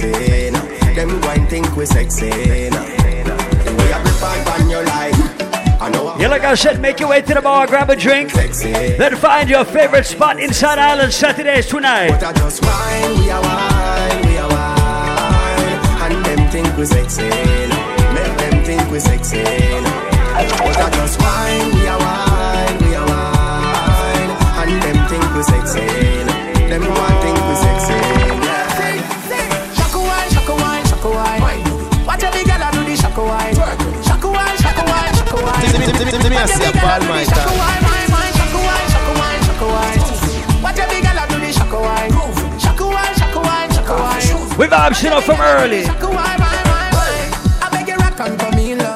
sexy now. Them wine think we sexy now. On your life. Yeah, like I said, make your way to the bar, grab a drink, then find your favorite spot inside Island Saturdays tonight. Make them think we sexy. I see a ball, my time. What a up from early.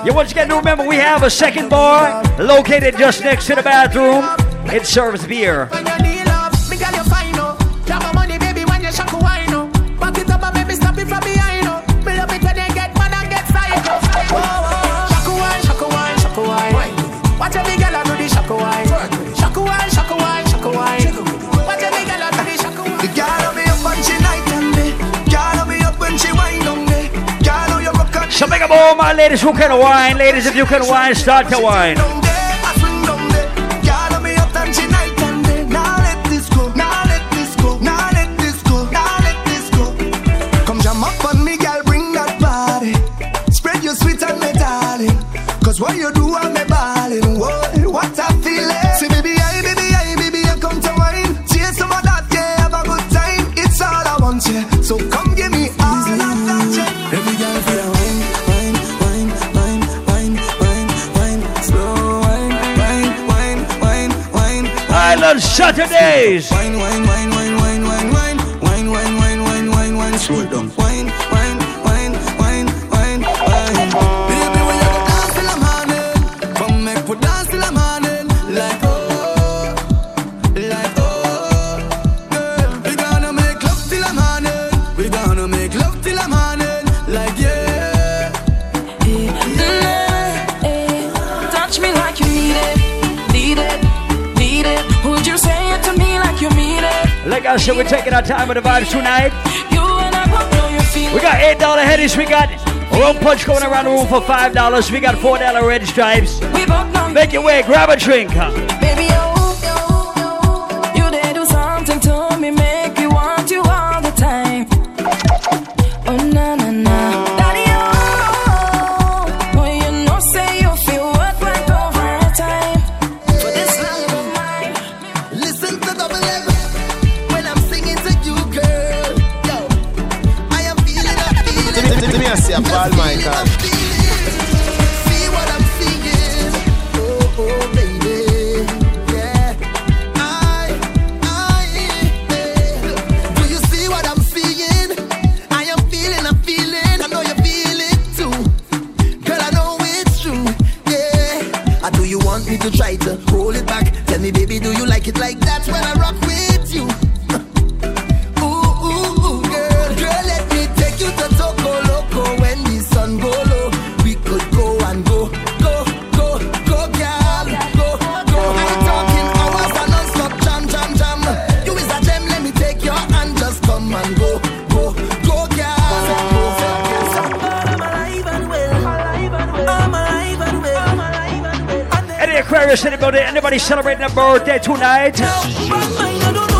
Yeah, what you got to remember, we have a second bar located just next to the bathroom. It serves beer. All my ladies who can whine, ladies, if you can whine, start to whine. Saturdays. Wine, wine, wine, wine, wine, wine, wine, wine, wine, wine, wine, wine. out, so we're taking our time with the vibes tonight. We got eight dollar hennies. We got a rum punch going around the room for five dollars. We got four dollar red stripes. Make your way, grab a drink. Huh? celebrating a birthday tonight.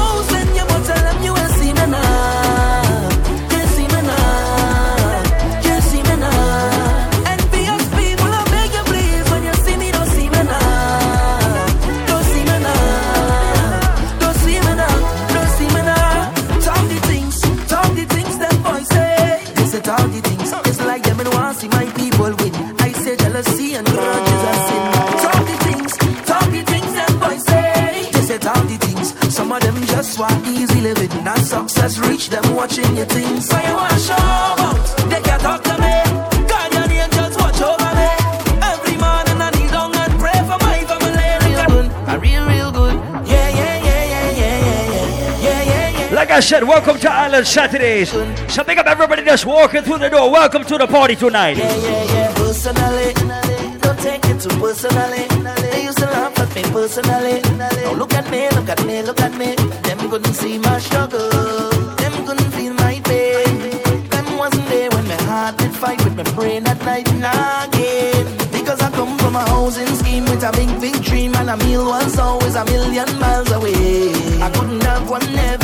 said, Welcome to Island Saturdays. So big up everybody that's walking through the door. Welcome to the party tonight. Yeah, yeah, yeah. Personally, don't take it too personally. They used to laugh at me personally. Now look at me, look at me, look at me. Them couldn't see my struggle. Them couldn't feel my pain. Them wasn't there when my heart did fight with my brain at night nagging. Because I come from a housing scheme with a big, big dream and a meal was always a million miles away. I couldn't have one ever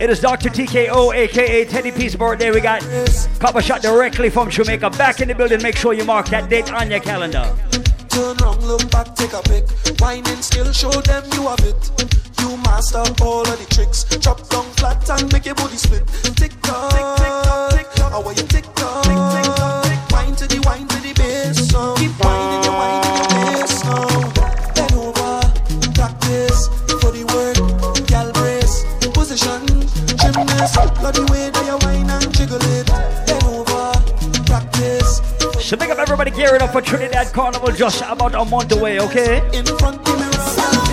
It is Dr. TKO, aka Teddy P's birthday. We got Copper Shot directly from Jamaica back in the building. Make sure you mark that date on your calendar. turn round, look back, take a pic. Whining skill, show them you have it. You master all of the tricks. Drop down flat and make your body split. Tick tock, tick tock, tick tock. How are you tick tock, tick tick tock, tick. Gearing up for Trinidad Carnival just about a month away, okay? In front of the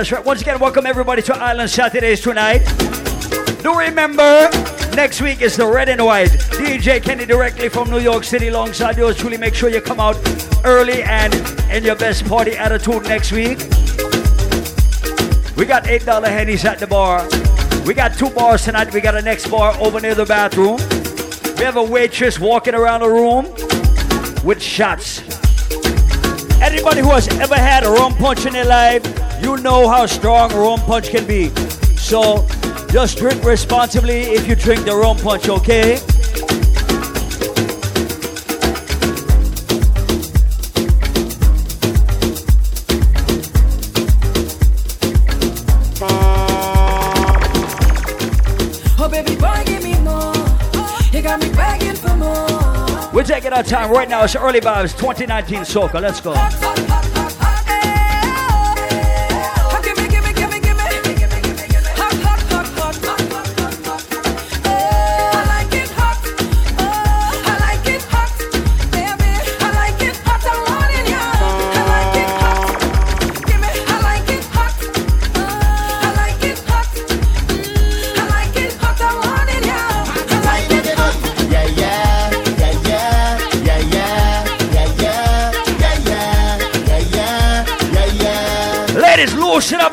that's right. Once again, welcome everybody to Island Saturdays tonight. Do remember, next week is the red and white. DJ Kenny directly from New York City alongside yours truly. Make sure you come out early and in your best party attitude next week. We got $8 hennies at the bar. We got two bars tonight. We got a next bar over near the bathroom. We have a waitress walking around the room with shots. Anybody who has ever had a rum punch in their life, you know how strong rum punch can be. So just drink responsibly if you drink the rum punch, okay? Oh, baby boy, give me more. You got me begging for more. We're taking our time right now. It's early vibes 2019 Soca. Let's go.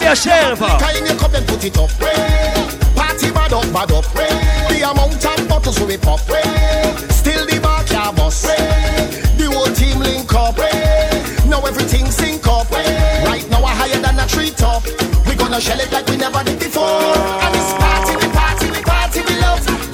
Loosen up yourself. Kind you come and put it up. Eh. Party bad up, bad up. Eh. The amount of bottles we pop. Eh. Still the bar can't bust. The whole team link up. Now everything sync up. Right now we're higher than a treetop. We gonna shell it like we never did before. And love. Party, we party, we party, we love.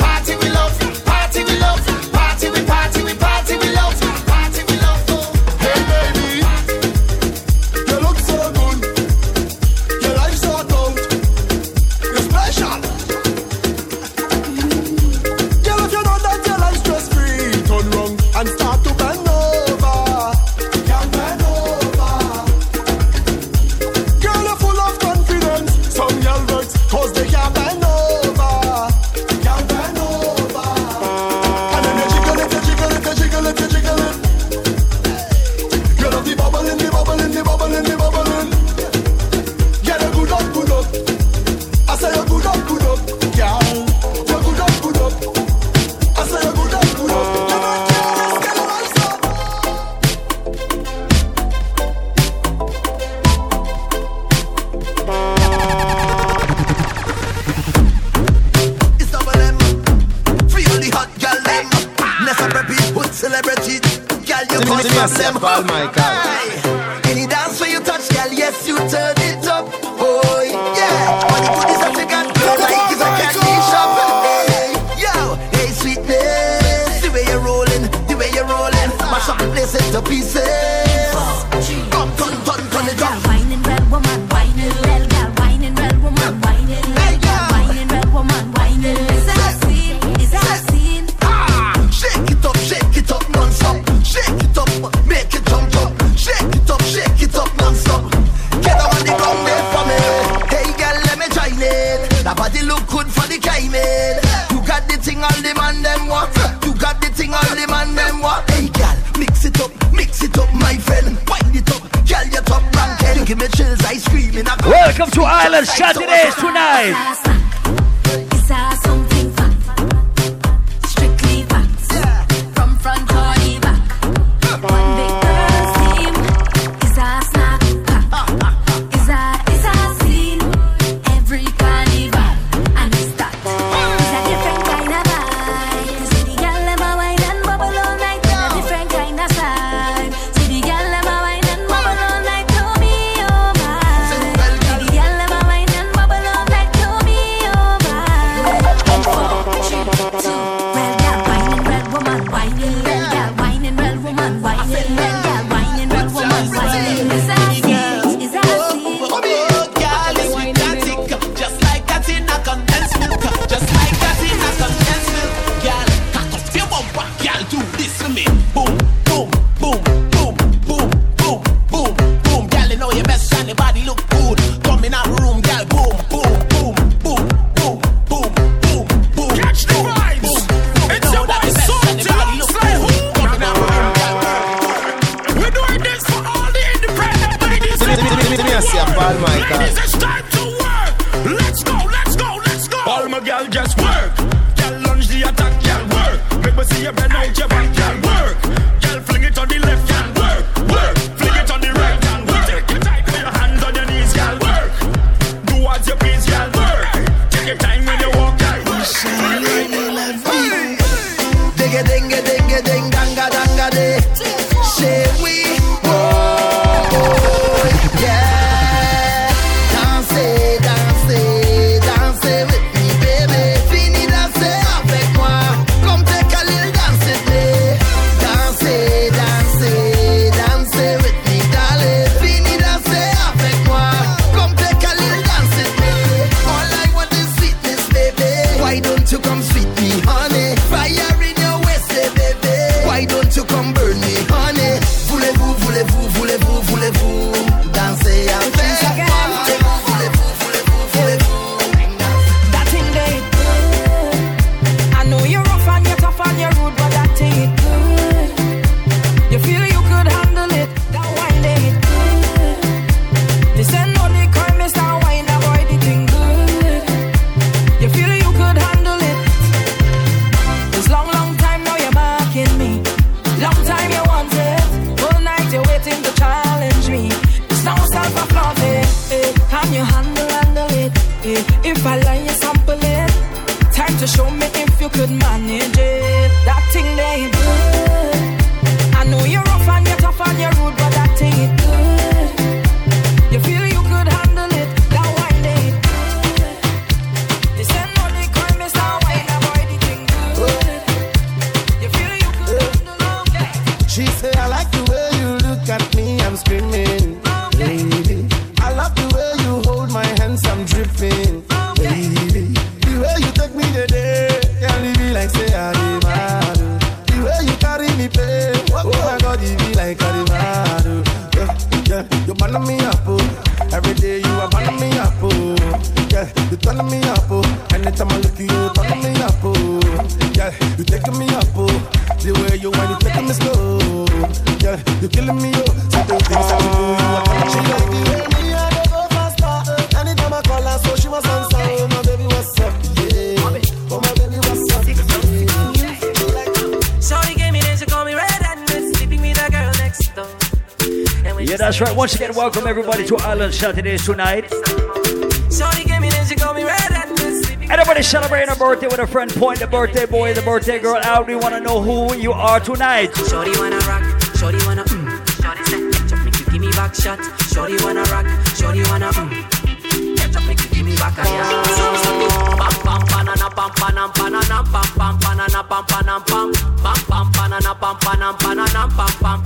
And sleeping Anybody celebrating a birthday with a friend? Point the birthday boy, the birthday girl out. We want to know who you are tonight. Shorty wanna rock, shorty wanna mm. Shorty say, ketchup make you give me back shot. Shorty wanna rock, shorty wanna mm. Ketchup make you give me back a.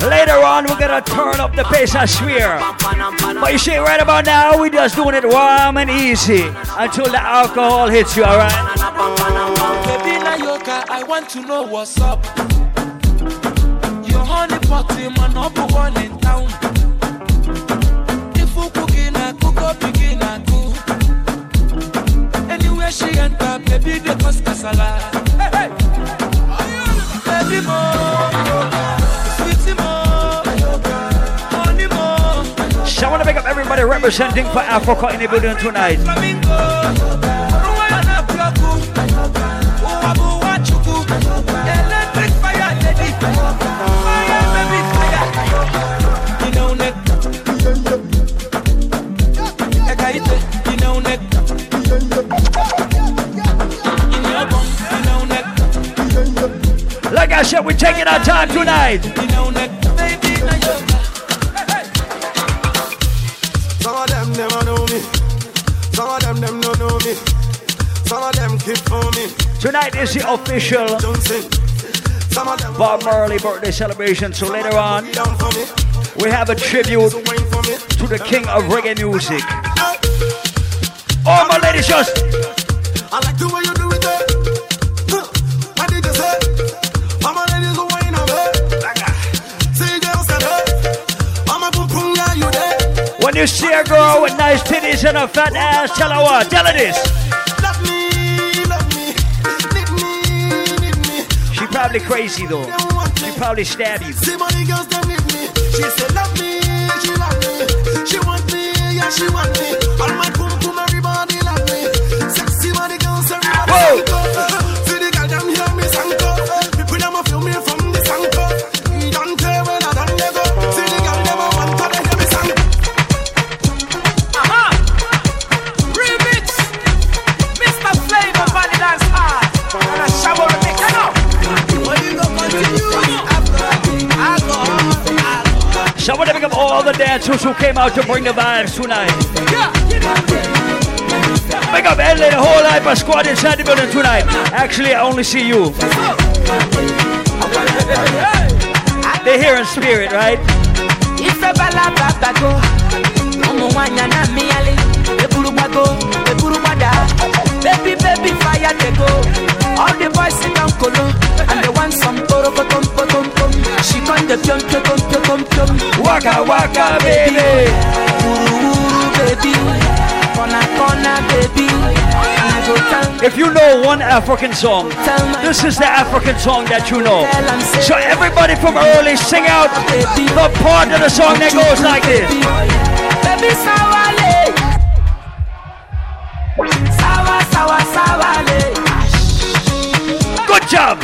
Later on, we're gonna turn up the pace, I swear. But you right about now, we just doing it warm and easy until the alcohol hits you, alright? Baby Nayoka, I want to know what's up. Your honey party, man, number one in town. If you cook up, begin, cook. Anywhere she enter, baby. Everybody representing for Africa in the building tonight. Like I said, we're taking our time tonight. Of them keep for me. Tonight is the official Johnson. Some of them Bob Marley birthday celebration. So later on, down for me. we have a tribute So wine for me. to the king of reggae music. All my ladies, just I like the way you do it. eh. What did you say? All my ladies who on me. See girls said, hey. I'm a boom, yeah, you there. when you see a girl with nice titties and a fat ass, tell her what? Tell her this. Probably crazy though. She probably stab you. See money girls, them me. She said, love me, she love me. She want me, yeah, she want me. Dancers who came out to bring the vibes tonight. Pick up Ed, the whole Hyper squad inside the building tonight. Actually, I only see you. They're here in spirit, right? baby baby fire dey go all the boys sit down kolo and they want some porokotom potom pom she piom Waka waka, baby. baby corner corner baby and i go tell If you know one African song, this is the African song that you know. So everybody from early sing out the part of the song that goes like this. baby sawale sawa sawa sawale. Good job.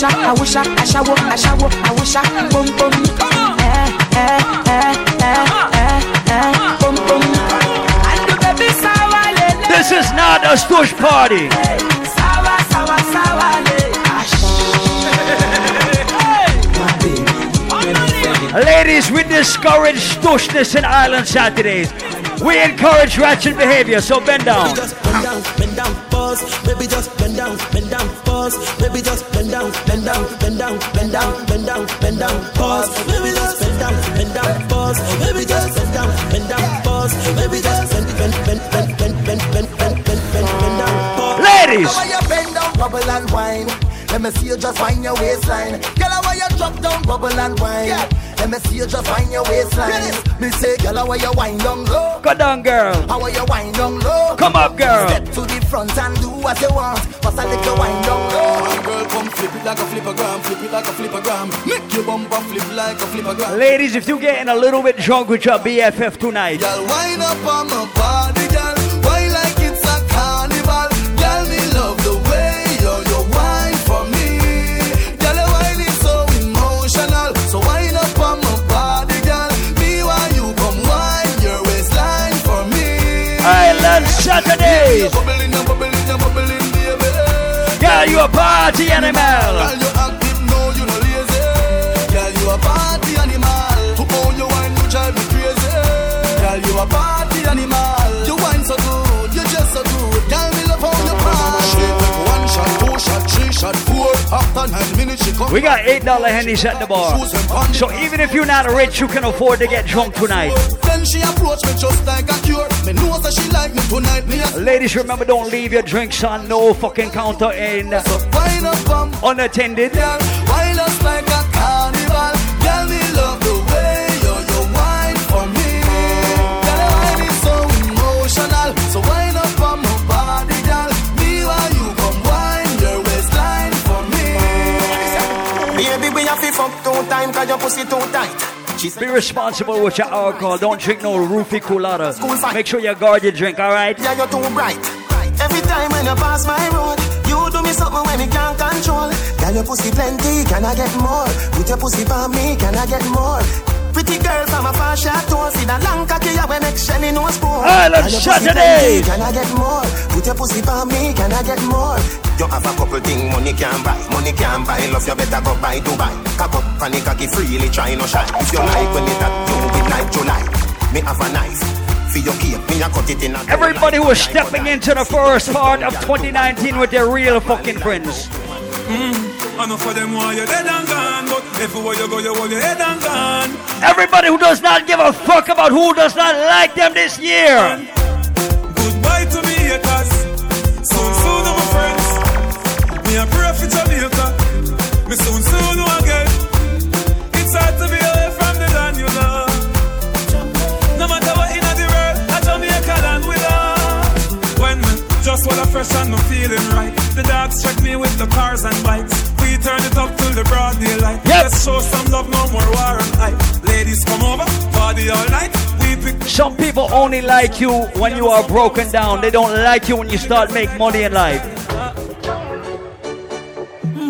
wish I, I wish I, I I I wish I, boom boom. This is not a stush party. Ladies, we discourage stushness in Island Saturdays. We encourage ratchet behavior, so bend down. Just bend down, bend down, pause. Just bend down, bend down, pause. Just bend down, bend down, bend down, bend down, bend down, bend down, pause. Baby, just bend down, bend down, pause. Baby, just bend down, bend down, pause. Baby, just bend, bend, bend, bend, bend, bend, bend, bend, bend, bend, bend down, pause. Ladies, How you bend down, bubble and wine? Let me see you just wind your waistline. Girl, how you drop down, bubble and wine? Let me see you just find your waistline. Me say, girl, how you wind down low? go down, girl. How are you wind down low? Come up, girl. Step to the front and do what you want. Bust a little wind down low. Girl, come flip it like a flippergram, flip it like a flippergram. Make your bumper flip like a flippergram. Ladies, if you're getting a little bit drunk with your BFF tonight, Girl, wind up on my body, Saturdays. Bubbling and bubbling and bubbling, baby. Girl, you a party animal. Girl, you active, no, you no lazy. Girl, you a party animal. To own your wine, you drive me crazy. Girl, you a party animal. You wine so good, you just so good. Girl, me love how you party. One shot, two shot, three shot, four. After nine minutes, she come. We got eight dollar hennies at the bar. So even if you're not rich, you can afford to get drunk tonight. Then she approach me just like a cure. Me know that she like me tonight. Ladies, remember don't leave your drinks on no fucking counter in unattended. Have to fuck two time cause your pussy too tight. Be responsible with your alcohol. Don't drink no roofie colada. Make sure you guard your drink, alright? yeah, you're too bright. Every time when you pass my road, you do me something when me can't control. Girl, your pussy plenty, can I get more? Put your pussy on me, can I get more? Pretty girl from a far shot toe, see that long cocky you when make Shelly no spoon. Island Girl, your pussy Saturday. plenty, Can I get more? Put your pussy on me, can I get more? You have a couple things money can buy, money can buy. Love you better go buy Dubai. Cock up panic cocky freely, try no shy. If you like when it at you, it like July. Me have a knife. For your cape, me a cut it in a Everybody who is stepping into the first part of 2019 with their real fucking friends. Mm. I know for them why you're dead and gone, but everywhere you go, you hold your head and gone. Everybody who does not give a fuck about who does not like them this year. Goodbye to me haters. Soon, soon, my friends. Me a pray for Jamaica. Me soon, soon again. It's hard to be away from the land you love. No matter what in the world, a Jamaica land we love. When me just wanna fresh and me feeling right. The dogs check me with the cars and bikes. Turn it up till the broad daylight. Yep. Let's show some love, no more war and hype. Ladies come over, party all night. Some people only like you when you are broken down. They don't like you when you start make money in life.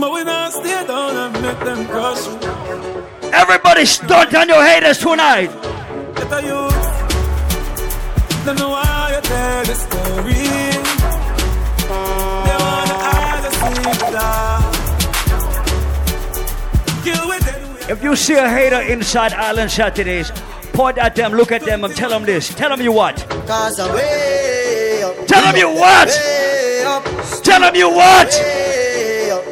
But we not stay down and make them crush. Everybody stunt on your haters tonight. Get a youth. Don't know why you tell the story. They wanna hide the secret. If you see a hater inside Island Saturdays, point at them, look at them, and tell them this. Tell them you what? Cause up. Tell them you what? Up. Tell them you what?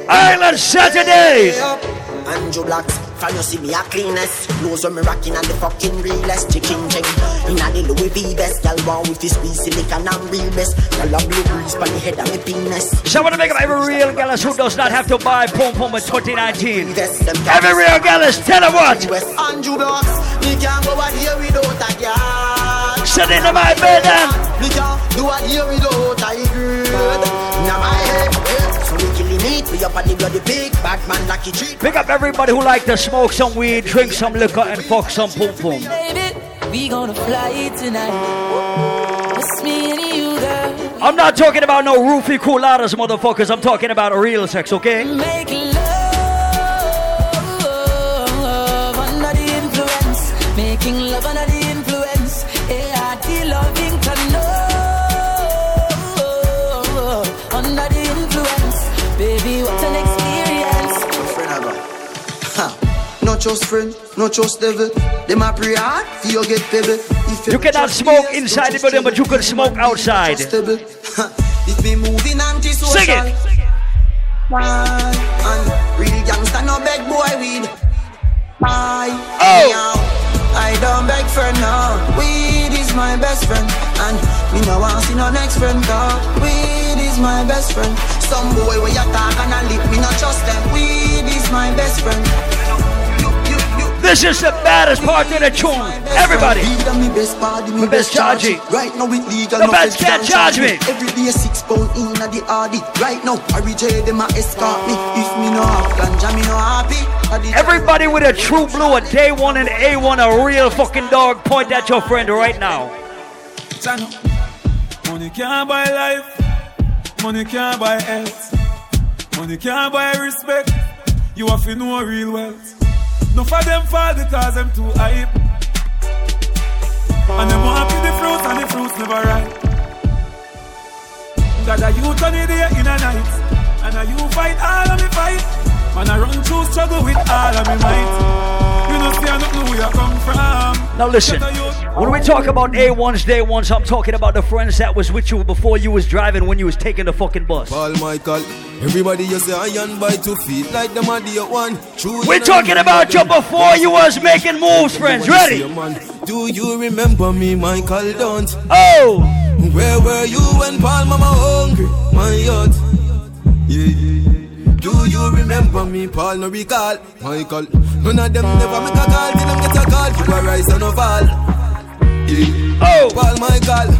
Island Saturdays. Way up. Andrew Blacks, from you see me a cleanest. When me rocking and the fucking realest. Chicken ching. Inna the Louis V vest. Girl want with this squeeze silicon and real best. Girl a blue breeze pon the head of me penis. So I want to make up every real gallus who does not have to buy Pom Pom in 2019. Every real gallus, tell them what? Andrew Blacks, me can't go out here without a girl. Sit into my bed and Me can't do a year without a girl. Now my head, so we killing it. We up on the bloody big bad man lucky treat. pick up everybody who like to smoke some weed, drink some liquor, and fuck some Pom Pom. Baby, we gonna fly tonight. It's me and you, girl. I'm not talking about no roofie cooladas, motherfuckers. I'm talking about real sex, okay? Trust friend, no trust devil. Them a pray hard, you get pebble. If You cannot smoke inside the building, but you can smoke outside. If me moving anti-social. Sing it. And real no beg boy weed. Oh. I don't beg for no. Weed is my best friend, and me no want see no next friend. Dog. Weed is my best friend. Some boy where you talk and I lip, me no trust them. Weed is my best friend. This is the baddest part of the tune. Everybody. Weed me best body, me Me best best charging. charging. Right now it legal, The no best can't charge me. Every day six pound in at the RD. Right now, I reject them a escort me. If me no have ganja, me no happy. Everybody with a true blue, a day one and A1, a real fucking dog, point at your friend right now. Money can't buy life. Money can't buy health. Money can't buy respect. You have to know real wealth. No for them fall because them too hype. And them to the fruit and the fruits never ripe. got a youth on the day in a night. And a you fight all of me fight. And I run through struggle with all of me might. You know, see, I don't know where I come from. Now listen, when we talk about A1s, day ones, I'm talking about the friends that was with you before you was driving when you was taking the fucking bus. Paul Michael, everybody you say iron by two feet like the muddy one. True, We're talking about you before you was making moves, friends. Ready? Do you remember me, Michael? Don't. Oh! Where were you when Paul Mama hungry? My yacht. Yeah, yeah, yeah. Do you remember me, Paul? No recall, Michael. None of them never make a call. Till them get a call. You a rise and a fall. Yeah. Oh, Paul Michael.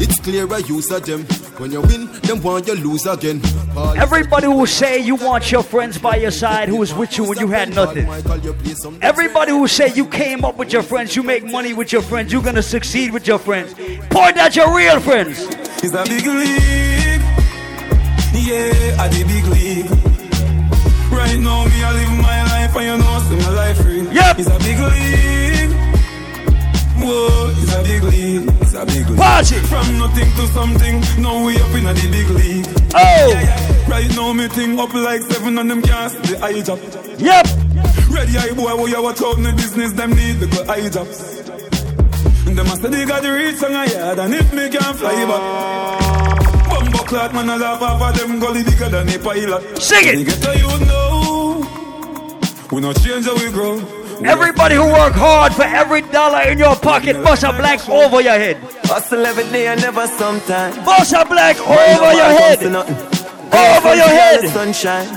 It's clear I use a gem. When you win, them want you lose again. Paul, Everybody who say you want your friends by your side who was with you when you had nothing. Michael, you play some Everybody who say you came up with your friends, you make money with your friends, you're gonna succeed with your friends. Point at your real friends. It's a big league. Yeah, at the big league. Right now, me, I live my life, and you know, see my life free. Yep. It's a big league. Whoa, it's a big league. It's a big league. Party. From nothing to something, now we up in the big league. Oh, Right now, me thing up like seven on them cast the eye job. yep. Ready, eye boy, what you watch out in the business, them need the good eye jobs. And them a say they got the reach on a yard, and if me can fly back. Bumbo clock, man, I laugh off of them gully bigger than a pilot. Sing it. Get to you know. We not change how we grow. Everybody who work hard for every dollar in your pocket, bust a blank over your head. Hustle every day and never sometime. Bust a blank over your head. Over your head. Sunshine.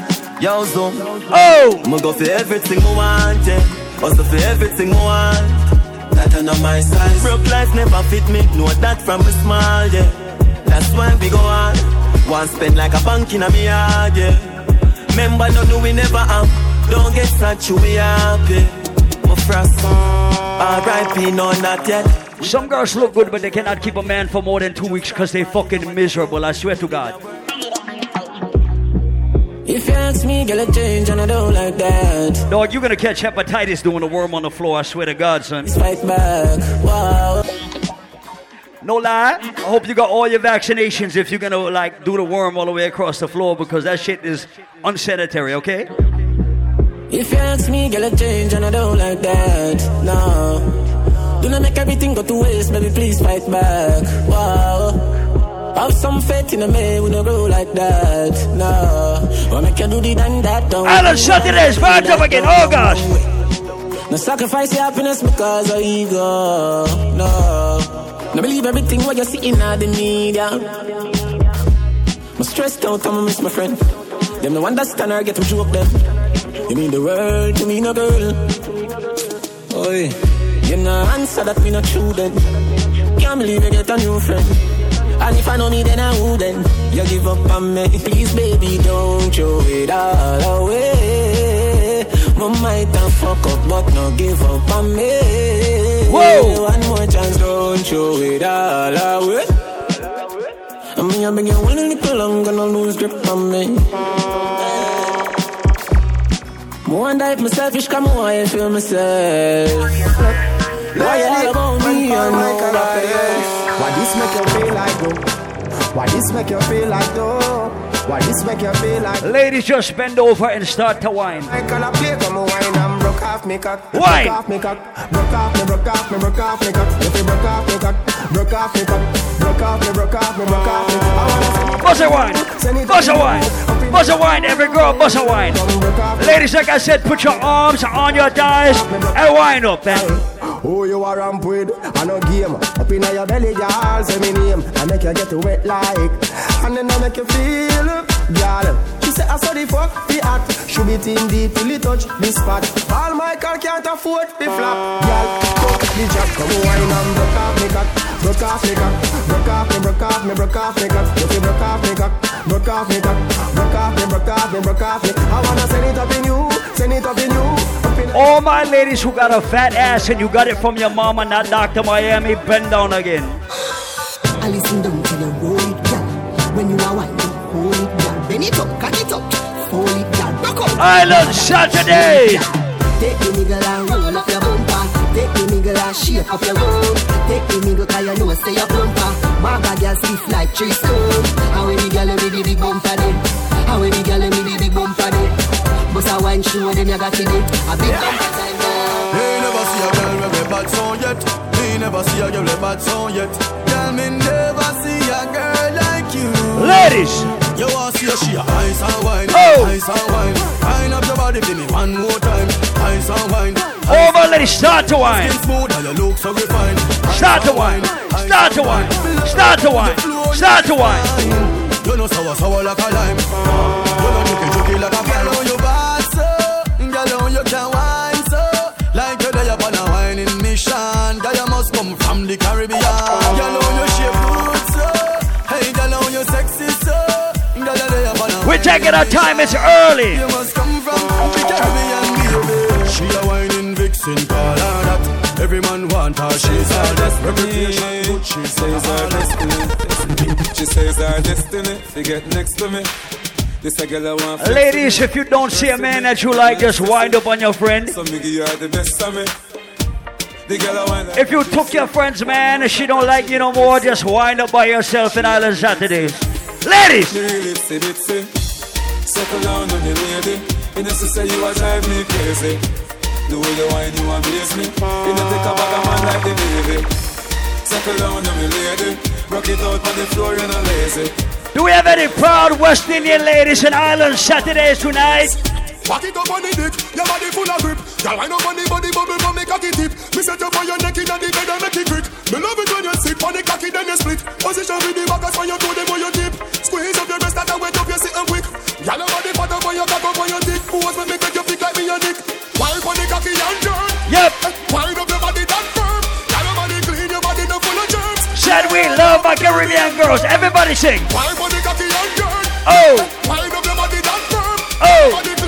Yo, zoom. Oh, I'ma go for everything I want, yeah. Hustle for everything I want. That I know my size. Broke life never fit me. Know that from a small, yeah. That's why we go on. Want spend like a bank in a me yard, yeah. Remember, no, no, we never have. Don't get such we happy. My frost. R.I.P. No, not yet. some girls look good, but they cannot keep a man for more than two weeks because they fucking miserable. I swear to God. If you ask me, girl, I change and I don't like that. Dog, you're gonna catch hepatitis doing a worm on the floor. I swear to God, son. Fight back, wow. No lie. I hope you got all your vaccinations if you're gonna like do the worm all the way across the floor because that shit is unsanitary. Okay? If you ask me, girl, I change and I don't like that. No. Do not make everything go to waste, baby, please fight back. Wow. Have some faith in a man, we don't like that. No. Wanna you do the done that, don't Alan, shut it is. Fired up again. Oh gosh. No sacrifice your happiness because of ego. No. No believe everything what you see in all the media. I'm stressed out, I'm miss my friend. Them no understand or get to joke them. You mean the world to me, no girl. Oi, you no answer that me not true then. Can't believe you get a new friend. And if I know me, then I wouldn't. You give up on me, please, baby, don't throw it all away. My might have fuck up, but no give up on me. Whoa. One more chance, don't throw it all away. I mean, I've been getting one little longer, gonna lose grip on me. More wonder if my selfish come on, I feel myself. Why you all about me and nobody else? Why this make you feel like though? Why this make you feel like though? Why this make you feel like Ladies, just bend over and start to whine. I cannot play come wine and broke off me cock Wine. Broke off me cock Broke off me, broke off me, broke off me cock If you broke off me cock Broke off me cock Broke off me, broke off me, broke off me I wanna send it Bust a wine. Bust a wine. Bust a wine. Every girl, bust a wine. Ladies, like I said, put your arms on your thighs and wind up, man. Who you are ramp with? I no game. Up in your belly, y'all say me name. I make you get wet like, and then I make you feel, girl. She say I saw the fuck the act. Should be team deep till it touch this spot. All my car can't afford the flap, girl. Fuck the jack, come wine and broke off me cock, broke off me cock, broke off me, broke off me, broke off me cock. If you broke off me cock, broke off me cock, broke off me, broke off me, broke off me. I wanna send it up in you, send it up in you. All my ladies who got a fat ass and you got it from your mama, not Dr. Miami, bend down again. I listen down to your roll it down. When you are hold it down. Bend it up, cut it up, fold it down. Rock up. Island Saturday. Take the nigga and roll up your bumper. Take the nigga and shape up your road. Take the nigga cause you know say your bumper. Maga girl stiff like tree stone. How any girl with the big bumper then? How any girl Bust a wine show them you got it. A big bumper time now. Me never see a girl with a bad song yet. Me never see a girl with a bad song yet. Girl, me never see a girl like you. Ladies. You want to see a she a ice and wine, Oh. ice and wine. Wine up your body, give me one more time. Ice and wine. Over, ladies, start to wine. Skin smooth and you look so refined. Start to wine. Start to wine. Start to wine. Start to wine. You know sour sour like a lime. You know juky juky like a girl taking our time. It's early. You must come from the Caribbean, baby. She a whining vixen, call her that. Every man want her, she's her reputation good. She says her destiny. She says her destiny. To get next to me. This a girl I want. Ladies, if you don't see a man that you like, just wind up on your friend. So me give you the best of me. The girl I want. If you took your friend's man and she don't like you no more, just wind up by yourself in Island Saturdays. Ladies! Settle down on your lady. You know say you a drive me crazy. The way you whine, you amaze me. You know take a bag of man like the baby. Settle down on me lady. Rock it out on the floor, you know lazy. Do we have any proud West Indian ladies in Island Saturdays tonight? Back it up on the dick, your body full of grip. Girl, up on the body bubble, come make cocky tip. Me set you for your neck in the bed and make it quick. Me love it when you sit on the cocky, then you split. Position with the backers when you do them on your tip. Squeeze up your breast that wet up, you sit and quick. Girl, your body fat up on your cock up on your dick. Pose when me make you feel like me your dick. Wipe on the cocky and turn. Yep. Wind up your body that firm. Girl, your body clean, your body no full of germs. Said we love my Caribbean girls. Everybody sing. Wipe on the cocky and turn. Oh. Wind up your body that firm. Oh.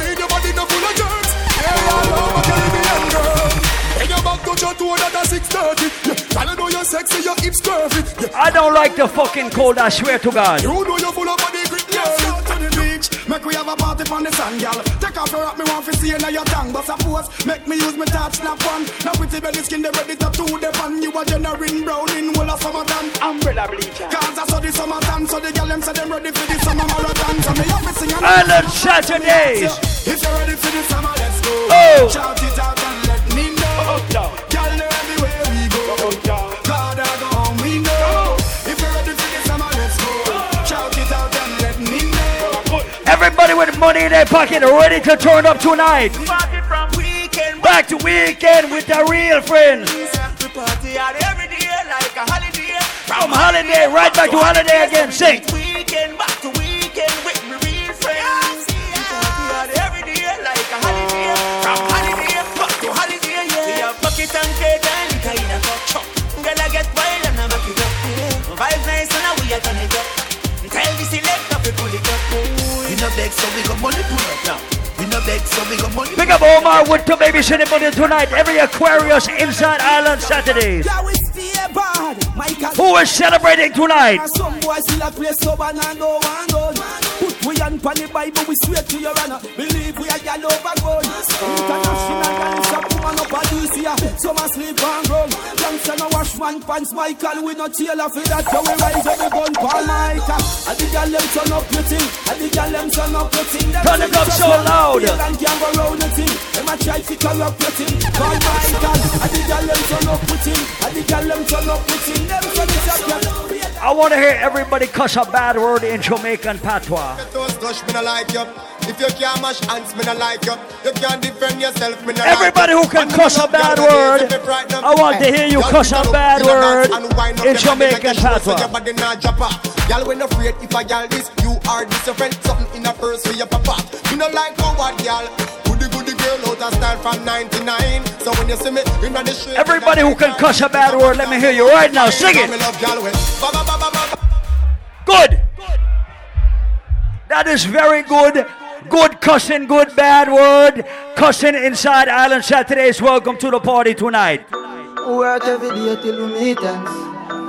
Yeah, I Caribbean girl. When your back touch your toe, that a 630. Yeah, girl, know you're sexy, your hips curvy. Yeah, I don't like the fucking cold, I swear to God. you know you're full of body grip, girl. Out to make we have a party on the sand, girl. Take off your rock, me want to see you now your tongue. But suppose, make me use my touch, snap on. Now pretty belly skin, they ready to do the fun. You a generating brown in whole of summertime. Umbrella bleacher. Cause I saw the summertime, so the girl them say them ready for the summer marathon. So me have to sing and Island Saturdays. If you're ready for the summer, let's go. Oh. Shout it out and let me know. Girl, know Everybody with money in their pocket ready to turn up tonight. From weekend Back to weekend with the real friends. We party out every day like a holiday. From holiday right back to holiday again. Sing. Weekend back to weekend with my real friends. Party out every day like a holiday. From no beg, so we got money pull up now. We no beg, so we got money. Big up Omar with to baby ceremony tonight. Every Aquarius inside Island Saturdays. Yeah, we stay Who is celebrating tonight? Some boys still a play sober and no one goal. We on pan the Bible, we swear to your honor. Believe we are gal over gold. International is a woman up a this year. Some a sleep and grown. Youngster no wash man pants, Michael. We no tailor for that. So we rise up the gun, Paul Michael. And the gal them turn up your thing. And the gal them turn up your thing. Turn it up so loud. And can go round the thing. Them a try to corrupt your thing. Paul Michael. And the gal them turn up with him. And the gal them turn up with him. Them turn it up. I want to hear everybody cuss a bad word in Jamaican patois. Toast touch me no like you. If you can't mash hands, me no like you. You can't defend yourself, Everybody who can cuss a bad word, I want to hear you cuss a bad word in Jamaican patois. Y'all when afraid if I y'all this, you are this your friend. Something in a purse for your papa. You know like what y'all. Goody goody out of style from 99. So when you see me in the street. Everybody who can cuss a bad word, let me hear you right now. Sing it. Good. That is very good. Good cussing, good bad word. Cussing inside Island Saturdays. Welcome to the party tonight. Work every day till we meet ends.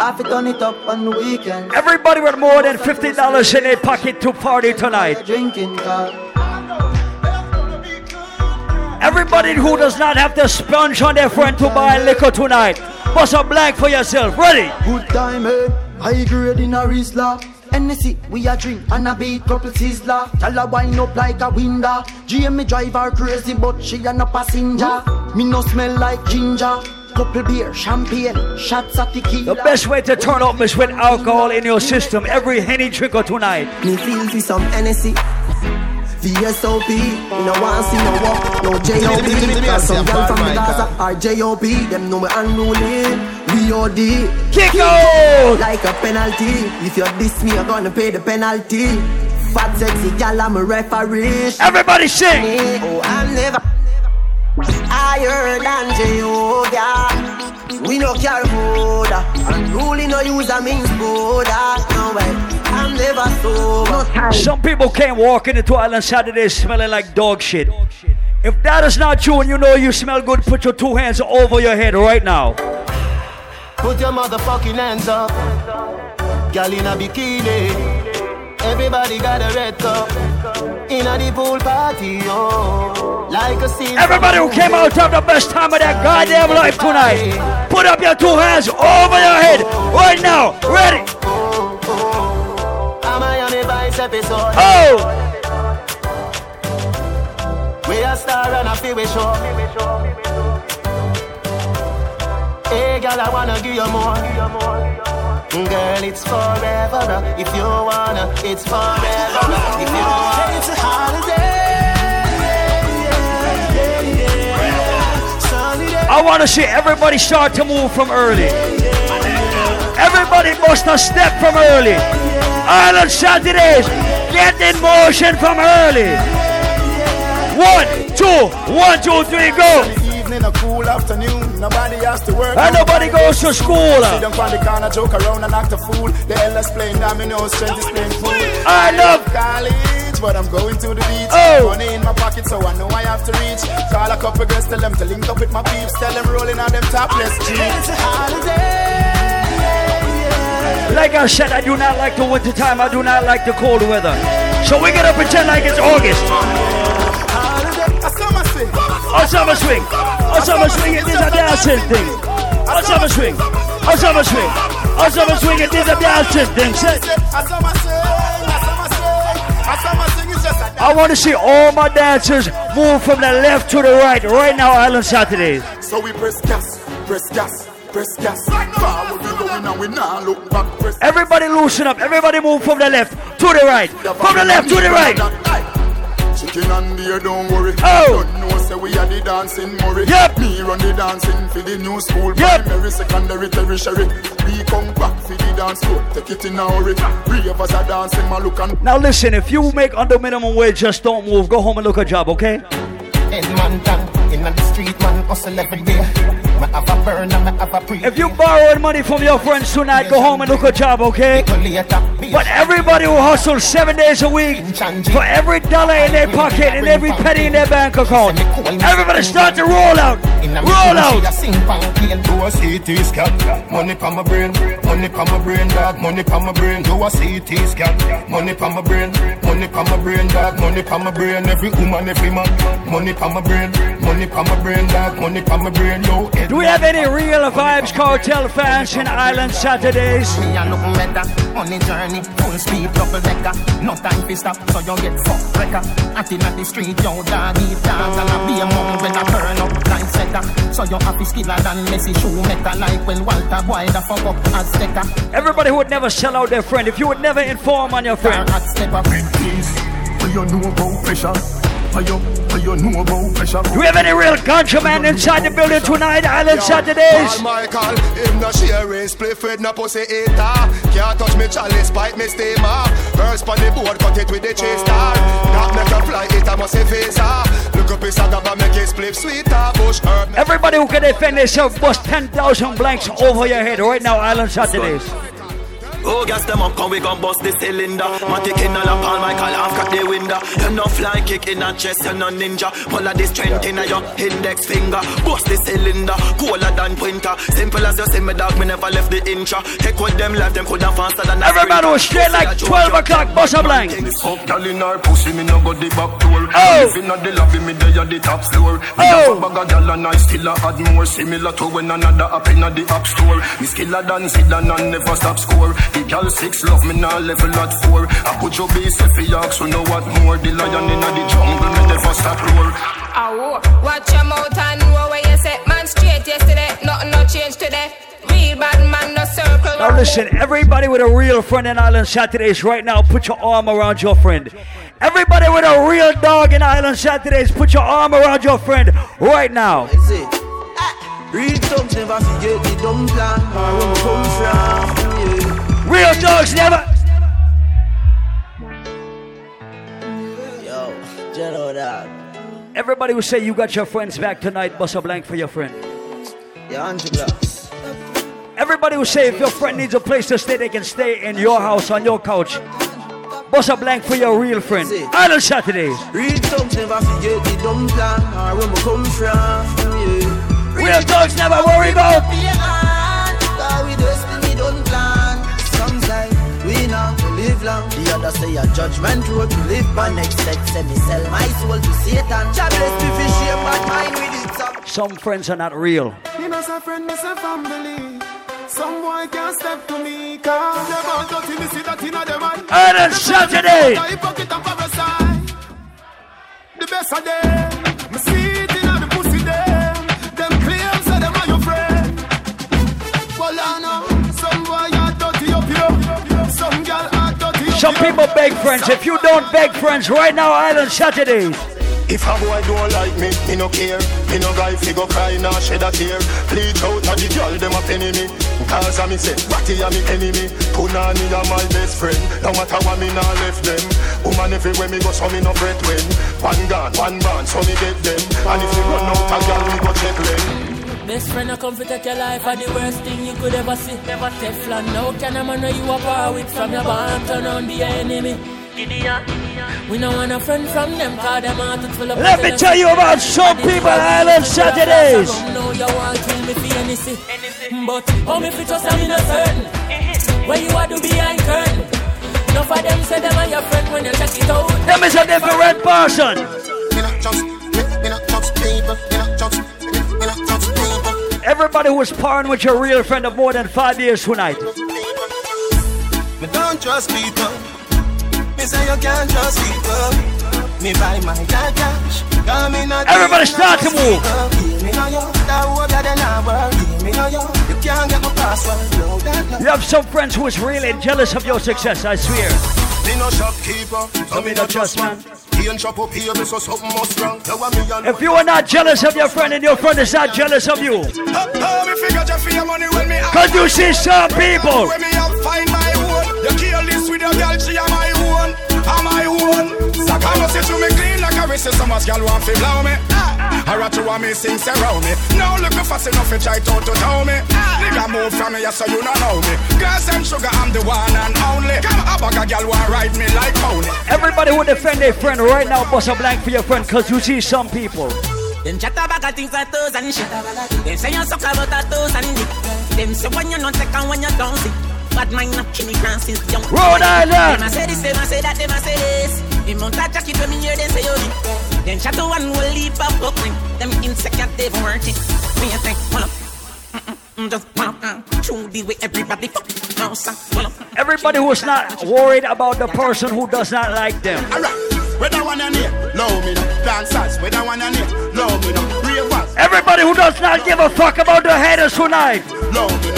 Have to turn it up on the weekend. Everybody with more than $50 in their pocket to party tonight. Drinking car. Everybody who does not have to sponge on their friend to buy liquor tonight. Bust a blank for yourself. Ready? Good time, eh? High grade in a Rizla. Hennessy, we a drink and a beat couple sizzler. Tell her wind up like a window. GM drive her crazy, but she a no passenger. Me no smell like ginger. Couple beer, champagne, shots of tequila. The best way to turn up is with alcohol in your system. Every henny trigger tonight. Me feel for some Hennessy. VSOP, me no want see no walk, no JOP. Cause some girl from the Gaza are JOP. Them know me unruly. VOD. Kick out! Like a penalty. If you diss me, you're gonna pay the penalty. Fat sexy gal, I'm a referee. Everybody sing. Oh, I'm never higher than Jehovah. We no care border. And ruling no use a means border. No way. I'm never sober. Some people can't walk into Island Saturday smelling like dog shit. If that is not you and you know you smell good, put your two hands over your head right now. Put your motherfucking hands up. Girl in a bikini. Everybody got a red cup. In a the pool party, oh. Like a scene. Everybody who came out to have the best time of their goddamn life tonight, put up your two hands over your head right now. Ready? I'm a on the vice episode. Oh! We a star and a feel we show. Hey, girl, I wanna give you more. Girl, it's forever. If you wanna, it's forever. If you wanna, it's a holiday. I want to see everybody start to move from early. Everybody must have stepped from early. Island Saturdays, get in motion from early. One, two, one, two, three, go. Evening, a cool afternoon. Nobody has to work. And nobody goes to school. Sit down on the corner, joke around and act a fool. The elders playing dominoes, strength is playing fool. I love college, but I'm going to the beach. Oh. Money in my pocket, so I know I have to reach. Call a couple girls, tell them to link up with my peeps. Tell them rolling on them topless jeans. It's a holiday. Like I said, I do not like the winter time. I do not like the cold weather. So we're gonna pretend like it's August. A summer swing. A summer swing. A summer swing. It is a dancing thing. A summer swing. A summer swing. A summer swing. It is a dancing thing. I want to see all my dancers move from the left to the right right now, Island Saturdays. So we press gas, press gas, press gas. Forward we going and we now look back. Press Everybody loosen up. Everybody move from the left to the right. From the left to the right. Chicken and beer, don't worry. Oh. Don't know, say we are the dancing Murray. Yep. Me run the dancing for the new school. Yep. Primary, secondary, tertiary. We come back for the dance floor. Take it in a hurry. Three of us are dancing, my look and Now listen, if you make under minimum wage, just don't move. Go home and look a job, okay? Head man down in the street, man hustle every day. Me have a burn and me have a pre. If you borrowed money from your friends tonight, go home and look a job, okay? But everybody who hustles seven days a week for every dollar in their pocket and every penny in their bank account, everybody start to roll out. Roll out. Do a CT scan. Money pa my brain, money pa my brain, dog. Money pa my brain. Do a CT scan. Money pa my brain, money pa my brain, dog. Money pa my brain. Every woman, every man. Money pa my brain, money pa my brain, dog. Money pa my brain. Yo, Do we have any real Vybz Kartel fans in Island Saturdays? Me a look better on the journey, full speed, double decker. No time to stop, so you get fucked wrecker. Acting at the street, yo, dog eat dogs and I be a mom when I turn up like setter. So you happy skiller than Messi Schumacher, like when Walter Boy the fuck up as stecker. Everybody who would never sell out their friend, if you would never inform on your friend. Hot stepper, please. Do you know about pressure? Do you, do you know about pressure? Do we have any real man inside the building tonight, Island Saturdays? Paul Michael, him no share race, play Fred no pussy eater. Can't touch me chalice, bite me steamer. On the board, cut it with the chase star. That make a fly, it a must say phaser. Look up his agaba, make his sweeter. Bush herb, Everybody who can defend themselves, bust 10,000 blanks over your head right now, Island Saturdays. Oh, gas them up, come we gon' bust the cylinder. Matic in a la palm, I call half crack the window. You no fly kick in a chest, you no ninja. Pull of the strength in a your index finger. Bust the cylinder, cooler than winter. Simple as you see me dog, me never left the intra. Take with them left, them coulda faster than a Everybody was straight like 12 o'clock, bust a blank. Fuck girl in her pussy, me no go the back door. Oh. If inna the lobby, me dey at the top floor. Me Oh. have a bag of gyal and I still a add more. Similar to when another up inna the app store. Me skiller than Zidane and never stop score. The gyal six love me now level at four. I put your base if you ask, you know what more. The lion inna the jungle, me never stop roar. Ow, watch your mouth and know where you set man straight yesterday. Nothing no change today. Real bad man no circle. Now listen, everybody with a real friend in Island Saturdays right now, put your arm around your friend. Everybody with a real dog in Island Saturdays, put your arm around your friend right now. Is it? Ah. Real thugs never forget the dumb plan where we come from. Real dogs never. Yo, Jello dog. Everybody will say you got your friends back tonight, bust a blank for your friend. Yeah, Angela. Everybody will say if your friend needs a place to stay, they can stay in your house on your couch. Bust a blank for your real friend. Island Saturdays. Real thugs never forget the dumb plan or where we come from. Yeah. Real thugs never worry about. Live long. The other say a judgment road to live by. Next set say me sell my soul to Satan. Jah bless me for shame bad mind with it up. Some friends are not real. Me no say friend, me say family. Some boy can't step to me, cause they want to see me see that inna them eye. Island Saturday. The hypocrite. The best of them, me see Some people beg friends. If you don't beg friends right now, Island Saturdays. If a boy don't like me, me no care. Me no guy fi go cry nor shed a tear. Bleach out na the girl them a penny me. Cause a me say, Ratty a me enemy. Punani a my best friend. No matter what me nah left them. Woman everywhere me go so me no fret when. One gun, one band, so me get them. And if you run out a girl, me go check them. Best friend, I come to take your life are the worst thing you could ever see. Never Teflon, no can a man know you a power with from your band, turn on the enemy. We don't want a friend from them, cause them heart is full of Let me tell you about some people, Island Saturdays. No, you want kill me for anything. But how me fit just I'm innocent. Where you are to behind curtain. Enough of them say them are your friend when you check it out. Them is a different person. Me not just, me, me not just people. Me not just, Everybody who is partying with your real friend of more than five years tonight. Me don't trust people. Me say you can't trust people. Me buy my car cash. Everybody start to move. Know you. That hope that they not work. Me know you. You can't get my password. No, that no. You have some friends who is really jealous of your success, I swear. Me no shopkeeper, so me no trust man. He and shop up here, me so something must wrong. Now what me and If you are not jealous of your friend and your friend is not jealous of you, me figure just for your money when me have because you see some people. Own You kill this with your girl, she am my own Am my own Saka no see to me clean like a wrist So much girl want fi blow me I rat you want me sing around me Now look me fast enough to try to to tell me Nigga move from me, so you don't know me Girls and sugar, I'm the one and only Come a bag a girl want ride me like pony Everybody who defend their friend right now, bust a blank for your friend, because you see some people. Them chat about a things like toes and shit. Them say you suck about a toes and dick. Them say when you not take and when you don't see. Bad mind not kill me grand since young. Rhode Island. Them a say this, them a say that, them a say this. The mount a jacket when me hear them say you dick. Them chat one will leap up buckling. Them insecure they work it. Me a think, hold up. Just one up, through the way everybody fuck. Now, sir, hold up. Everybody who is not worried about the person who does not like them. Whether one and here, love me no. Dancers, whether one and here, love me no. Ravers, Everybody who does not give a fuck about the haters tonight. love me no.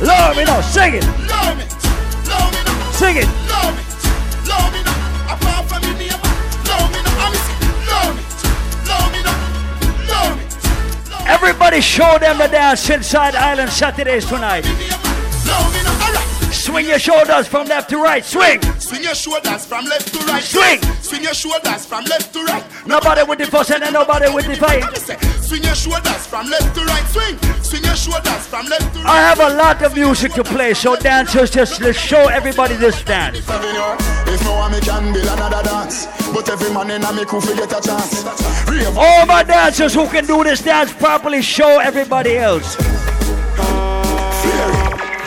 Love me, me now, sing it, love me, love me no. sing it. Love me, love me no. Apart from me neighbor, love me no. I'm love me, love me no. Love me, Everybody show them the dance inside Island Saturdays tonight. love me no. Alright, Swing your shoulders from left to right. Swing. Swing your shoulders from left to right. Swing. Swing your shoulders from left to right. Nobody with the fuss and nobody with the fight. Swing your shoulders from left to right. Swing. Swing your shoulders from left to right. I have a lot of music to play, so dancers just let's show everybody this dance. If no one can build another dance, but every man in me crew get a chance. All my dancers who can do this dance properly, show everybody else.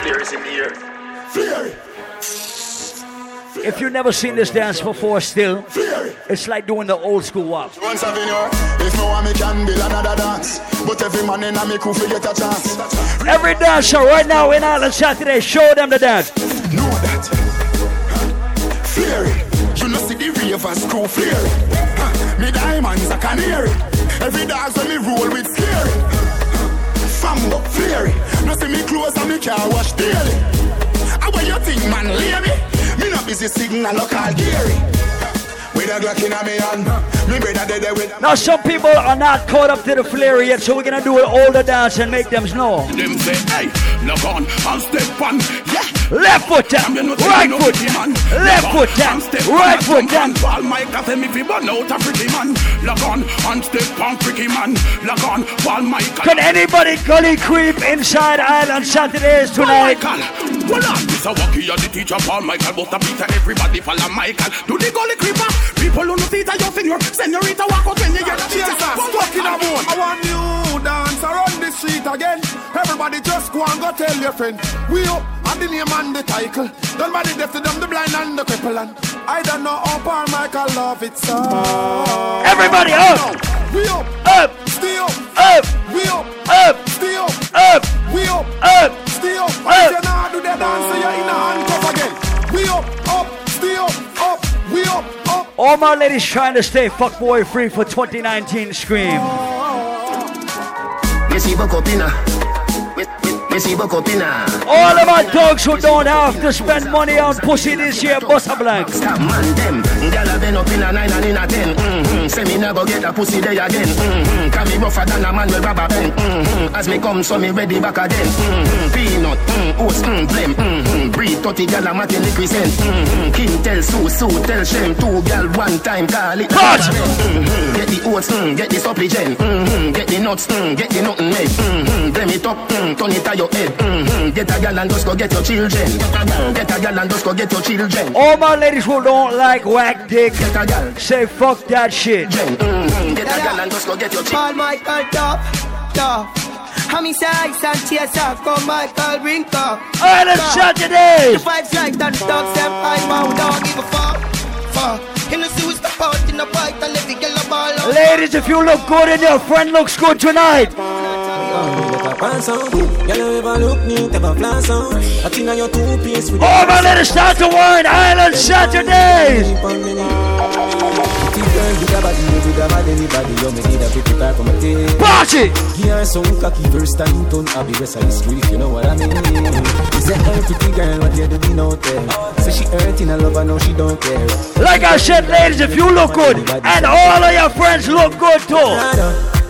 Flare is in the air. If you've never seen this dance before, still, it's like doing the old school walk. Once Avenue, if no one me can build another dance, but every man in me fi get a chance. Every dancer right now in Island Saturday, show them the dance. Know that. You know see the ravers crew it. Huh. Me diamonds a canary. Every dance when me roll with scary. Fambo flare it. No see me clothes and me car wash daily. How what you think man lay me? Me not busy signal local Gary. With a Glock in a me hand. Me brother dead there with Now, some people are not caught up to the flare yet, so we're gonna do an older dance and make them know. Them say, hey, look on, and step on, yeah. Left foot down, right foot down, left foot down, right foot down. Paul Mike say me fi burn out a pretty man. Lock on, and step on, freaky man. Lock on, Paul Mike. Can anybody gully creep inside Island Saturdays tonight? Well, on, this a walkie and the teacher Paul Michael, but a Peter, everybody follow Michael. Do the gully creeper. People who know theater, your senior, senorita walk out when you get Cheers, cheers. sir. Walking a moon. I want you dance around the street again. Everybody just go and go tell your friend. We up and the name and the title. Don't body deaf to them, the blind and the cripple. And I don't know how Paul Michael love it so. Everybody up. We up, up, stay up, up, we up, up, stay up, up, we up, up, stay up. up. If you not do the dance, so you're in a handcuff again. We up, up, stay up, up, we up, up. All my ladies trying to stay fuckboy free for 2019 Scream. Inna. Messi buck up inna. All of my dogs who don't have to spend money on pussy this year, bust a blank. Stop man them. Gyal a been up in a nine and in a ten. Mm-hmm. Say me never get a pussy day again. Mm-hmm. Can me rougher than a man with rubber band. Mm-hmm. As me come, so me ready back again. Mm-hmm. Peanut, mm, oats, mm, blem. Mm-hmm. Breed 30 gyal a mat in the crescent. Mm-hmm. King tell Sue, Sue tell Shem. Two gyal one time call it. Mm-hmm. Get the oats, mm, get the supplement. Mm-hmm. Get the nuts, mm, get the nothing. Mm-hmm. Blem it up, mm, turn it to your head. Mm-hmm. Get a gyal and just go get your children. Get a gyal and just go get your children. All my ladies who don't like whack dick, say fuck that shit. Mm-hmm. Get a gyal and just go get your children. Paul Michael top, top. And me say ice and tears off, come Michael bring up. Island Saturdays. The vibes like that, dogs them I bow, don't give a fuck, fuck. In the suit, step out in the bike and let the girl a ball. Ladies, if you look good and your friend looks good tonight, Pants on, girl you ever look neat, ever flash on. I think on your two piece with all my ladies start to wine. Island Saturdays. Pretty girl with a body, you with a bad anybody, you me need a pretty pair for my tail. Party! Give her some cocky first time, turn happy rest of history, if you know what I mean. Is a her pretty girl, what you doing out there? Say she hurting a lover, now she don't care. Like I said, ladies, if you look good and all of your friends look good too.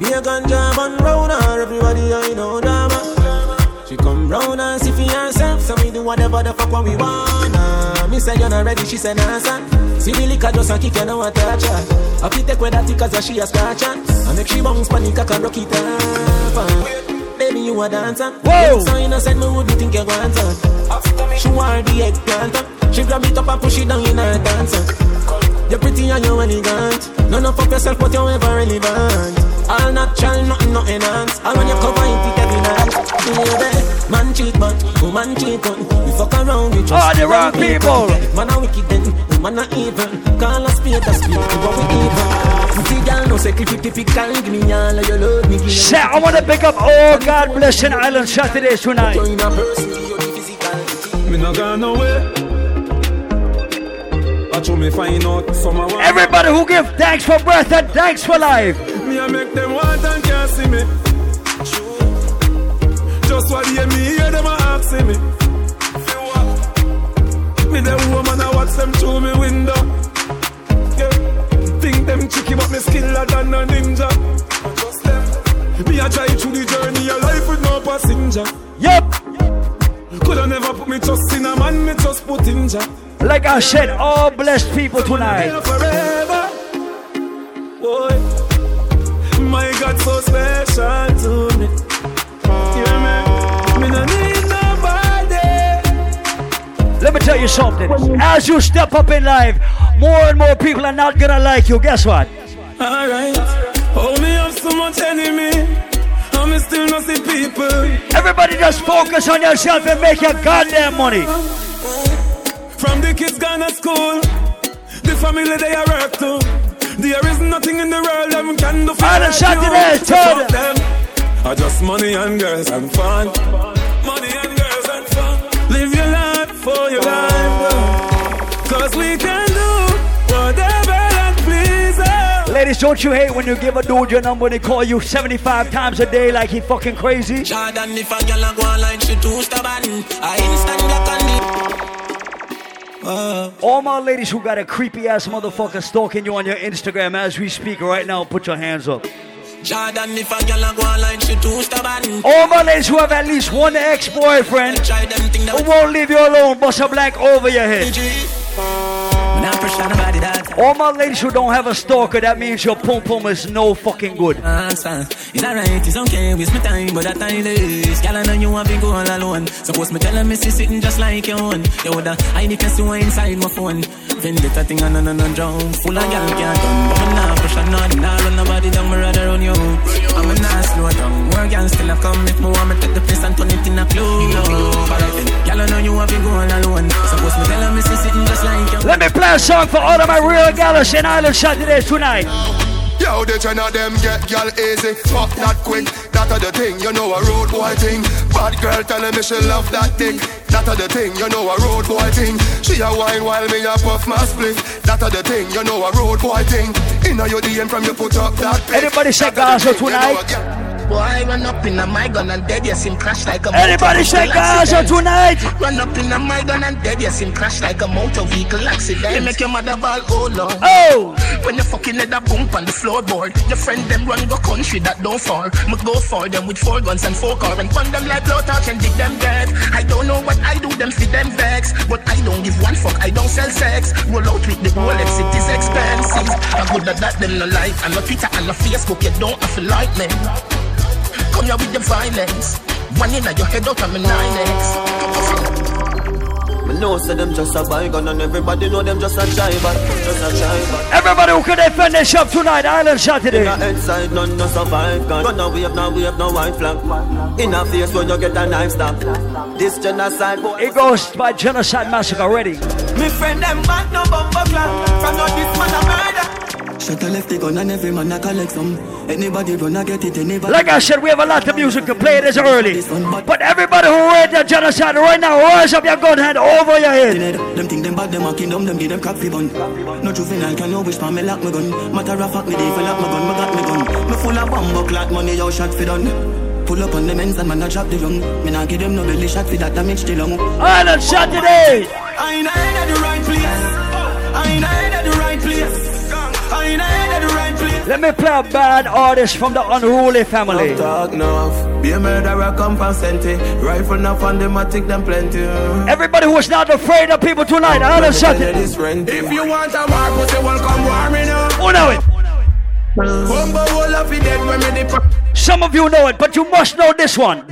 Be a ganja man round her, everybody I know drama. She come round and see for herself, so we do whatever the fuck what we wanna. Me say you're not ready, she say nah son. See the liquor just a kick you know I touch her. I fit take with that cause she a scratch. I make she bounce panic I can rock it off. uh. Baby you a dancer. Whoa. So innocent me would think you want her. She want the eggplant. uh. She grab it up and push it down in her dancer. You're pretty and you're elegant. None of fuck yourself, but you're ever relevant. All natural, nothing, nothing enhance. And when you cover it, it every night. Baby, man cheat, but woman cheat, but we fuck around with Oh, the wrong people. Man a wicked then, woman a evil. Call us spade a spade, we what we evil. See, girl, no say clip it typical. Give me all of your love, me give I want to pick up all God blessing Island Saturdays tonight. in a person, give you the physical. Me not gone away. Watch how me find out some. Everybody who give thanks for breath and thanks for life. Me a make them want and can't see me. Just what hear me hear them asking me. Me them woman a watch them through me window. Yeah. Think them tricky but me skiller than a ninja. Me a drive through the journey of life with no passenger. Yep. Coulda never put Me trust in a man, me just put in Jah. Like I said, all blessed people tonight. Forever. Boy, my God so special to me. Hear me? Me no need nobody. Let me tell you something. As you step up in life, more and more people are not gonna like you. Guess what? Alright. Oh, me have so much enemy. And me still not see people. Everybody just focus on yourself and make your goddamn money. From the kids gone to school, the family they are work to. There is nothing in the world them can do for All the Saturday, you. tell Fuck them. I just money and girls and fun. Money and girls and fun. Live your life for your life. Don't you hate when you give a dude your number and they call you 75 times a day like he fucking crazy? Jordan, if a girl go online, she too stubborn. I instant block on the. Uh. All my ladies who got a creepy ass motherfucker stalking you on your Instagram as we speak right now, put your hands up. Jordan, if a girl go online, she too stubborn. All my ladies who have at least one ex-boyfriend who won't leave you alone, bust a black over your head. Pressure nobody that. All my ladies who don't have a stalker, that means your pum pum is no fucking good. It's alright, it's okay, waste my time, but that time is. Girl, I know you to go all alone. Suppose me tell her, me see sitting just like your own. You woulda hide the casino inside my phone. Vendetta thing, and no, no, no, drown. Full of girl can't done, but me nah pressure none. Nah run nobody down, me rather run you. I'm a nah slow down. Work girl still a come if me want me take the place and turn it in a. Alright girl, I know you to go all alone. Suppose me tell her, me see sitting just like your own. Let me play a song for all of my real gallus in Island Saturdays tonight. Yo, the of them get gal easy, fuck not quick. That are the thing, you know a road boy thing. Bad girl telling me she love that dick. That are the thing, you know a road boy thing. She a wine while me a puff my split. That are the thing, you know a road boy thing. Inna your DM from you put up that pic. Anybody say That Gaza a tonight? Boy, run up in a my gun and dead, yes, him crash like a Anybody motor vehicle Gaza accident. tonight? Run up in a my gun and dead, yes, him crash like a motor vehicle accident. They make your mother ball, oh Lord. Oh. oh! When you fucking head a bump on the floorboard, your friend them run go country that don't fall. Me go for them with four guns and four car and pun them like blow touch and dig them dead. I don't know what I do, them feed them vex, but I don't give one fuck. I don't sell sex. Roll out with the Rolex, it is expensive. I good at that them no like, and no Twitter and no Facebook, you don't have to like me. Come here with the violence. One in your head out of my nine Me know say them just a bygone and everybody know them just a jiver, just a jiver. Everybody who can defend themselves tonight, Island Saturday. In a head side, none no survive gun. Run away up, now we have no white flag. In a face when you get a knife stab. This genocide boy. It goes by Genocide Massacre already. Me friend them back no bumper clock. From no this man a murder. Shut a left the gun and every man a collect some. Anybody run a get it, anybody. Like I said, we have a lot of music to play this early. But everybody who read the genocide right now, raise up your gun hand over your head. Them think them bad, them a kingdom, them give them crack bun. No juvenile can no wish for me lock me gun. Matter of fact, me dey for lock my gun, me got me gun. Me full of bomb clot money, yo shot fi done. Pull up on them ends and man a drop the young. Me nah give them no belly shot fi that damage the lung. Island Saturday. I ain't at the right place. I ain't Let me play a bad artist from the unruly family. Talk enough. Be a murderer, come from Senti. Rifle enough and them a take them plenty. Everybody who is not afraid of people tonight, I Island Saturday. If you want a war, pussy, welcome war, me now. Who know it? Bumbo wall of it dead when me Some of you know it, but you must know this one.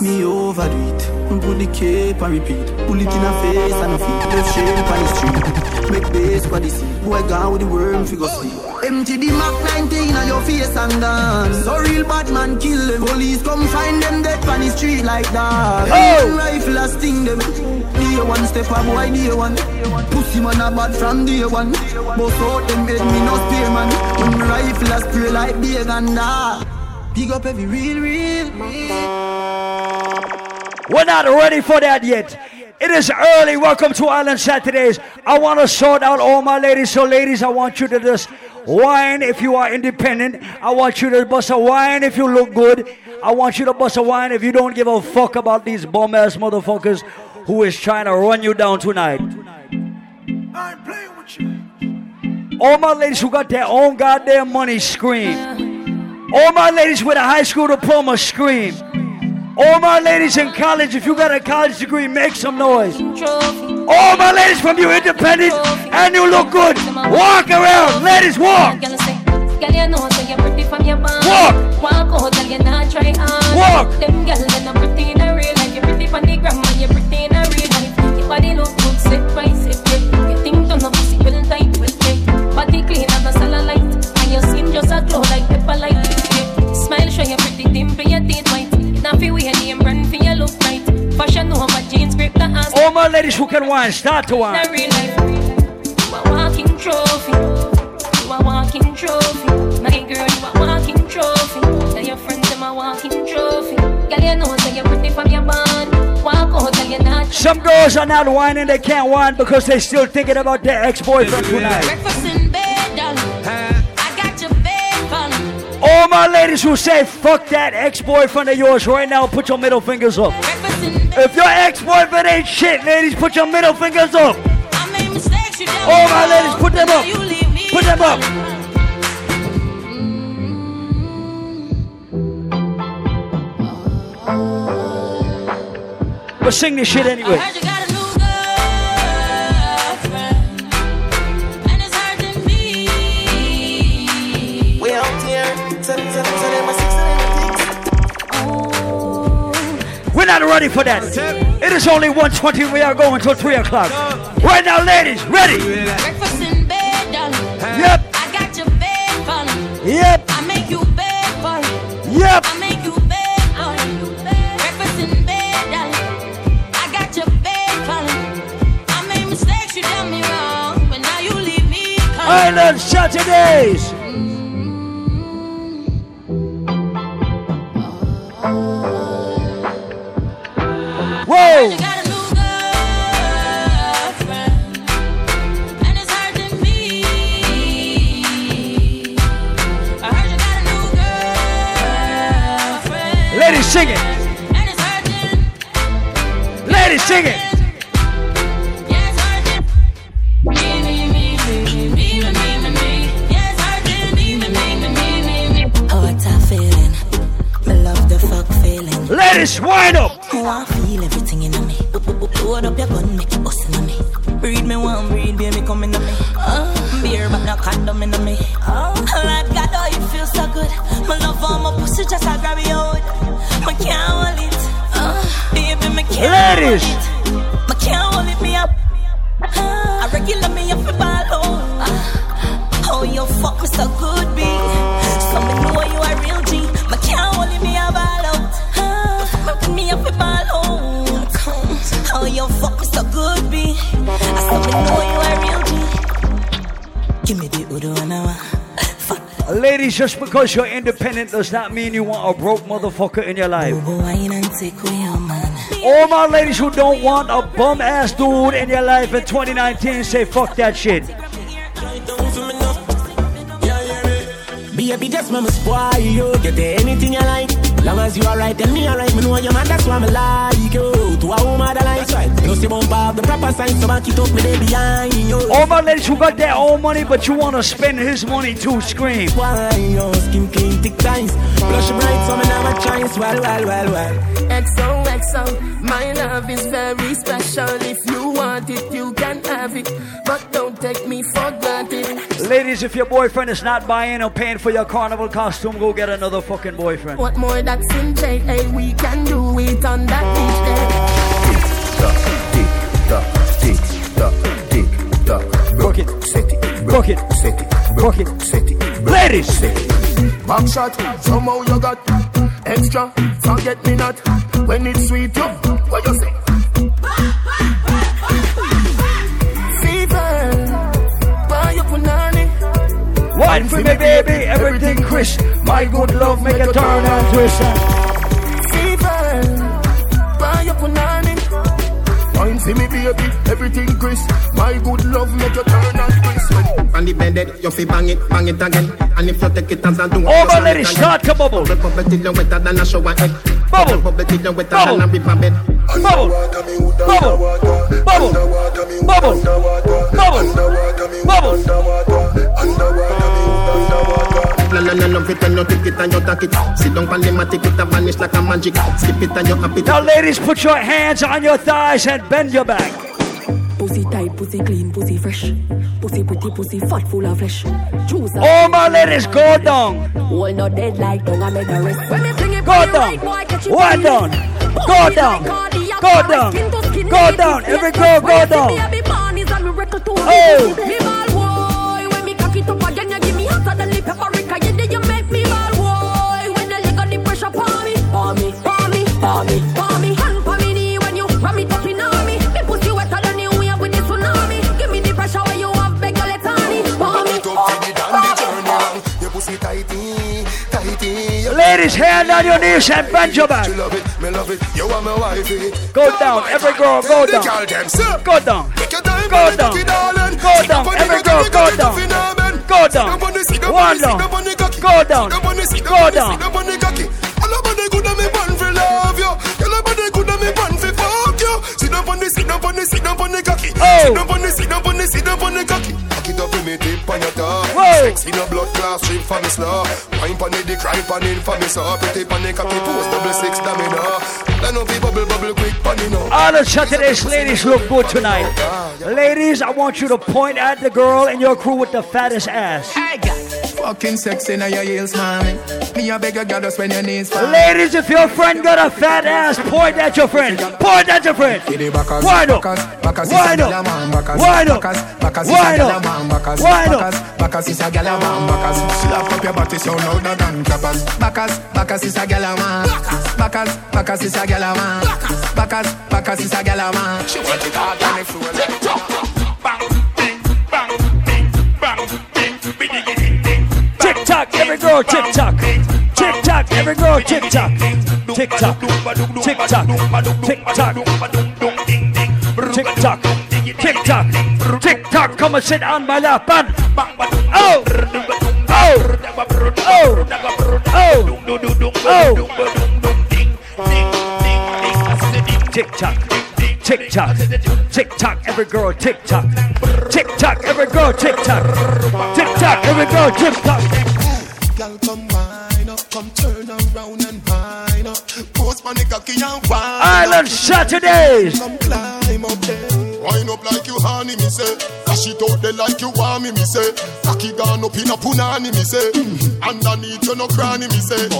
Me overdo it. We put the cape and repeat. Pull it in a face and a feet. Left shame on the street. Make base for the sea. Boy gone with the worm figure sleep. Empty the Mac 19 on your face and dance. So real bad man kill them. Police come find them dead on the street like that. Oh! Rifle a sting them. One step up, boy, one. Pussy man a bad from day one. Both out them head, me no man. When rifle a spray like big and that. Big up every real, real, We're not ready for that yet. It is early. Welcome to Island Saturdays. I want to sort out all my ladies. So, ladies, I want you to just whine if you are independent. I want you to bust a whine if you look good. I want you to bust a whine if you don't give a fuck about these bum ass motherfuckers who is trying to run you down tonight. I ain't playing with you. All my ladies who got their own goddamn money scream. All my ladies with a high school diploma scream. All my ladies in college, if you got a college degree, make some noise. All my ladies from you independent and you look good, walk around. Ladies, walk. Girl, you know feel we name brand for your look right. Fashion over jeans, grip the ass. All my ladies who can wine, start to In a wine. real life, you a walking trophy. You a walking trophy. My girl, you a walking trophy. Tell your friends them a walking trophy. Girl, you know you're pretty from your band. Walk out, girl, you're not. Some girls are not whining, they can't whine because they're still thinking about their ex-boyfriend tonight. All my ladies who say fuck that ex-boyfriend of yours right now, put your middle fingers up. If your ex-boyfriend ain't shit, ladies, put your middle fingers up. All my ladies, put them up. Put them up. But sing this shit anyway. We're not ready for that. It is only 1.20. We are going till 3 o'clock. Right now, ladies, ready? Breakfast in bed, darling. Yep. I got your bed, falling. Yep. I make you bed, falling. Yep. I make you bed, falling. Breakfast in bed, darling. I got your bed, falling. I made mistakes, you done me wrong, but now you leave me calling. Island Saturdays. Whoa. Ladies, sing it. Ladies, sing it. Yes I did mean me Yes I can mean me Oh, what a feeling. Me love the fuck feeling. Ladies, wind up. Load up your gun, make it bust in me. Breed me one, breed, baby, come in me. Oh, beer, but no condom in me. Oh, oh like God, oh, it feels so good. My love on my pussy, just I grab your hold. My can't hold it. Oh, baby, me can't Ladies. hold it. Ladies, just because you're independent does not mean you want a broke motherfucker in your life. wine and take away your man. All my ladies who don't want a bum ass dude in your life in 2019 say fuck that shit. Baby, just mama spoil you. Get anything you like. Long as you alright, tell me alright. Me know your man, that's why me like you. To a woman that likes right. Plus you bump up the proper sign, so back it up, me there behind you. All my ladies who got their own money, but you want to spend his money to scream. Why your skin clean, thick ties. Blush bright, so me never chance. Well, well, well, well. XOXO, my love is very special. If you want it, you can have it. But don't take me for granted. Ladies, if your boyfriend is not buying or paying for your carnival costume, go get another fucking boyfriend. What more that's in J, hey, we can do it on that beach there. Book it. Set it. Book it. Set it. Book it. Set it. Ladies. Set it. Back shot, somehow you got extra. Forget me not when it's sweet. You, what you say? Fever, buy your punani. Wine for me, baby, everything crisp. My good love make a turn and twist. Fever, buy your punani. Wine for me, baby, everything crisp. My good love make you turn and twist. On the bed, you fi bang it, bang it again. And if you take it as a do, All my ladies, start to bubble. Bubble, bubble till you wetter than a shower head. Bubble, bubble till you wetter Bubble. than a river bed. Bubble, bubble, bubble, bubble, bubble, bubble. La la and I love it when you take it and you take it. Sit down on the mat, take it and vanish like a magic. Skip it and you happy. Now, ladies, put your hands on your thighs and bend your back. Pussy tight, pussy clean, pussy fresh. Pussy pretty, pussy fat, full of flesh. Choose a All my ladies, go down. All not dead like dung, I make a rest. When me fling it Go down. right, boy, catch it One for down. Go down. like cardiac, Go down. skin to skin, Go make it down. flex. Every girl, go When you see down. me, Ladies, hand on your knees and bend your back. Love it, me love it. You are my wifey. Go down. Every girl, go down. Go down. Go down. Go down. Every girl, go down. Go down. One down. Go down. Go down. good and me born for love you. Your body good and me born for fuck you. Sit down on the, sit down on the, sit down on the cocky. Oh. Sit down on the, sit down on the, sit down on the cocky. Cock it up in me tip on your top. Sex in a blood class strip for me slow. Wine pon the dick, cry pon in for me so. Pretty pon the cocky pose, double six domino. Let no be bubble bubble quick pon you know. All the Saturdays ladies look good tonight. Ladies, I want you to point at the girl in your crew with the fattest ass. Fucking sexy now your heels, mommy. Me a beg you, girl, just when your knees fall. Ladies, if your friend got a fat ass, point at your friend. Point at your friend. Wind up. Wind up. Wind up. Wind up. Wind up. Bacchus is a gal a man, Bacchus Slap up your body so louder than clappers Bacchus, Bacchus is a gal a man Bacchus, Bacchus is a gal a man Bacchus, Bacchus is a gal a man She want it hard on the floor Tick tock, every girl, tick tock. Tick tock, every girl, tick tock. Tick tock. Tick tock. Tick tock. Tick tock. Come and sit on my lap and oh, oh, oh, oh, oh. Tick tock. Tick tock. Tick tock. Every girl, tick tock. Tick tock. Every girl, tick tock. Tick tock. Every girl, tick tock. Come wine up, come turn around and wine up. Post the cocky and wine. Island Saturdays. Come climb up there. Wine up like you honey, me say. Flash it out there like you want me, me say. Cocky gone up in a punani, me say. Mm-hmm. Underneath you no cranny, me say.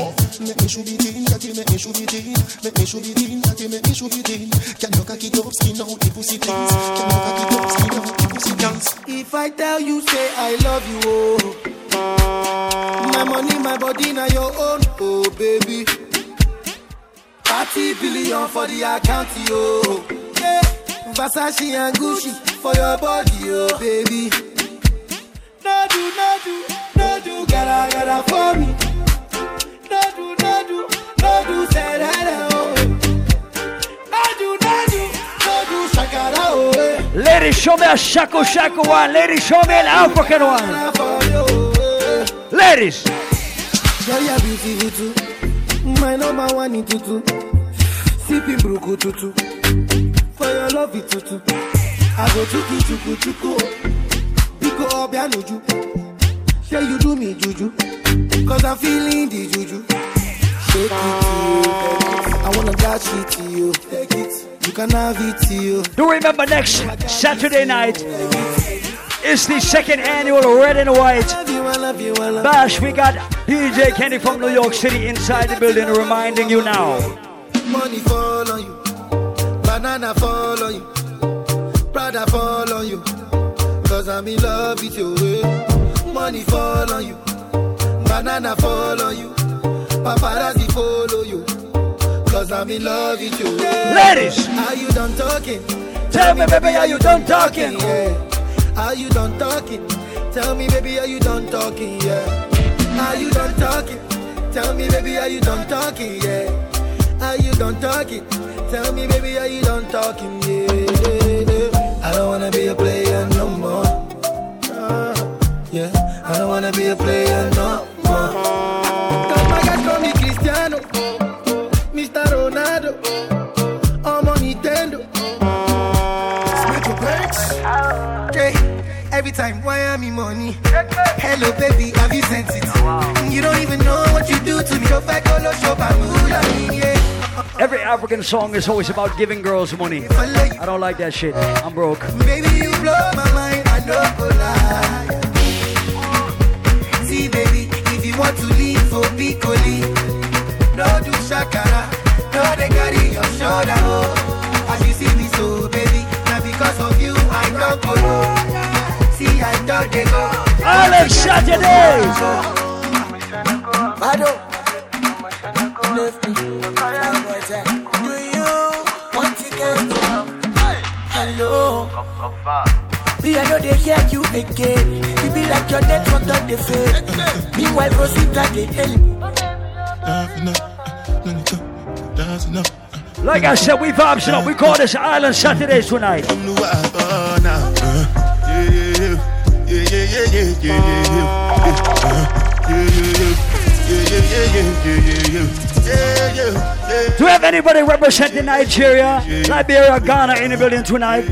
Make me shoot it in, cocky make me shoot it in. Make me shoot it in, cocky make me shoot it in. Can you cocky up, skin out the pussy please? Can you cocky up, skin out the pussy dance? If I tell you, say I love you, oh. My money, my body, now your own, oh baby. 30 billion for the account, yo. Yeah. Versace and Gucci for your body, oh baby. No do, no do, no do, gotta, gotta for me. No do, no do, no do, say that, oh. No do, no do, no do, shakara, oh. eh. Ladies, show me a shaku shaku one. Ladies, show me an African one. Ladies, Girl, you're beautiful too. My number one in tutu. Sipping bruku tutu. Your love it tutu. I go chuku chuku chuku. Biko obianuju. Say you do me juju. Cause I'm feeling the juju. Shake it to you. I wanna dash it to you. Take it. You can have it to you. do remember next Saturday night is the second annual Red and White Bash. We got DJ Kenny from New York City inside the building reminding you now. Money fall on you. Banana fall on you. Prada fall on you. Cause I'm in love with you. eh. Money fall on you. Banana fall on you. Paparazzi follow you. Cause I'm in love with you. eh. Ladies! Are you done talking? Tell me, baby, are you done talking? Yeah. Are you done talking? Tell me, baby, are you done talking? Yeah. Are you done talking? Tell me, baby, are you done talking? Yeah how you gon' talk it? Tell me, baby, how you done talking? Yeah, I don't wanna be a player no more. Uh, yeah, I don't wanna be a player no more. Cause my guys call me Cristiano, Mr. Ronaldo, I'm on Nintendo. Okay. Every time, why am I money? Hello, baby, have you sent it? You don't even know what you do to me. If I go, look, shop, I'm good, I mean, yeah. African song is always about giving girls money. I don't like that shit. I'm broke. Baby, you blow my mind, I don't go lie. See, baby, if you want to leave for Piccoli, no do shakara, no they carry your shoulder. Oh. As you see me so, baby, now because of you, I don't go low. See, I don't they go. Alex Saturday. Bado. Left me. Do you want to get Hello. Me, I know they hear you again. You be like your network on the fade. Meanwhile, Rosita, they help. Like I said, we vibes it up. We call this Island Saturdays tonight. Do we have anybody representing Nigeria, Liberia, Ghana in the building tonight?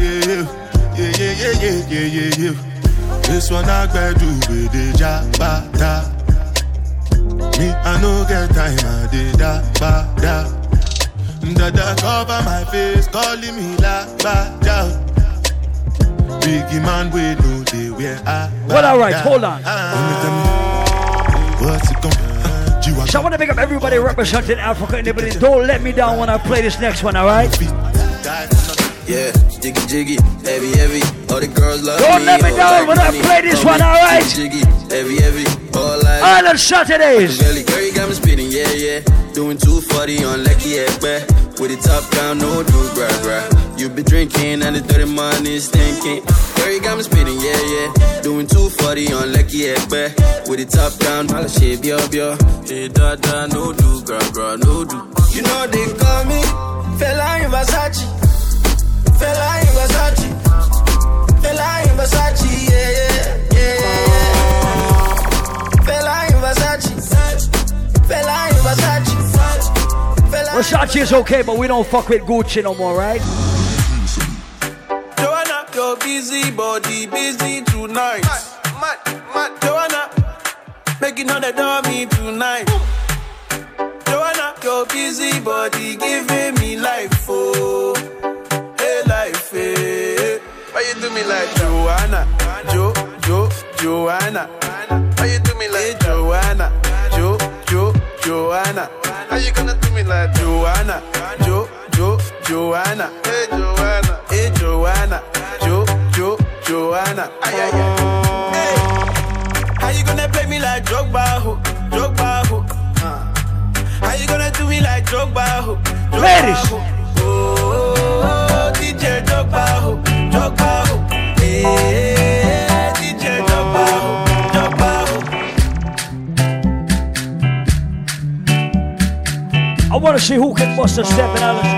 This one I better do with the jabata. Me, I no get time, I did that, ba, da. Dada cover my face, calling me la, ba, da. Biggie man, we know they wear a. Well, all right, hold on. What's it gonna So I want to pick up everybody representing Africa in the building. Don't let me down when I play this next one, all right? Yeah, jiggy jiggy, heavy heavy. All the girls love Don't me. let me all down like when I play this Call one, alright? Jiggy, heavy heavy. All like Island Saturdays. Girl, you got me speeding, yeah yeah. Doing 240 on Lucky Ekpe. With the top down, no do gra gra. You be drinking and the dirty money stinking. Girl, you got me spinning, yeah yeah. Doing 240 on Lucky Ekpe. With the top down, all the shit, bio bio. Hey da da, no do gra gra, no do. You know they call me Fela in Versace. Fela in Versace. Fela in Versace, yeah, yeah, yeah, yeah. Fela in Versace. Fela in Versace is okay, but we don't fuck with Gucci no more, right? Joanna, your busy body busy tonight. Mad, mad, Joanna, making all the dummy tonight. Joanna, your busy body giving me life, oh, hey life, hey. Why you do me like Joanna, Jo, Jo, Joanna? Why you do me like Joanna, Jo, Jo, Joanna? How you gonna do me like Joanna, Jo, Jo, Joanna? Hey Joanna, hey Joanna, Jo, Jo, Joanna. Ay, ay, ay. Hey, how you gonna play me like Drogba, ho, Drogba, ho? Uh. How you gonna do me like Drogba, ho, Drogba, Ladies. ho? Oh, DJ Drogba, ho, Drogba, ho. Hey, want to see who can bust a step in Island.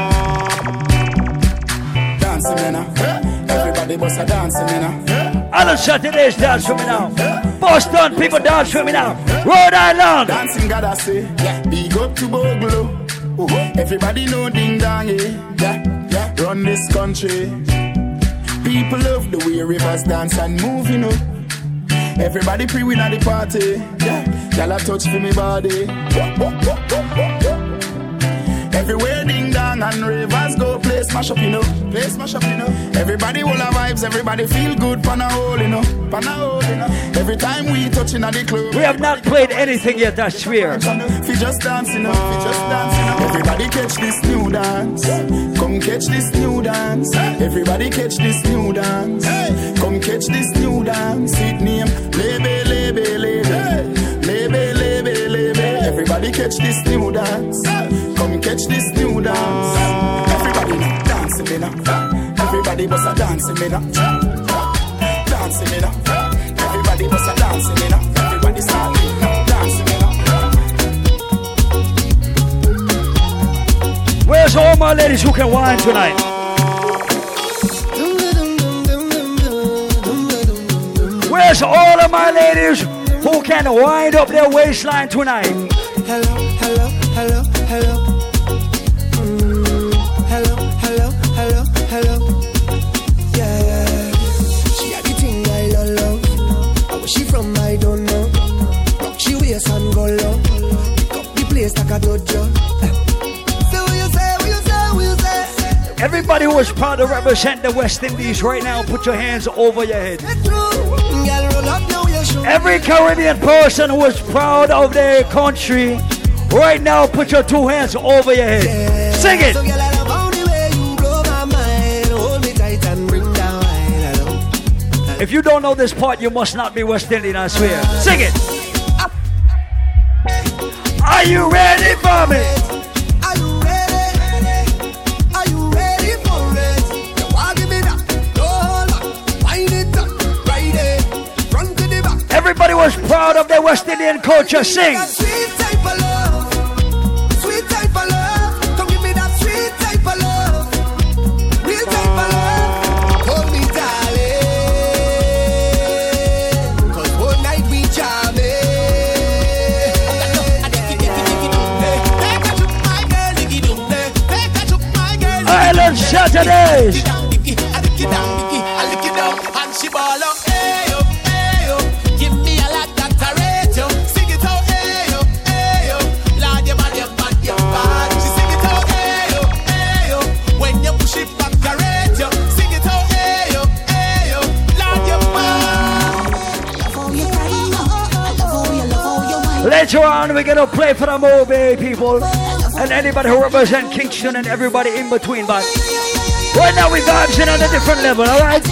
Dancing me now. Ah. Everybody bust a dancing me now. Ah. Island Saturdays dance for me now. Boston people dance for me now. Rhode Island. Dancing God I say, yeah. Big up to Bogle. Oh, everybody know ding dong, yeah. yeah, yeah. Run this country. People love the way rivers dance and move, you know. Everybody pre win at the party. Yeah, y'all touch for me body. Everywhere ding dong and rivers go play smash up, you know. Play smash up, you know. Everybody will have vibes, everybody feel good, pan a hole, you know. Pan a hole, you know. Every time we touching at the club. We have not played anything yet, I swear. Fi just dancing up, fi just dancing up. Everybody catch this new dance. Come catch this new dance. Everybody catch this new dance. Come catch this new dance. It name Lebe, Lebe, Lebe. Lebe, Lebe, Lebe. Everybody catch this new dance. Come catch this new dance. Everybody now dancing me now. Everybody bust a dancing me now. Dancing me now. Everybody bust a dancing me now. Everybody start dancing me now. Where's all my ladies who can whine tonight? Where's all of my ladies who can wind up their waistline tonight? Hello, hello, hello, Everybody who is proud to represent the West Indies right now, put your hands over your head. Every Caribbean person who is proud of their country, right now, put your two hands over your head. Sing it. If you don't know this part, you must not be West Indian, I swear. Sing it. Are you ready for me? Proud of their West Indian culture. Sing. A sweet type of love. Sweet type of love. Don't give me that Later on, we're gonna play for the Mobile people and anybody who represent Kingston and everybody in between. But right now, we vibes in on a different level. All right.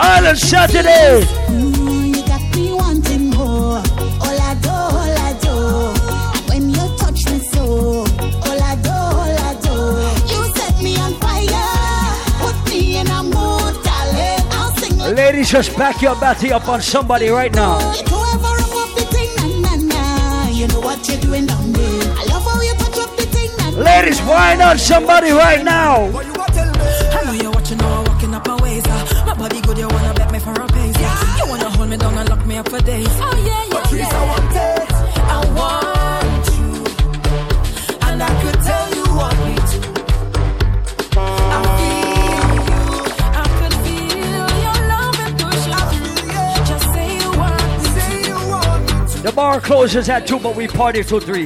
Island Saturday. Just back your batty up on somebody right now. Ladies, why not somebody right now. Me The bar closes at 2, but we party till 3.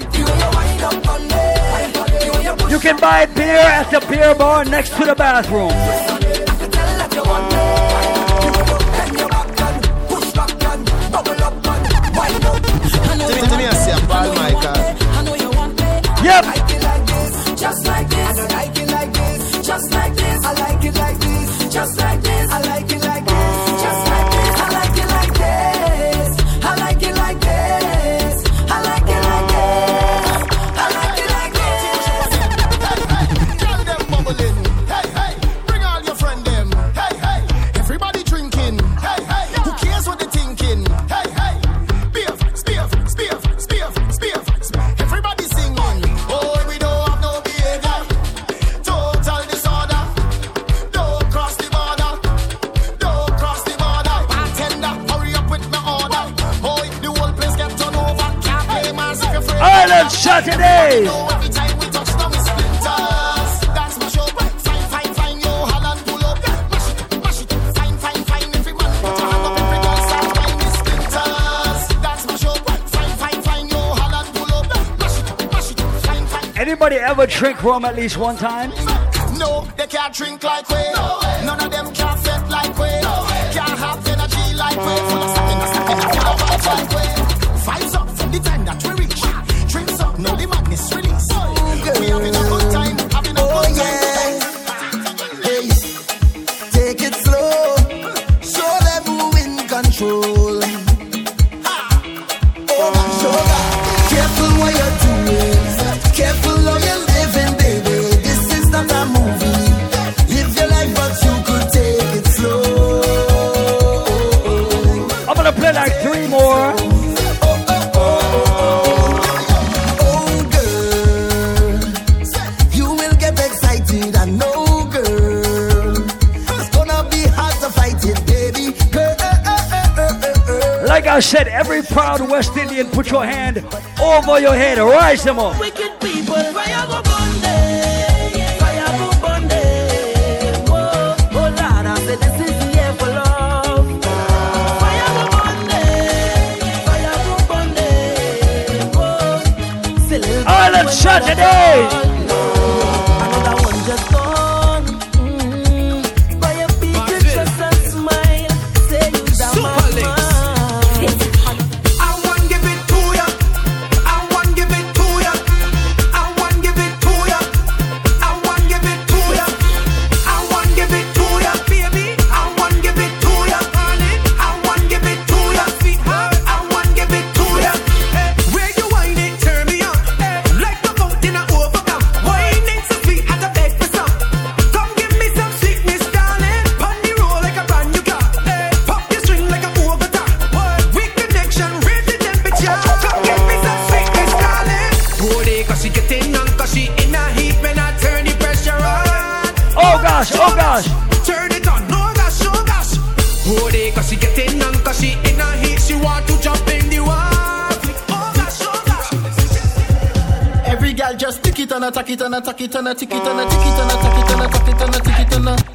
You can buy beer at the beer bar next to the bathroom. Drink rum at least one time? No, they can't drink like we. No None of them can fit like we. Can't have energy like we. Full of stacking, stacking, can't vibe like we. I said, every proud West Indian, put your hand over your head, rise them up. Wicked people, fire go oh, oh Lord, I say this is for love.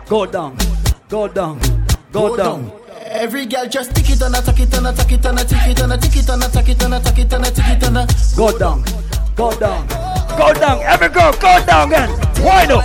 Go down, go down, go down. Every girl just tick it and attack it and attack it and a tick it and a tick it and attack it and attack it and a tick it and Go down, go down, go down. Every girl, go down again. Wind up.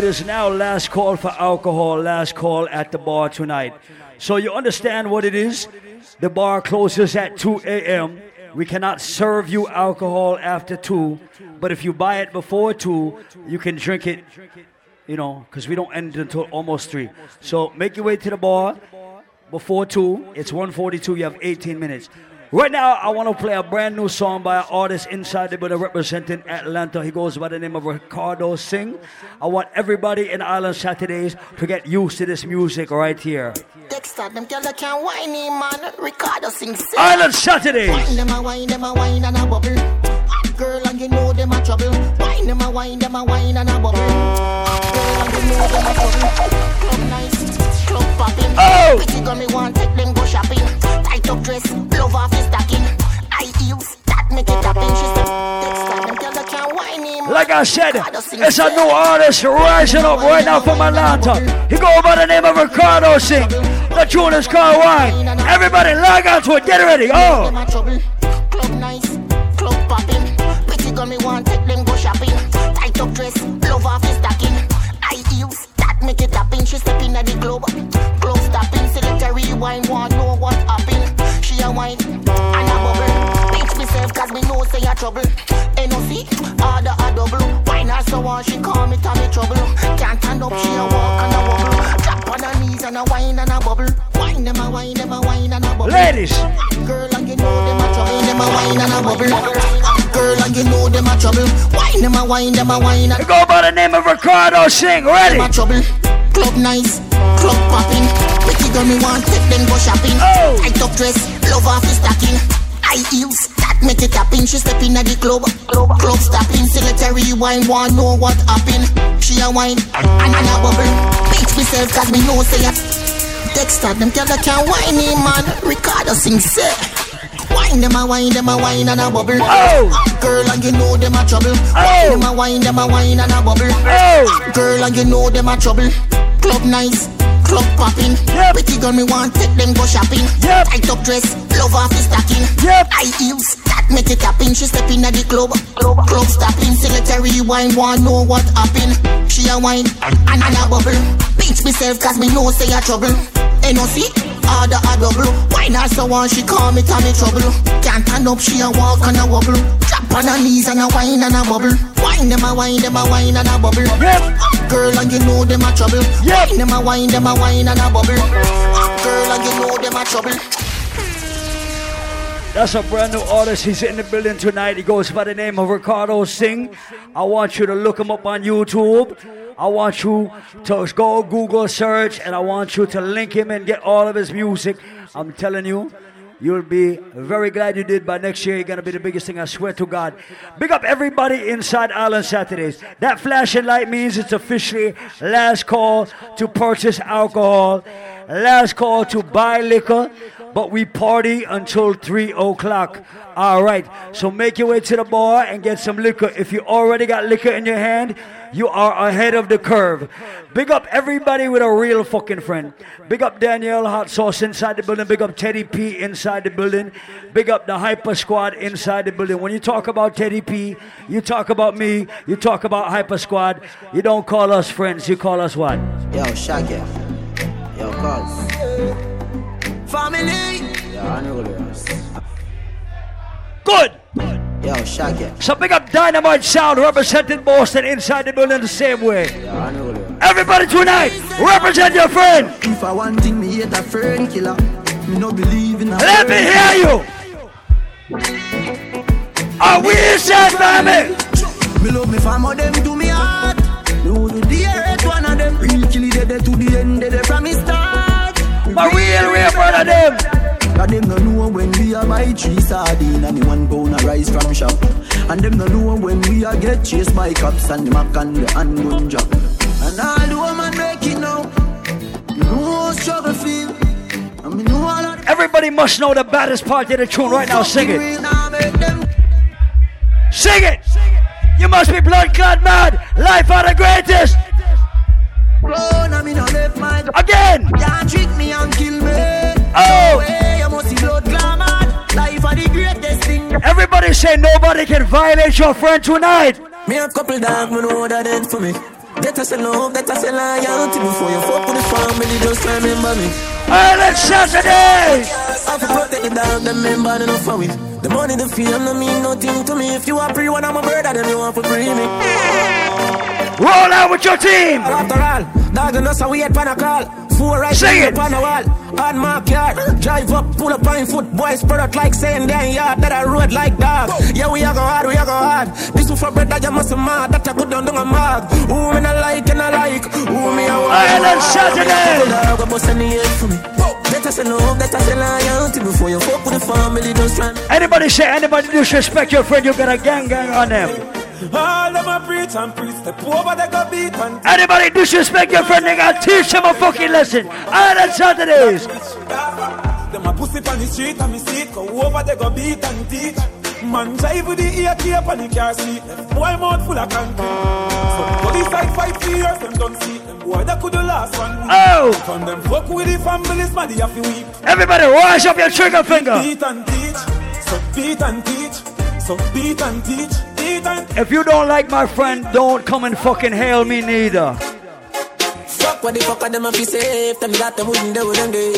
It is now last call for alcohol, last call at the bar tonight. So you understand what it is? The bar closes at 2 a.m. We cannot serve you alcohol after 2, but if you buy it before 2, you can drink it, you know, because we don't end until almost 3. So make your way to the bar before 2. It's 142, you have 18 minutes. Right now, I want to play a brand new song by an artist inside the building representing Atlanta. He goes by the name of Ricardo Singh. I want everybody in Island Saturdays to get used to this music right here. Dexter, them can't whine me, man. Ricardo sings. Island Saturdays. Wine them a wine, them a wine and a bubble. Girl and you know them a trouble. Wine them a wine, them a wine and a bubble. Girl and you know them a trouble. Club nice, club popping. Oh. Pretty girl me want take them go shopping. Tight up dress, love off his stocking. High heels, that make it happen. She said, Dexter, them girls that can't whine me. Like I said, it's a new artist rising up right now from Atlanta. He go by the name of Ricardo Singh. The tune is called Wine. Everybody log on to it. Get ready. Oh. Club nice, club popping. Pretty girl me want take them go shopping. Tight up dress, love off his stocking. High heels, make it happen. She step in at the club, club stopping. Select a rewind, want know what happened. She a wine and a bubble. Pinch myself cause me know say a trouble. NOC, order a double. Wine her so on, she call me Tommy Trouble. Can't stand up, she a walk and a wobble. Drop on her knees and a wine and a bubble. Wine them a wine, them a wine and a bubble. Ladies. Girl, and you know them a trouble. Them a wine and a bubble. Girl, and you know them a trouble. Wine them a wine, them a wine and Go by the name of Ricardo Singh. Ready? them a trouble. Club nice, club popping. Pretty girl me want take them go shopping. Oh. Tight up dress, love off his stocking. High heels, that make it happen. She step in at the club, club, club stopping. Select a rewind, want know what happened. She a wine and, and a bubble. Beat myself cause me know say a Dexter, them tell that can't wine me, man. Ricardo sing say. Wine them a wine, them a wine and a bubble. Oh. Girl, and you know them a trouble. Wine them a wine, them a wine and a bubble. Oh. Girl, and you know them a trouble. Club nice, club popping. Pretty girl, me want take them go shopping. Tight up dress, love off his stocking. High heels, that Make it happen, she step in at the club. Club, club stopping, select a rewind, want know what happened. She a wine and, and, and a bubble. Pinch myself cause me know say a trouble. NOC, order a double. Wine her so on, she call me, tell me trouble. Can't stand up, she a walk and a wobble. Drop on her knees and a wine and a bubble. Wine them a wine, them a wine and a bubble. Girl and you know them a trouble. Wine them a wine, them a wine and a bubble. Girl and you know them a trouble. That's a brand new artist. He's in the building tonight. He goes by the name of Ricardo Singh. I want you to look him up on YouTube. I want you to go Google search and I want you to link him and get all of his music. I'm telling you, you'll be very glad you did. By next year, you're gonna be the biggest thing. I swear to God. Big up everybody inside Island Saturdays. That flashing light means it's officially last call to purchase alcohol, last call to buy liquor but we party until 3 o'clock. All right, so make your way to the bar and get some liquor. If you already got liquor in your hand, you are ahead of the curve. Big up everybody with a real fucking friend. Big up Danielle Hot Sauce inside the building. Big up Teddy P inside the building. Big up the Hyper Squad inside the building. When you talk about Teddy P, you talk about me, you talk about Hyper Squad. You don't call us friends, you call us what? Yo, Shaggy. Yo, cuz. Family. Yo, Honorable Good. Yo, Shaggy. So big up Dynamite Sound representing Boston inside the building the same way. Everybody tonight, represent your friend. If I want thing, me hate a friend killer. Me no believe in a Let me hear you. Are we inside, family? Me love me fam, them do me heart. Would do the hate one of them. Real kill it, to the end, they from me start. My real, real brother them. Cause them no know when we a buy three sardine and the one pound of rice from shop. And them no know when we a get chased by cops and the mac and the handgun drop. And all the woman make it now. You know struggle feel. Know all Everybody must know the baddest part of the tune right now. Sing it. real now make them Sing it. You must be blood clot mad. Life are the greatest. Run, I mean, I left my Again. Can't trick me and kill me. Oh. Way, you must see blood glamour. Life are the greatest thing. Everybody say nobody can violate your friend tonight. Me have couple dog, me know that ain't for me. That I say love, that I say loyalty Before you fuck with the family, just remember me Island Saturday! I have to protect the dog, them member, enough for it The money, the fame, no mean nothing to me If you are free, one of my brother, then you want to free me Roll out with your team! After all, dog and us, we had pan a call Four right Sing it. on the wall. On my car, drive up, pull up on foot Boys spread out like saying damn yard. That I road like dog. Yeah, we are go hard, we are go hard. This is for bread that you must mad That I go down, down a Who me not like and I like? Who me I want? Island Saturday! Dog, bust any head for me. Better say love, better say loyalty Before you fuck with the family, just try Anybody say anybody disrespect your friend, you got a gang gang on them. All them a preach and preach, step over they go beat and Anybody disrespect your friend, they got teach them a fucking lesson. Island Saturdays. Them a pussy on the street and me see it Go over they go beat and teach Man drive with the ear tape and the car seat. Left boy mouth full of concrete. So police fight years them don't see Them boy that could the last one week. Oh. From them fuck with the families man they have to weep. Everybody rise up your trigger finger. Beat and teach. So beat and teach. So beat and teach If you don't like my friend, don't come and fucking hail me neither. Fuck what the fuck are them a fi safe Them that them wouldn't do them day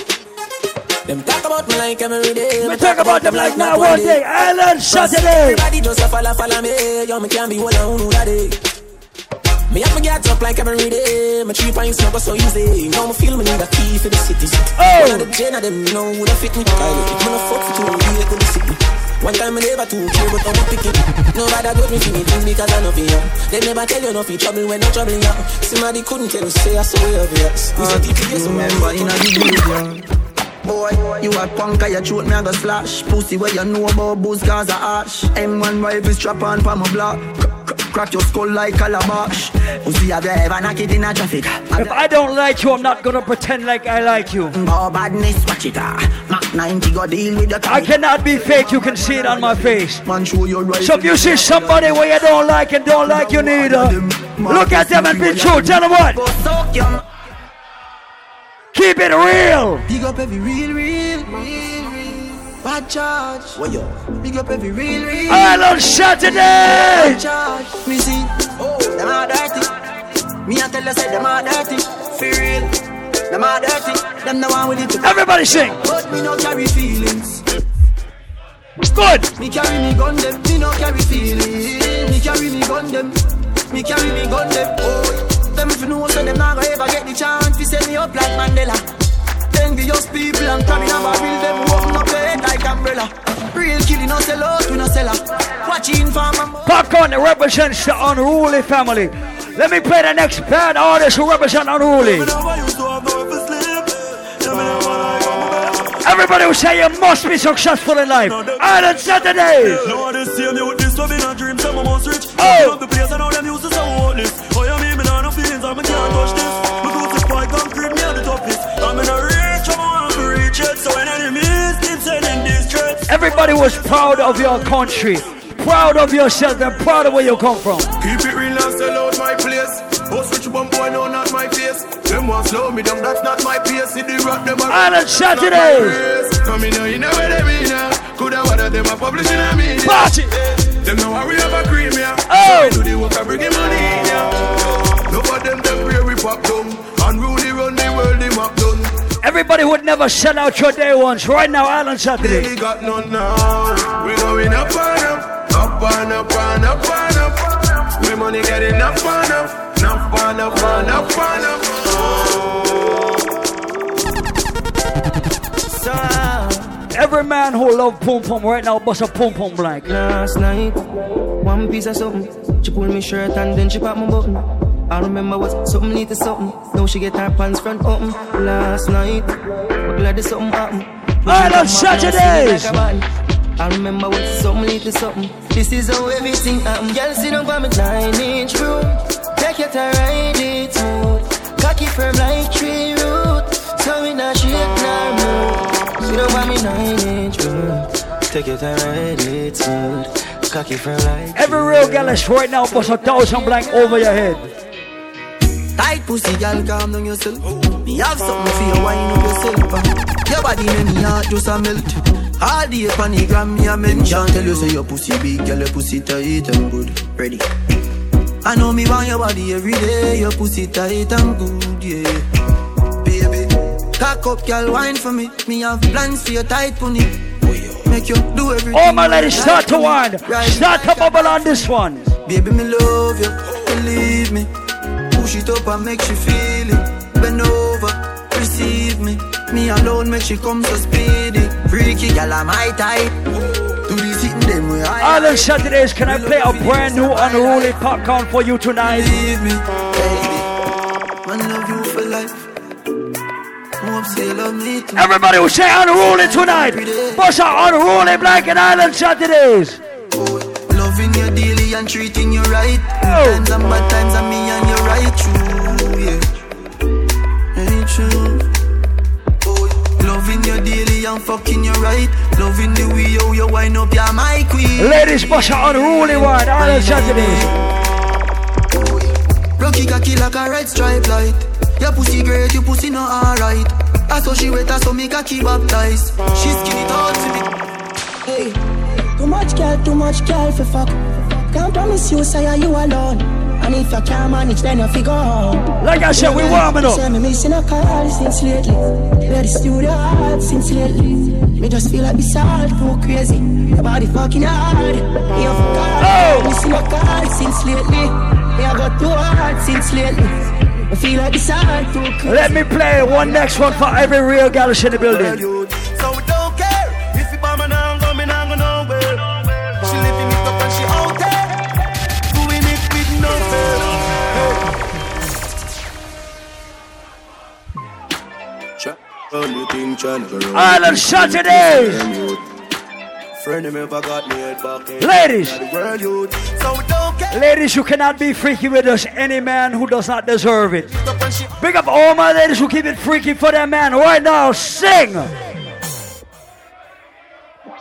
Them talk about me like every day We talk about them like now one day. Island shut Saturday. Everybody just a follow, follow me Yo, me can't be one on who that day me have me get up like every day. My three pints never so easy. Now me feel me need a key for the city. Oh. One of the gen of them know who that fit me. I look it, me no fuck for two, you could sit me. One time I never too care, but I'm pick it. Nobody got me for me thing because I know for you. They never tell you no for trouble when no trouble you. Somebody couldn't tell you, say I saw you. We said TPS, Remember in a the Boy, you a punk, you throat me a go slash. Pussy where you know about booze cause a ash. M1 rifle strap on for my block. Crack your skull like calabash Pussy have you ever knock it in a traffic? If I don't like you, I'm not gonna pretend like I like you. Oh badness, watch it ah. Mac 90 go deal with the I cannot be fake, you can see it on my face. Man show your right So if you see somebody where you don't like and don't like you neither, look at them and be true. Tell them what. Go suck your Keep it real. Big up every real, real, real, real Bad charge. What yo? Big up every real, real. Island Saturday. Bad charge. Me see. Oh, them are dirty. Me I tell you say them are dirty. For real. Them are dirty. Them the one with it. Everybody sing. But me no carry feelings. Good. Me carry me gun them. Me no carry feelings. Me carry me gun them. Me carry me gun them. Oh. Them if you know so them not gonna ever get the chance to set me up like Mandela. Envious people and carrying a barrel them open up their head like umbrella. Real killing no sell out, we no sell out. Watching for my Popcaan represents the unruly family. Let me play the next band artist who represent unruly. Everybody will say you must be successful in life. Island Saturdays. No, this year me with this love in a dream, some of us rich. Oh. Love the place, I know them used to so nah no feelings, I me can't touch this. Me go to spy concrete, me are the toughest. I'm in a reach, I'm want to reach it. So when enemies keep sending these threats. Everybody was proud of your country, proud of yourself, and proud of where you come from. Keep it real and sell out my place. Boss rich bum boy, no, not my face. Them want slow me down, that's not my pace. See the rock, them a Island Saturdays. Come in now, you know where they be now. Coulda what them a publishing a me. Party. Them know how we have a cream, yeah. Oh. So we do the work and bring in money in, yeah. No for them, them pray we pop down. Unruly run the world, the map done. Everybody would never sell out your day ones. Right now, Island Saturday. They got none now. We going up and up, up and up and up and up. We money getting up and up, up and up and up and up. Every man who love pum pum right now bust a pum pum blank. Last night, one piece of something. She pulled me shirt and then she popped my button. I remember what something to something. Now she get her pants front open. Last night, but glad there's something happened. Island Saturdays. I remember what something to something. This is how everything happened. Girl, sit down by me nine inch room. Take your time, ride it smooth. Cocky firm like tree root. So we not shake nor move. Sit down by me nine inch room. Take your time, ride it smooth. Cocky firm like Every real gal is right now bust a thousand blank over your head. Tight pussy, girl, calm down yourself. Me have something for you, wine up yourself. Your body make me heart just a melt. All day on the gram, me a mention. Tell you say your pussy big, girl, your pussy tight and good. Ready? I know me want your body every day. Your pussy tight and good, yeah. Baby, cock up, girl, wine for me. Me have plans for your tight pony. Make you do everything. All my ladies start to right. wind. Start to bubble on this one. Baby, me love you, believe me. It up and make she feel it. Bend over, receive me. Me alone make she come so speedy. Freaky I'm my type. Do the sitting them way I Island Saturdays, can I play a brand new unruly Popcaan for you tonight? Me, baby. Man, love you for life. Hope say you love me too. Everybody will say unruly tonight. Bust unruly black and Island Saturdays. Loving you daily and treating you right. Good times and bad times and me and you right true, yeah. Ain't true. Loving you daily and fucking you right. Loving the way how you wind up, you're my queen. Ladies, bust a unruly one. Island Saturdays. Rocky cocky like a red stripe light. Your pussy great, your pussy not alright. I saw she wet, I saw me cocky baptized. She skinny tall to me. Hey, too much girl, too much girl for fuck. Can't promise you, say are you alone. And if you can't manage, then you figure out. Like I said, we warming up. Say me missing a call since lately. Where the studio hard since lately. Me just feel like this all too crazy. Your body fucking hard. You forgot. Oh. Missing a call since lately. Me I got too hard since lately. I feel like this all too crazy. Let me play one next one for every real gal in the building. To go Island Saturdays. Friend of me forgot me head back in. Ladies. The world youth. So we don't care. Ladies, you cannot be freaky with us. Any man who does not deserve it. Big up all my ladies who keep it freaky for their man right now. Sing.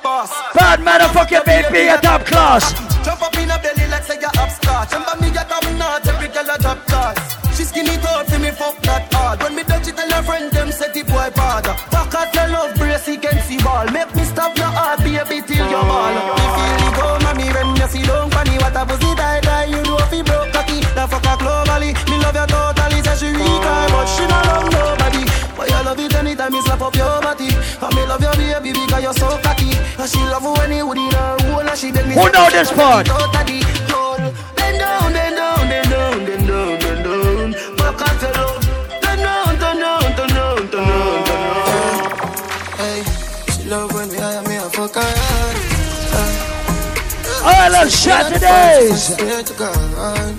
Boss. Bad motherfucker, baby, a top class. Jump up in a belly like say you're upstart. Remember me get coming out every girl a drop class. She skinny tall for me fuck that hard. When me touch it tell her friend them say the boy bad Fuck at the love brace he can see ball Make me stop your heart baby till your ball Me feel it go mommy when you see long funny. What a pussy die die you know fi broke cocky. The fuck a globally. Me love you totally Say she weak but she not love nobody. Boy, I love it anytime you slap up your body. And me love you baby because you're so cocky. And she love you when you would in her hole And she beg me Who know this part? Bend down, bend down, bend down, bend down love when me hire me a fuck her hard. All right, let's shot today's. Swear to God.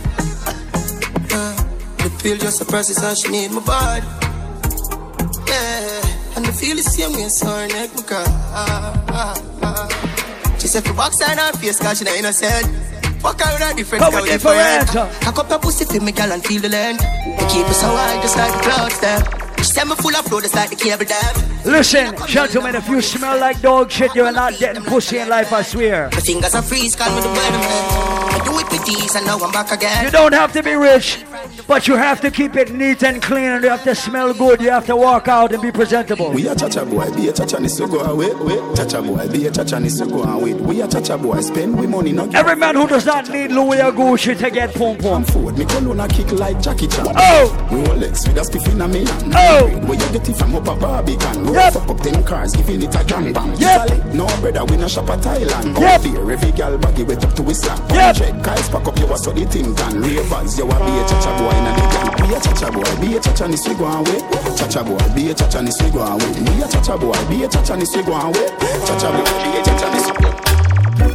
Yeah. The pill just suppresses how she need my body. Yeah. And the feel the same way, so her neck my car. She said, for box on her face, cause she not innocent. Walk her with a different girl, different. Cock up her pussy for me, girl, and feel the length. We keep us so high, just like the clouds, them. She me full of flow, just like the cable dam. Listen, gentlemen, if you smell like dog shit, you're not getting pussy in life, I swear. My fingers are freeze, call me the weatherman. I do it with ease, and now I'm back again. You don't have to be rich, but you have to keep it neat and clean, and you have to smell good. You have to walk out and be presentable. We a chacha boy, be a chacha nisso go away, wait. Chacha boy, be a chacha nisso go away. We a chacha boy, spend we money no. Every man who does not need Louis or Gucci to get pum pum. Forward, me cologne a kick like Jackie Chan. Oh! Rolex with a spiff in a me. Oh! Where you get it from up a Barbican? Roll Yep. fuck up ten cars, giving it a jam bang. Yep. No brother, we no shop at Thailand. Yep. Out every gal baggy wet up to his slap. Yep. Check, guys, pack up your so the thing can. Ravers, you a be a chacha boy in a gang. We a chacha boy, be a chacha ni go away. Chacha boy, be a chacha ni we go away. We a chacha boy, be a chacha ni we go away. Chacha boy, be a chacha ni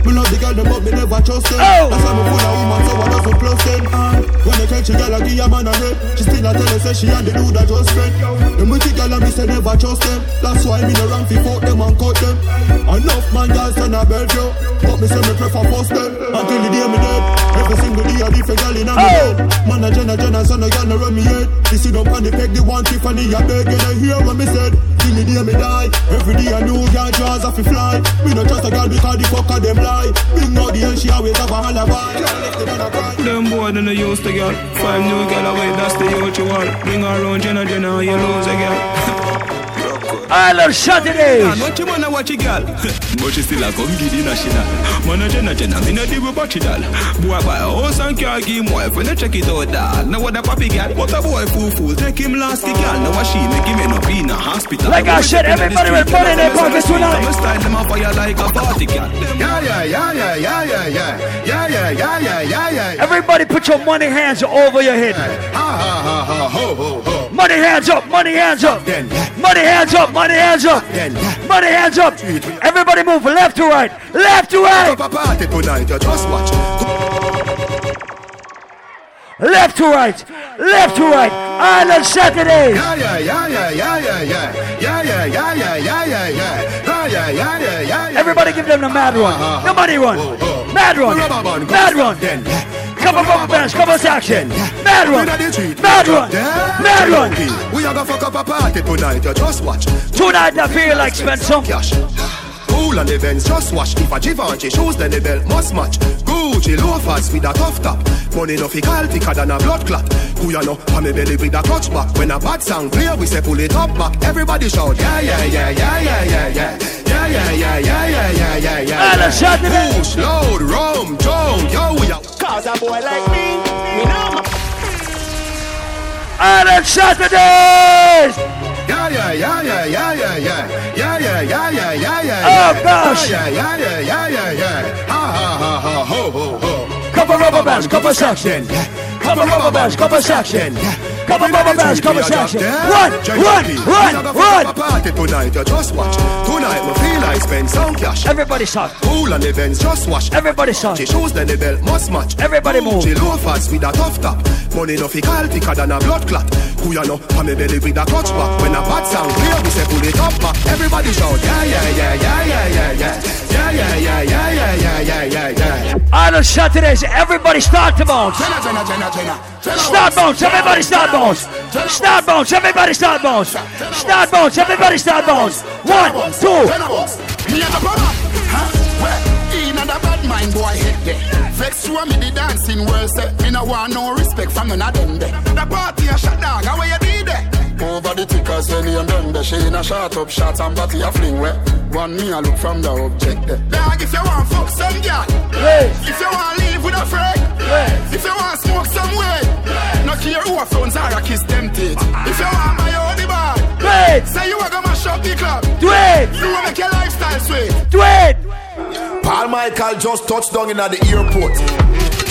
Me love the girl them but me never trust them. Oh. That's why me full of woman so I doesn't close them. And when they catch a girl I give a man a red She still a tell her say she and the dude a just friend Them with the girl and me say never trust them. That's why me no run fi fuck them and cut them. Enough man girls turn a But me say me prefer first them. Until the day me dead. Every single day a different girl in a me Man a Jenna Jenna son a girl no run me head. This sit up on the peg the one Tiffany a beg don't hear what me said. Till the day me die Every day a new girl draws off fi fly. Me no trust a girl because the fucker them lie Bring out the she always have a alibi Them boy don't use the girl. Five new girl away, that's the want. Bring her around, Jenna Jenna, you lose a girl. All right, let's shot today's. Man, you wanna watch a girl. but she still a come get the national. Man, a Jenna Jenna, me no deal with batchy doll. Boy, buy a house and car, give him wife, when you check it out, dog. Now what a papi girl, what a boy fool fool. Take him last the girl, now what she make him end up in a hospital. Like I said, everybody with money in their pockets tonight. I'm style them up fire like a party girl. Yeah, yeah, yeah, yeah, yeah, yeah, yeah. Yeah, yeah, yeah, yeah, yeah, yeah. Everybody put your money hands over your head. Ha ha ha ha ho ho ho. Money hands up, money hands up. Money hands up, money hands up. Money hands up. Everybody move left to right, left to right, Up a party tonight, you just watch. left to right, left to right. Island Saturdays. Yeah, yeah, yeah, yeah, yeah, yeah, yeah. Yeah, yeah, yeah, yeah, yeah, yeah. Everybody give them the mad run. The money run. Mad run. Mad run. Couple rubber bands, couple section. Mad run. Inna the street, Mad run. Mad run. We are gonna fuck up a party tonight, you just watch. Tonight I feel like spend some cash. Cool on the Benz, just watch. If a Givenchy shoes, then the belt must match. Gucci loafers with a tough top. Money no fi call thicker than a blood clot. Who you know? On me belly with a clutch back. When a bad song play, we say pull it up back. Everybody shout, yeah, yeah, yeah, yeah, yeah, yeah, yeah. Yeah, yeah, yeah, yeah, yeah, yeah, yeah, yeah. Saturdays. Push, load, rum, jump, yo, we are. Cause a boy like me, me know my... Island Saturdays. Yeah, yeah, yeah, yeah, yeah, yeah, yeah. Yeah, yeah, yeah, yeah, yeah, yeah. Oh, yeah. gosh. Yeah, yeah, yeah, yeah, yeah, yeah. Rubber bands, couple section. Couple rubber bands, couple section. Couple rubber bands, couple section. Run, run, run, run. Party tonight, you just watch. Tonight, me feel I spend some cash. Everybody start. Cool on the Benz, just watch. Everybody start. She shoes, then the belt must match. Everybody move. She loafers with a tough top. Money no fi call thicker than a blood clot. Who you know? On me belly with a clutch back. When a bad sound clear, we say pull it up back. Everybody shout, yeah, yeah, yeah, yeah, yeah, yeah, yeah. Yeah, yeah, yeah, yeah, yeah, yeah, yeah, yeah, yeah. Island Saturdays. Everybody start to bounce. Jenna, Jenna, Jenna, Jenna. Jenna, Start bounce, everybody start bounce. Start bounce, everybody start bounce. Start bounce, everybody start bounce. One, two. Me a the brother, huh? Well, in a bad mind boy head there. Vex you and me the dancing world say Me no want no respect from none of them. The party a shot dog, how you did there? Over the tickers, any and them there. She in a shot up shots and body a fling where. One me a look from the object there. Dog, if you want fuck some girl, if you want leave with a friend, if you want smoke some way, no care who a phones are a kiss them teeth. If you want my own the bar, say you a go mash up Lucky Club. Do it. You wanna make your lifestyle sweet. Do it. Paul Michael just touched down in at the airport.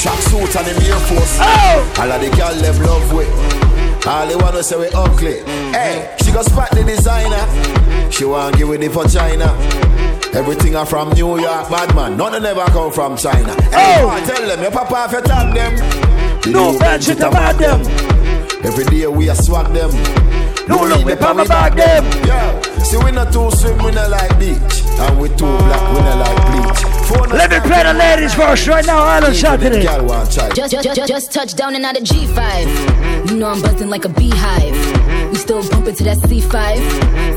Track suit and him Air Force. Oh! All of the girl them love with. All they wanna say we ugly. Hey, she got spot the designer. She want give it the for China. Everything are from New York, bad man. None of them never come from China. Hey, Oh! man, tell them your papa if you tag them. The No bad shit about them. Every day we a swag them. No look, we upon back them. Yeah. See we not too swim, we not like beach. And we too black, we not like bleach. Phone Let me play the ladies first right now, Island Saturday. Girl want try. Just, just, just, just touched down and out of G5. You know I'm buzzing like a beehive. We still bumping to that C5.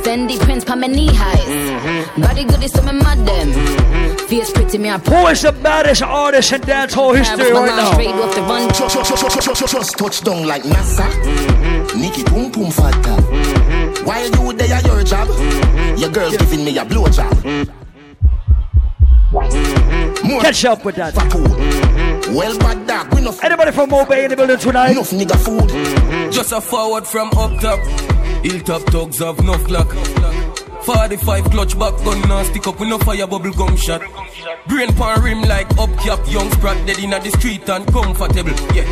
Fendi prints pa my knee highs. Body good is some mad them. Fierce pretty me I Who is the baddest artist in dancehall history right now? Straight off the run. Just, just touchdown like NASA. Nikki Pum Pum Fata. While you there at your job, your girl giving me a blowjob. More Catch up with that. Mm-hmm. well bad dog, we no Anybody from Mobay in the building tonight? enough nigga food. Mm-hmm. Just a forward from up top. Hilltop thugs have no clock. 45 clutch back gun now stick up with no fire bubble gum shot. Brain pan rim like up cap, young sprat dead in the street and comfortable. Yeah.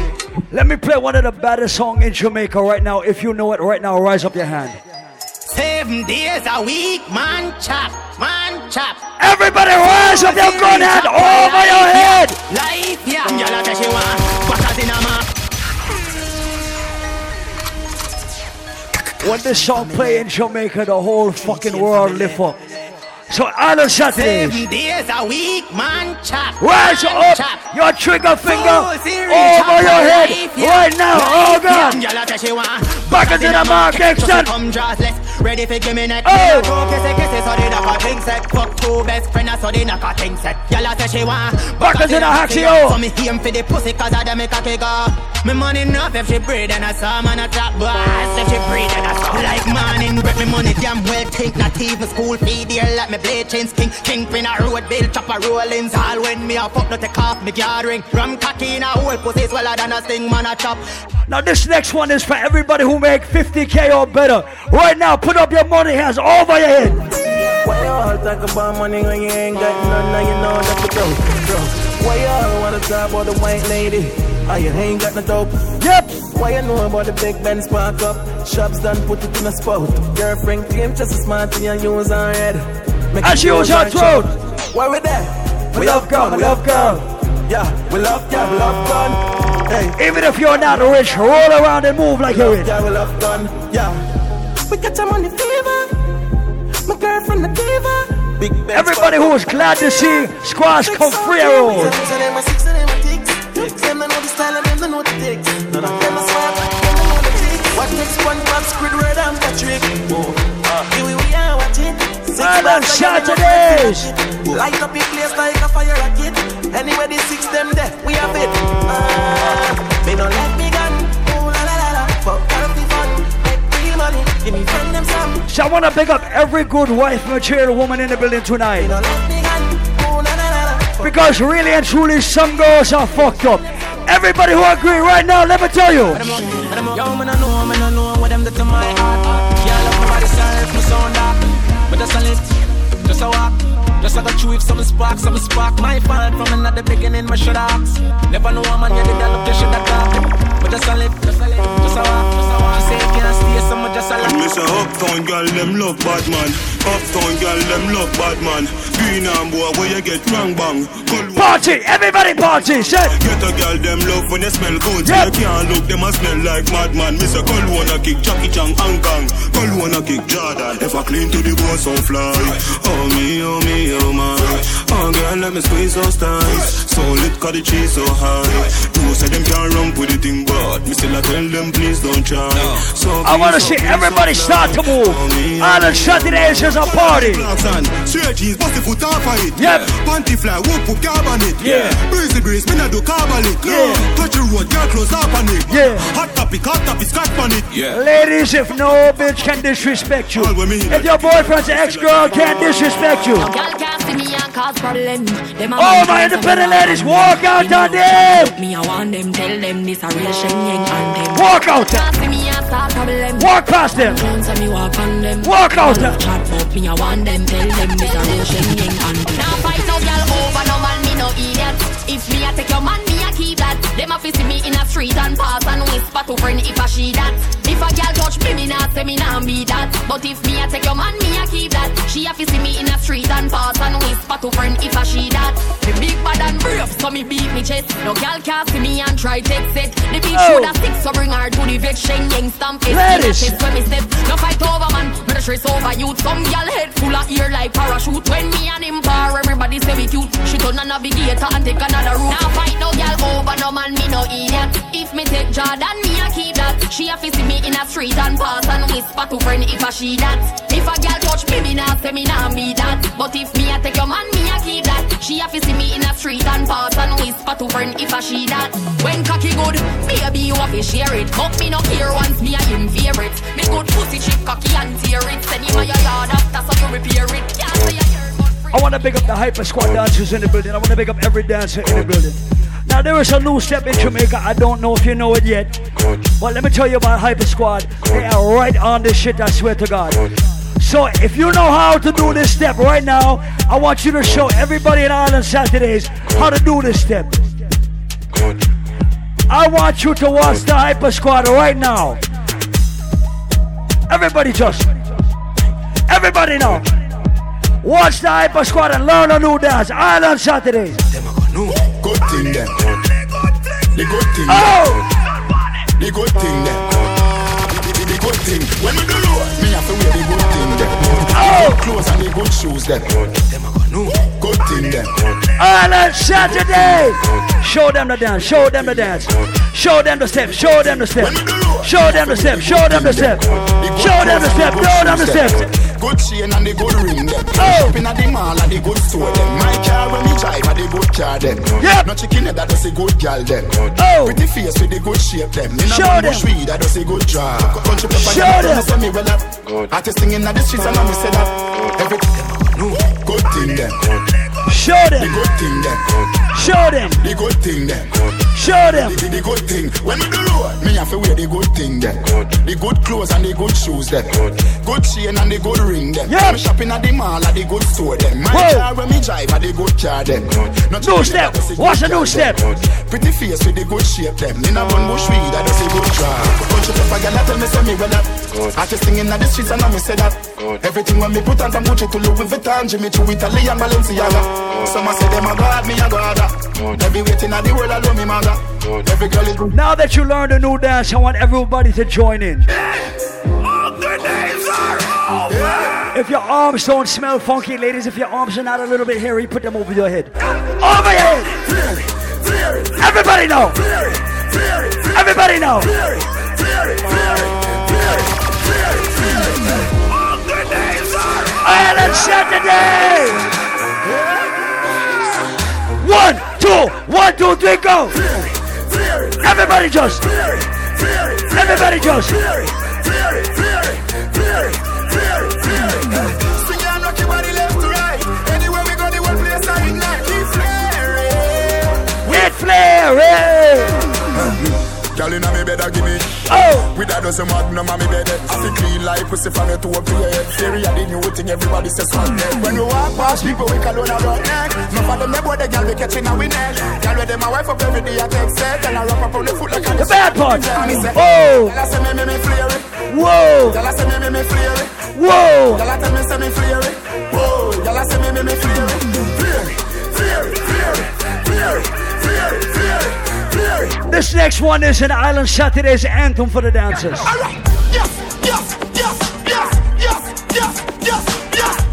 Let me play one of the baddest songs in Jamaica right now. If you know it right now, rise up your hand. Seven days a week, man chop, man chop. Everybody rise up your gun hand over your head. Life, yeah. Say she want backers in a man. When this song play in Jamaica, the whole fucking world lift up. So Island Saturdays. Seven days a week, man chop. Rise man up chop. your trigger finger Full series over your head life, yeah. right now. Oh Life, God. yeah. Gyal a say she want Backers in the market, So son. She come dressless, ready for give me neck. Oh. A go kissy kissy, so they knock a thing set. Fuck two best friends, so they knock a thing set. Gyal a say she want Backers in the haxi, haxio. So me aim for the pussy, cause I dem make a kick off. Me money enough if she breathe and I saw man a trap boss. If she breathe and I saw like morning, break me money damn well think not even school fee dear like me blade chains king. Kingpin a road bill, chopper rollings all when me a fuck no take off me gathering. Rum cocky in a whole pussy swallow than a sting man a chop. Now this next one is for everybody who make 50k or better. Right now, put up your money hands over your head. Why you all talk about money when you ain't got none? Now you know that you broke, broke. Why you all wanna talk about the white lady? Oh, you ain't got no dope. Yep. Why you know about the big Ben spark up? Shops done put it in a spot. Girlfriend claim just as smart you use her head. Make And she use her throat. Why we there? We love gun, we love girl. Yeah, we love girl, we love gun. Hey. Even if you're not rich, roll around and move like you're rich. Yeah, we love gun. Yeah. We got some money fever. My girlfriend the diva. Big Ben Everybody who is glad to see Squash come free road. Them know the style and them know the ticks. Them a swag, them know the ticks. Watch next one, Bob Squidward and Patrick. Here we we are watching. Six Island Saturdays. Light up in place like a fire rocket. Anyway, the six them there, we have it. Uh, they don't let me Give me friend them some. So I want to pick up every good wife material woman in the building tonight. They don't let me gun. Oh. Because really and truly, some girls are fucked up. Everybody who agree right now, let me tell you. Yo, man, I know, man, I know what them do to my heart. Can't love nobody, sorry if my sound dark. But just a lit, just a walk. Just like a chew if some spark, some spark. My fault from another beginning, my should ask. Never know a man, you did that, look, you should have talk. But just a lit, just a lit, just a walk, just a walk. Say you can't stay, so much just a lit. me say uptown girl them love bad man. Uptown girl them love bad man. Green and boy where you get wrong bang. Party, everybody party, say. Get a girl them love when they smell good. So you can't look them a smell like madman. Me say call wanna kick Jackie Chan Hong Kong. Call wanna kick Jordan. If I clean to the bone so fly. Oh me, oh me, oh my. Oh girl let me squeeze those thighs. So lit cause the cheese so high. You say them can't run with the thing but me still I tell them please don't try. So I want to see so everybody start to move. Island Saturdays is a party. Straight jeans, bust the foot off of it. Yep. Panty fly, whoop put carbon it. Yeah. Breezy breeze, me not do carbon it. Yeah. Touch the road, girl close up on it. Yeah. Hot topic, hot topic, scotch on it. Yeah. Ladies, if no bitch can disrespect you, if your boyfriend's ex-girl can't disrespect you, Girl can't see me and cause problem. Them a all my independent ladies, walk out on them. Me I want them, tell them this a real Shenyang and them. Walk out. Can't see me and start problem. Walk past them. Walk on them. Walk out them. Chat up me, I want them. Tell them this a real Shen and Now fight no girl over no man, me no idiot. If me a take your man, keep that. Them a see me in a street and pass and whisper to friend if I she that. If a girl touch me, me nah say me nah be that. But if me a take your man, me a keep that. She a see me in a street and pass and whisper to friend if I she that. Me big bad and brave, so me beat me chest. No girl can see me and try take set. The big Oh. shoulder stick, so bring her to the vet. Shen Yang stamp it. Chest when me step. No fight over man, me the stress over youth. Some girl head full of ear like parachute. When me and him par, everybody say we cute. She turn a navigator and take another route. Now fight no girl over no man, me no idiot. If me take Jordan, me a keep that. She a fi see me in a street and pass and whisper to friend if I she that. If a girl touch me, me nah say me nah be that. But if me a take your man, me a keep that. She a fi see me in a street and pass and whisper to friend if I she that. When cocky good, baby you a fi share it. But me no care once me a him favorite. Me good pussy chip cocky and tear it. Send him a your yard after so you repair it. Can't say I want to big up the Hyper Squad dancers in the building. I want to big up every dancer in the building. Now there is a new step in Jamaica. I don't know if you know it yet, but let me tell you about Hyper Squad. They are right on this shit. I swear to God. So if you know how to do this step right now, I want you to show everybody in Island Saturdays how to do this step. I want you to watch the Hyper Squad right now. Everybody just, everybody now. Watch the Hyper Squad and learn a new dance. Island Saturdays. Good thing them. The good thing. Oh! The good thing them. The, good thing. When we do road, me have to wear the good thing them. Oh! Clothes and the good shoes them. Them a go. Good thing them. Island Saturday. Show them the dance. Show them the dance. Show them the step. Show them the step. Show them the step. Show them the step. Show them the step. Show them the step. Good chain and the good ring them. Oh. Up in the mall and the good store them. My car when me drive and the good car them. Yep. No chicken head that does a good gal them. Oh. Pretty face with the good shape them. Me Show no them. bush weed that does a good job. Country pepper Show them. them. Me say me well up. Artist singing in the streets and I me say that. Everything a. Good thing them. Show them. The good thing them. Show them. The good thing them. Show them. The, the, the good thing. When we do road, me have to wear the good thing them. The good clothes and the good shoes them. Good chain and the good ring them. Yep. Me shopping at the mall at the good store them. My Whoa. car when me drive at the good car them. No New step. Watch the new step. Pretty face with the good shape them. In a bun bush weed that does a good job. Country pepper girl tell me say me well up. Artist singing at the streets and I me say that. Everything when me put on from Gucci to Louis Vuitton, Jimmy to Italy and Balenciaga. Some a say them a god, me a god. Every waiting at the world I love me maga. Every girl is Now that you learned a new dance, I want everybody to join in. If your arms don't smell funky, ladies, if your arms are not a little bit hairy, put them over your head. Over your head! Everybody know! Everybody know! on and shout today. One, two, one, two, three, go. Everybody just. Everybody just. We're flaring. Girl, you know me better give me Oh! With a dozen magnum on me bed. I feel clean like pussy from your toe to your head. Fairy a the new thing, everybody says one neck. When we walk past people, we call on a rock neck. No for them, they boy, the girl we catching a we neck. Girl with them, my wife up every day, I take set. And I wrap up on the foot like a The bad part. Oh! Girl, I me, me, me flare. Whoa! Girl, I me, me, me flare. Whoa! Girl, I tell me, say me flare. Whoa! Girl, I me, me, me flare it. Flare it, flare it, flare flare flare flare it, flare it. This next one is an Island Saturday's anthem for the dancers.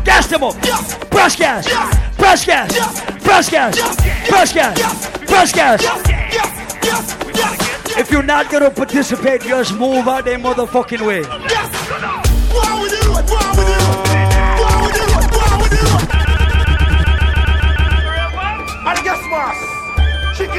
Gas them up. Yes. Press gas. Yes. Press gas. Yes. Press gas. Yes. Press gas. Yes. Press gas. If you're not gonna participate, just move out their motherfucking way. Yes.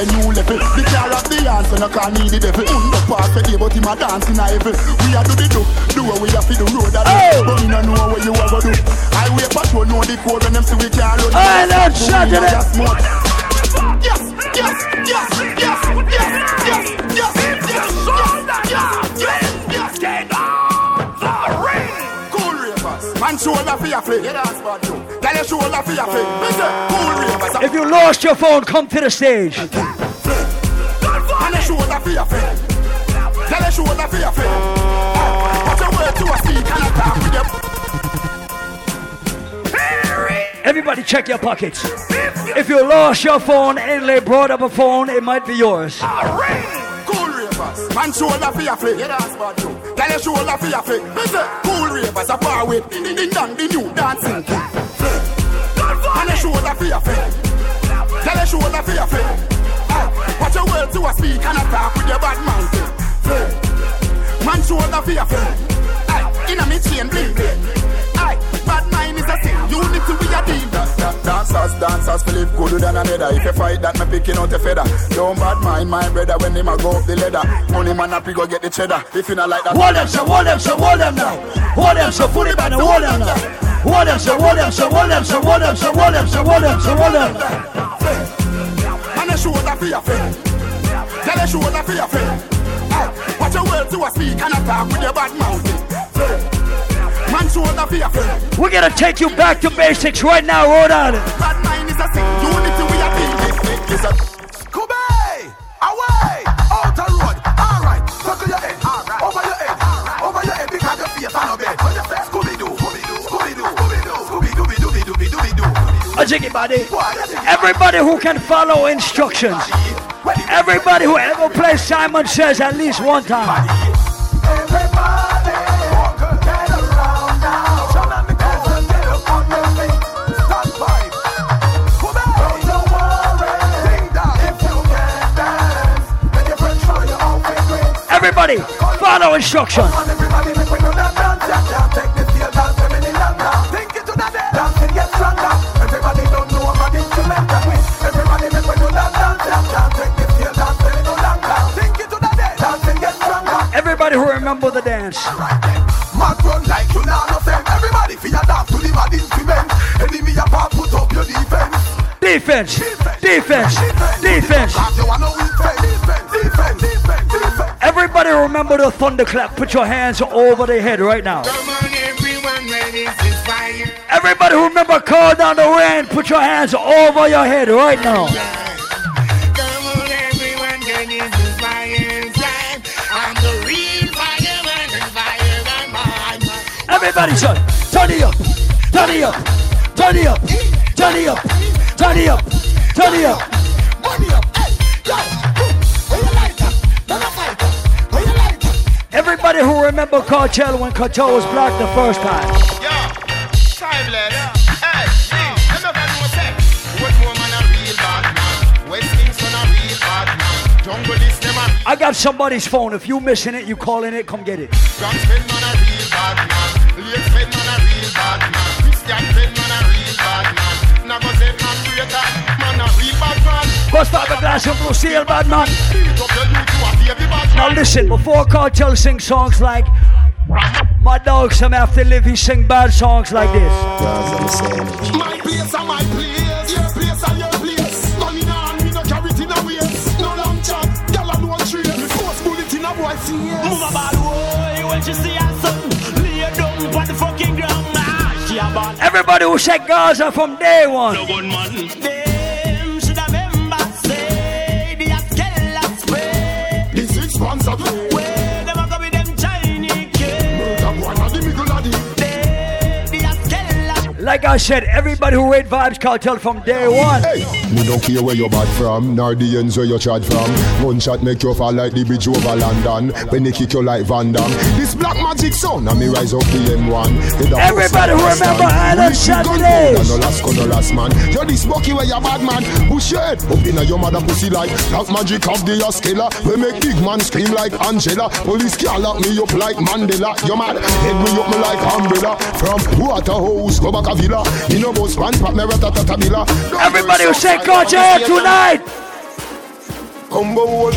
like guess I pick a new level The car of the answer, no call me the devil Undo pass the day, but him a dance in a heaven We a do the do, do what we a fi the road a do But me no know what you a go do Highway patrol know the code when them see we can't run Hey, let's shut it. Yes, yes, yes, yes, yes, yes, yes, yes, yes, yes, yes, Cool ravers Man shoulder for your flick Yeah, that's bad too if you lost your phone, come to the stage. Everybody check your pockets. If you lost your phone and they brought up a phone, it might be yours. Ravers Man shoulder for your flick Yeah, that's bad too Tell your shoulder for your flick Me say, cool ravers A far with Ding ding ding dong The new dancing king And your shoulder for your flick Tell your shoulder for your flick ah, Watch your words to a speak and attack with your bad mountain Man shoulder for your flick Inna me chain bling bling. Aye, bad mind is a sin Unity we a deal Dancers, dancers, feel it good than another If you fight that, me picking out a feather. Don't bad mind my brother when him a go up the ladder. Money man up, he go get the cheddar. If you not like that Hold them, so hold them, so hold them now. Hold them, so put it back, now, hold them now. Hold them, so hold them, so hold them, so hold them, so hold them, so hold them, so hold them. And a shoulder for your friend Tell a shoulder for your friend Watch your words to a speak and attack with your bad mouth Man shoulder for your We're gonna take you back to basics right now, Rhode Island. Bad mind is a sin Unity we a build Listen Kobe, away, out the road. All right, circle your head, over your head, over your head because your face on a bed. Scooby Doo, Scooby Doo, Scooby Doo, Scooby Doo, Scooby Doo, Dooby Doo. A jiggy body. Everybody who can follow instructions. Everybody who ever plays Simon Says at least one time. Everybody, follow instructions. Everybody who remember the dance. Mad. Everybody feel your to the bad instrument. Enemy a part, put up your defense. Defense, defense, defense. Wanna defense, remember the thunderclap. Put your hands over their head right now. Everybody who remember call down the rain. Put your hands over your head right now. Everybody son, turn it up, turn it up, turn it up, turn it up, turn it up, turn it up. Remember Kartel when Kartel was black the first time. Timeless. Hey, hey, I'm not gonna say. What woman a real bad man? West Kingston a real bad man. Jungle is them a I got somebody's phone. If you missing it, you calling it, come get it. Drunk spend man a real bad man. Late spend man a real bad man. Christian spend man a real bad man. Never say man greater. Man a real bad man. Bust out the glass blue seal, bad man. Beat up your youth to a baby bad Now listen, before Kartel sing songs like My dogs some after live, he sing bad songs like this. My place and my place. Your place and your place. Money in hand, me no carry it in a waist. No long chat, gyal a no trade. Me force bullet in a boy face. Mama bad boy, when she see her son, lay down on the fucking ground. She a bad. Everybody who said Gaza from day one. Them Like I said, everybody who rate Vybz Kartel from day one. Hey. Me don't care where you bad from, nor the ends where you tried from. One shot make you fall like the bridge over London. When they kick you like Van Damme. This black magic sound, and me rise up the M1. Everybody who remember Island Saturdays. No last, no last man. You're this bucky where you bad man. Push your head up in your mother pussy like black magic of the Askela. We make big man scream like Angela. Police can't lock me up like Mandela. You mad? Head me up me like umbrella. From Waterhouse, go back a villa. You know both one pop me ratatabila. Everybody who say culture tonight. Combo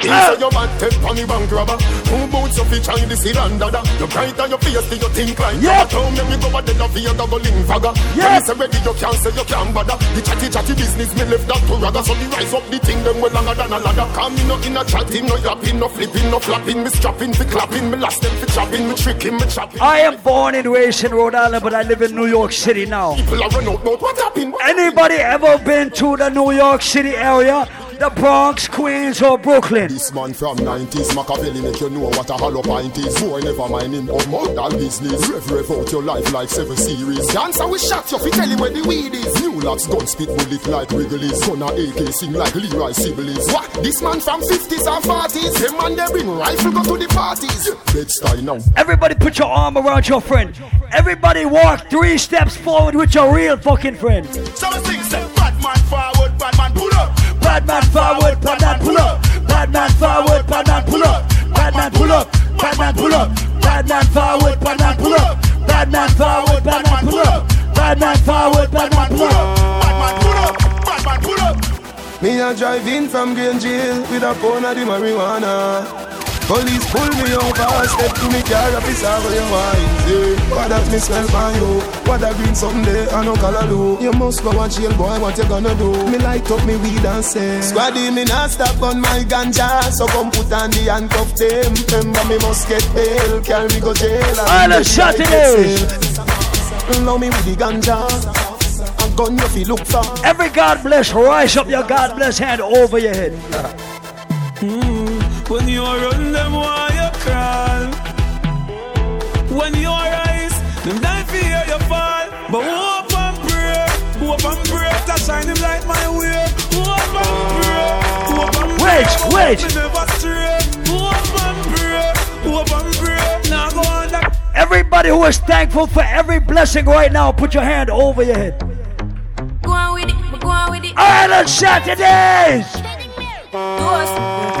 Say your man take on the bank robber. Who boots up each eye the seal and You bright on your face do you think like Yep. Town make me go a dead of your go link. You say ready you can't say you can't bother. The chatty chatty business me left that to rather So me rise up the thing them well longer than a ladder. Come me no in a chatting no yapping no flipping no flapping. Me strapping fi clapping me last them fi chopping Me tricking me chopping I am born and raised in Rhode Island, but I live in New York City now. People are run out what happened. Anybody ever been to the New York City area? The Bronx, Queens, or Brooklyn? This man from 90s Machiavelli make you know what a hollow pint is. Boy never mind him of model business. Rev rev out your life like seven series. Dancer we shot you fi tell him where the weed is. New locks gun spit bullet like Wrigley's Gonna AK sing like Leroy Sibbles What? This man from 50s and 40s Them man they bring rifle go to the parties. Bed style now. Everybody put your arm around your friend. Everybody walk three steps forward with your real fucking friend. So Bad man forward, bad man pull up. Bad man forward, bad man pull up. Bad man pull up. Bad man pull up. Bad man forward, bad man pull up. Bad man forward, bad man pull up. Bad man forward, bad man pull up. Bad man pull up, bad man pull up. Me a drive in from Green Jail with a pound of the marijuana. Police pull me over, step to me car, officer, where you wine, say What that me smell by you? What that green someday, I no color do. You must go and jail, boy, what you gonna do? Me light up me weed and say Squaddy, me not stop on my ganja. So come put on the handcuff them. Remember me must get bail, carry me go jail. And Island let me Saturdays. Love me with the ganja. Gun you fi look for. Every God bless, rise up your God bless hand over your head. Mm, when you run them, why you crawl? When you rise, them die fear you fall. But hope and pray, hope and pray to shine him light my way. Hope and pray, hope and pray. Wait, hope wait. me never stray. Hope and pray, hope and pray. Now go on that. Everybody who is thankful for every blessing right now, put your hand over your head. Go on with it, go on with it. Island Saturdays! Ghost. So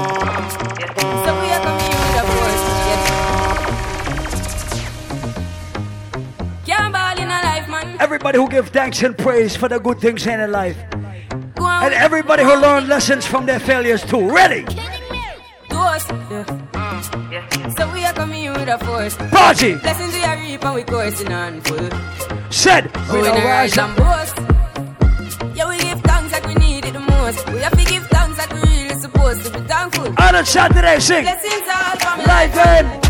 Everybody who give thanks and praise for the good things in their life. And everybody who learned lessons from their failures too. Ready? So we are coming with a force. Party. Blessings we are reap and we coursing on full. Said, We don't rise and boast. Yeah, we give thanks like we need it the most. We have to give thanks like we really supposed to be thankful. Island Saturday, sing. Blessings all from Life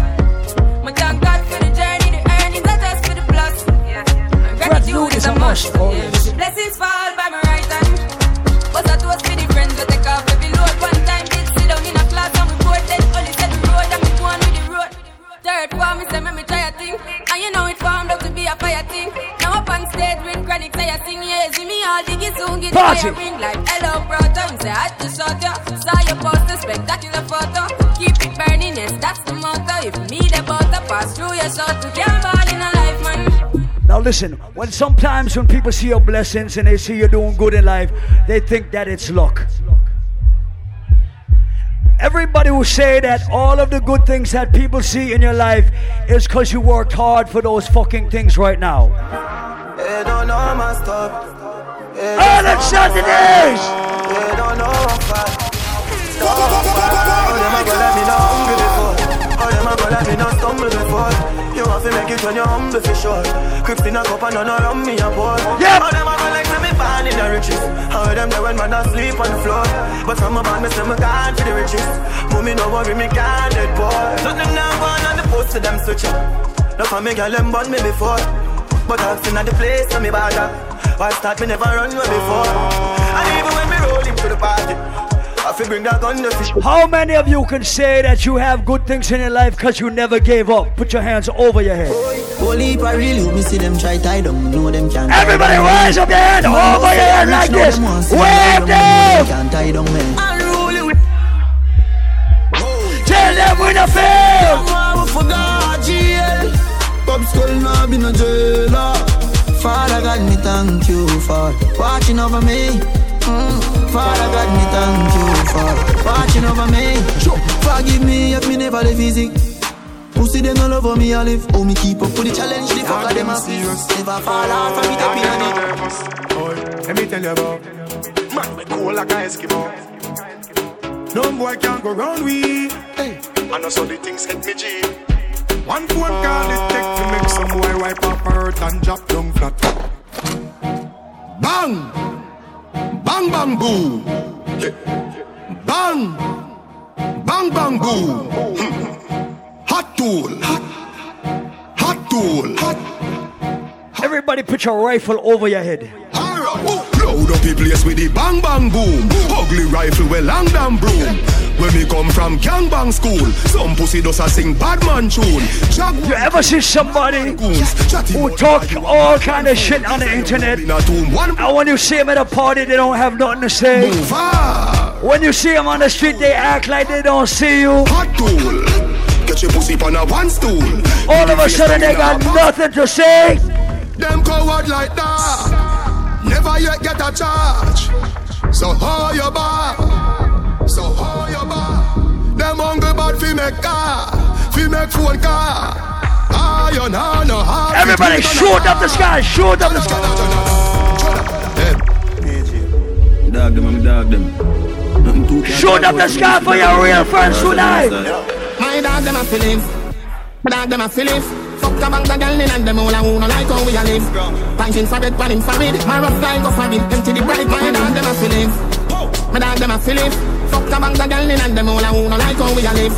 Gratitude is a must. Blessings fall by my right hand. But that was for the friends that take off every load. One time did sit down in a class and we board then only said the road and me go on with the road. Third form, me say me, try a thing. And you know it formed up to be a fire thing. Now up on stage with chronic say I sing, yeah, see me all diggy soon get Party. fire ring like hello brother. Me say I just shot ya. Saw your poster, spectacular photo. Keep it burning, yes, that's the motto. If me the butter pass through your shot to can't ball in a life, man. Now listen, when sometimes when people see your blessings and they see you doing good in life, they think that it's luck. Everybody will say that all of the good things that people see in your life is because you worked hard for those fucking things right now. They don't know my stuff. They Oh, that's Saturdays! They don't know I'm fat. Stop a go let me know hungry before. A go let me know stumble before. You have to make it when you're humble for sure. Crips in a cup and none around me a pour. Yep. Oh, them a go like me born in the riches. How them there when man asleep on the floor. But from a band, me say me gone for the riches. Mommy no worry, me gone dead boy. Nothing now gone on the post to them switch up. No for me girl them born me before. But I've seen at the place so me bother. Why start me never run away before. And even when me roll into the party, I feel bring that gun to. How many of you can say that you have good things in your life because you never gave up? Put your hands over your head. Whole heap of real you, see them try tie down, know them can't. Everybody rise up your hand, over your head like this. Wave them. Can't tie down, man. Tell them we no fail. Mama forgot jail. Bob Skull now been a jailer. Father God, me thank you for watching over me. Mm. Father God, me thank you for watching over me. Forgive me if me never live easy. Pussy them all over me, I live. Oh, me keep up with the challenge. The fuck them a serious. Never fall out from me, the pin on it. Boy, let me tell you about Man, we cool like a Eskimo No boy can't go round we Hey, I know so the things hit me G One phone call it take to make some boy wipe up hurt and drop down flat Bang! Bang bang boom Bang! Bang bang boom Hot tool Hot tool Everybody put your rifle over your head. Load up the place with the bang bang boom. Ugly rifle with long damn broom. When me come from gangbang school, some pussy does a sing bad man tune. Jack You ever see somebody who talk all kind of shit on the internet, and when you see them at a party, they don't have nothing to say. When you see them on the street, they act like they don't see you. Hot tool. Get your pussy on a one stool. All of a sudden, they got nothing to say. Them coward like that. Never yet get a charge. So how you bar? So how you bar? Them hungry bad fi make car, fi make phone car. Ah, you know no how. Everybody shoot up the sky, shoot up the sky. Dog them, I'm dog them. Nothing too Shoot up the sky for your real friends tonight. My dog them a feelings. My dog them a feelings. Fuck a bang the girl in and them all a who no like how we a live. Punching for bed, panning for it. My rough guy go for it. Empty the bright. My dog them a feelings. My dog them a feelings. Fuck a bang the girl in and them all a who no like how we a live.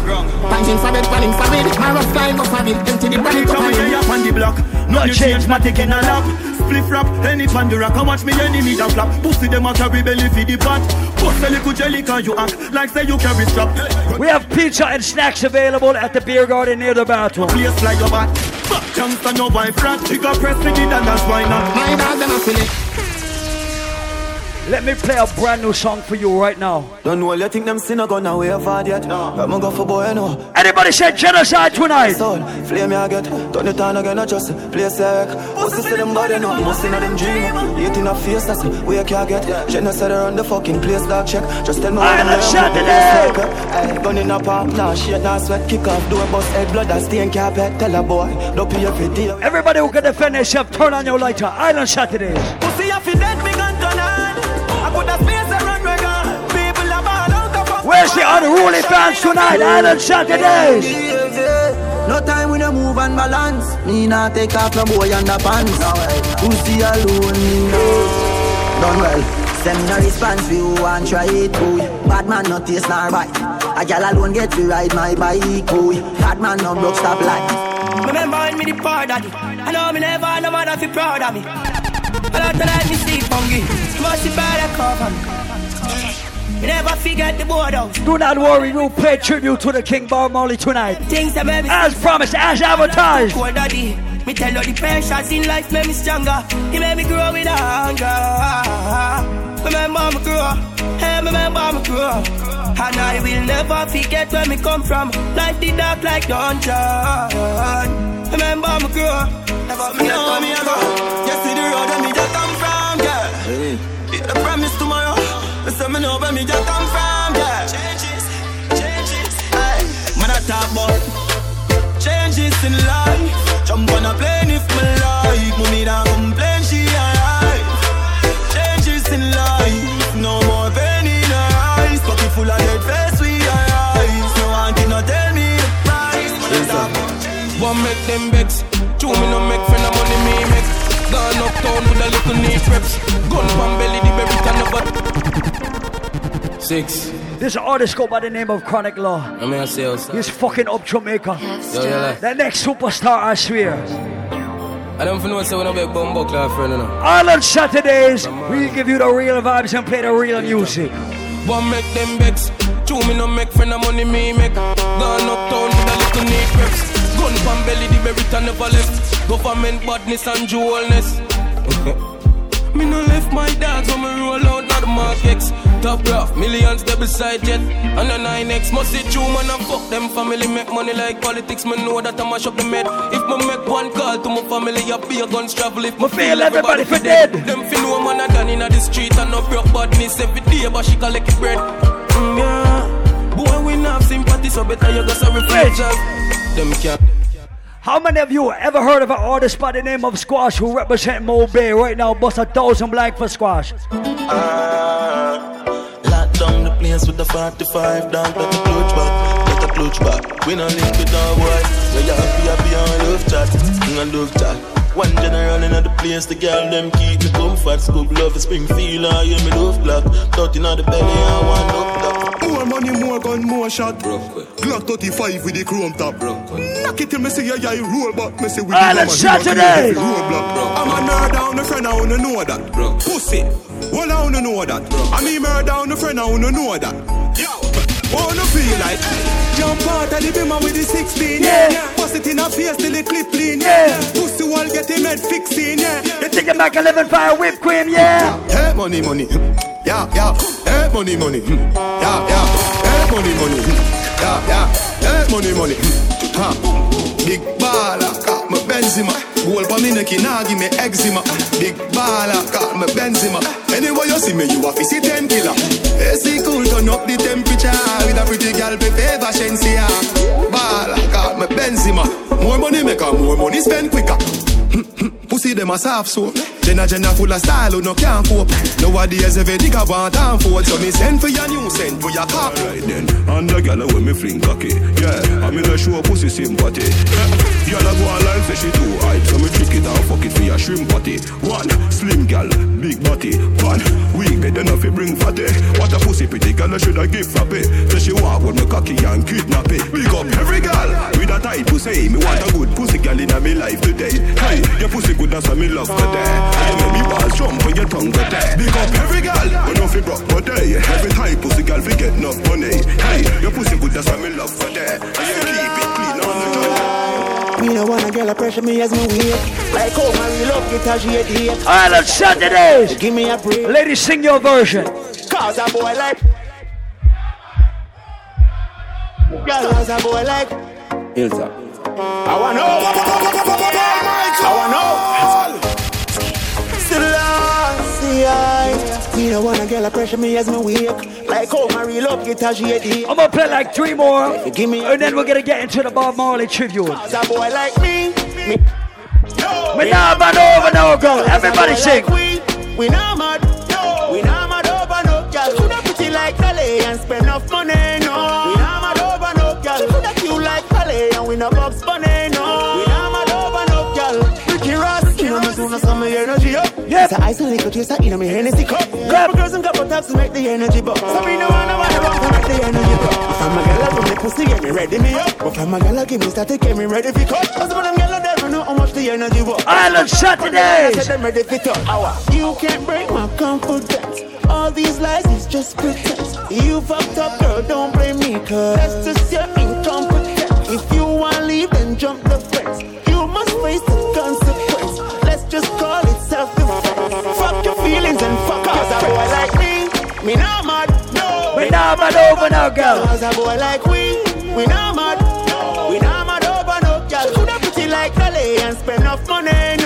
Punching for bed, panning for it. My rough guy go for it. Empty the bright. Come here, up on the block. No change, my taking a lap. Spliff rap, any pan the rock. Come watch me enemy that flap. Pussy them a carry belly for the pot. Bust a little jelly cause you act like say you carry strap. We have pizza and snacks available at the beer garden near the bathroom. Place like your bat. Chunks on your wife rat. She got press with it and that's why not. My dog them a feelings. Let me play a brand new song for you right now. Don't know you think them sinner gonna way forward yet. But me go for boy, no. Anybody said genocide tonight? Soul, flame me I get. Turn it on again, I just play sick. Pussy see them body, no. Must in them dream. Eat in a face, that's we can't get. Genocide around the fucking place, dog check. Just tell me what I Saturday. Hey, gun in a palm, nah shit, nah sweat. Kick off, do a bust head, blood that stain carpet. Tell a boy, don't pay every day. Everybody who can defend themselves, turn on your lighter. Island Saturdays. Where's the unruly fans tonight? Island Saturdays. No time we no move and balance. Me not take off no boy underpants. Pussy alone, me know. Done well. Send no response, we who want try it, boy. Bad man not taste nor bite. A gal alone get to ride my bike, boy. Bad man no block stop light. Remember when me the poor daddy. I know me never no mother fi proud of me. But I don't let me sleep hungry. Must be better cover me. Me never forget the board out. Do not worry, we'll pay tribute to the King Bob Marley tonight. Things that made me As promised, as advertised. Poor daddy. Me tell you the pressures in life made me stronger. He made me grow with hunger. Remember me grow. Hey, remember me grow. And I will never forget where me come from. Life the dark like dungeon. Remember me grow. Never forget where me grow. You see the road where me just me know where me just come from, girl. Changes, changes. Hey, man I talk about changes in life. Jump on a plane if me like. Money don't complain, she alright. Changes in life. No more pain in her eyes. Pocket full of dead face, we eyes. No one can not tell me the price. Man I talk about One make them vex. Two me no make friend of money me make. Gone uptown with a little neat reps. Gun pan belly the berry can never. Six. This artist go by the name of Chronic Law. I mean I say also. He's fucking up Jamaica. Yo, yo, like. The next superstar, I swear. I don't know say when I make bumbo clap friend you know. Island Saturdays, we give you the real vibes and play the real music. One make them vex. Two me no make friend of money me make. Gone uptown with a little neat reps. Gun pan belly, the Beretta never left. Government badness and jewelness. Me no left my dogs when me roll out not the Mark X. Top rough, millions they beside jet. And the 9X must see true man and fuck them family make money like politics. Me know that I mash up the med. If me make one call to my family, I be a guns travel. If me feel everybody for dead. Them fi know man a done inna the street and no broke badness every day, but she collect it bread. Mm, yeah. Boy, we not have sympathy, so better you go sorry for. Them can't. How many of you ever heard of an artist by the name of Squash who represent Mo Bay right now? Bust a thousand blank for Squash. Ah, lock down the place with the 45 down, let the clutch back, let the clutch back. We no link with no boy, so you happy, happy on love chat, and love chat. One general in the place, the girl them keep me comfort. Scoop love the Springfield, I hear me love clock. Thirteen on the belly, I want up top. More money, more gun, more shot. Glock 35 with the chrome top. Knock it till me say yeah, yeah, roll back. Me say we Ah, let's shot today. Roadblock. I'm a nerd down, a friend, I wanna know that. Pussy. Well, I wanna know that. I mean, murder down, a friend, I wanna know that. Yo, wanna feel like jump out of the bimmer with the 16, yeah. Bust it in a face till the clip clean, yeah. Pussy wall get him head fixing, yeah. You think I'm back 11 fire whipped cream, yeah? Hey, money, money. Yeah, yeah. Hey, money, money. Hmm. Yeah, yeah. Hey, money, money. Hmm. Yeah, yeah. Hey, money, money. Hmm. Ha. Big baller, got me Benzema. Goal for me neck, nah give me eczema. Big baller, got me Benzema. Anyway you see me, you a see ten killer. AC cool, turn up the temperature with a pretty girl, be favor Shenseea. Baller, got me Benzema. More money make her more money spend quicker. Pussy them a soft so Jenna Jenna full of style who no can't cope. Nowadays every nigga want and fold. So me send for your new send for your cop Right then, and the gal when me fling cocky. Yeah, I'm in a show pussy sympathy. Girl a go online say she too hype So me trick it and fuck it for your shrimp patty. One, slim gal, big body. One, weak bed enough to bring fatty. What a pussy pretty gal I should have give for pay So she walk with me cocky and kidnap it. Big up every gal with a tight pussy. Me want a good pussy gal in a me life today. Hey, your pussy good as me love for that You make me balls jump when your tongue go there Big up every gal, we know fi broke but day Every time pussy gal fi get enough money Hey, your pussy good as me love for that And you keep it clean on the joint Me no wanna girl a pressure me as me wait. Like how my real love get as she a date. Alright, let's shut the days. Give me a break. Ladies, sing your version. Cause a boy like. Girl, cause a boy like. Hilltop I wanna know. I wanna know. Still lost, see I. Me no wanna girl a pressure me as me wake. Like how my real love get as she a date. I'm gonna play like three more. Give me And then we're gonna get into the Bob Marley tribute. Cause a boy like me. Me. We now man over no go. Everybody sing. We, we not mad, no. We not mad over no girl. Coulda pretty like Calais and spend enough money, no. We soon as some of energy up. Yes. So I a chaser, you know me Hennessy cup. Grab girls and couple taps to make the energy buck. So we no wanna wanna run to make the energy buck. If I'm a girl, I run the pussy, get me ready me up. But if I'm a girl, give me static, get me ready for cut. Cause some of them are there, know how much the energy buck. Island Saturdays. I said them ready for touch. You can't break my confidence. All these lies is just pretense. You fucked up, girl, don't blame me, cause that's just your incompetence. If you wanna leave, then jump the fence. You must face the consequence. Just call it self-defense. Fuck your feelings and fuck Cause a boy like me, me not mad, no. We not mad over no girl. Cause a boy like we, we not mad, no. We not mad over no girl. Coulda pretty like Calais and spend enough money, no.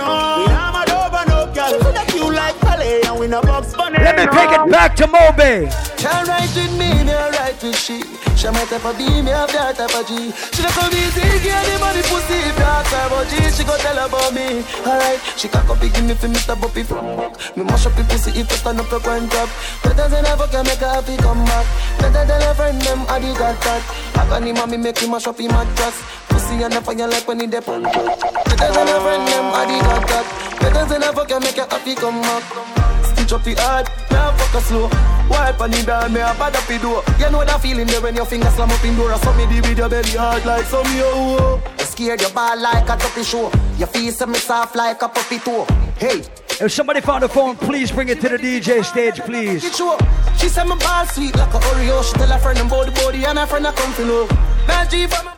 Let me take it back to Mo Bay. Can't ride with me, me ride with she. She my type of B, me have that type of G. She not come easy, give the money pussy if you ask her about G. She go tell about me. Alright, she cock up, give me for Mr. Buppy from back. Me mash up the pussy if you stand up your grind up. Better than ever can make her happy come back. Better than a friend them, I did got that. I got him, mommy make him mash up him mattress. Pussy and the fire like when he dep on Better than a friend them, I did got that. Better than ever can make her happy come back. Stitch up the hard, now fuck her slow. Wipe on the down, me a bad up the door. You know that feeling there when your finger slam up in door. I saw me the with your belly hard like some yo. You scared your ball like a tuppy show. Your face me soft like a puppy toe. Hey. If somebody found a phone, please bring it to the DJ stage, please. Get you up. She said my ball sweet like a Oreo. She tell her friend about the body and her friend a come to know.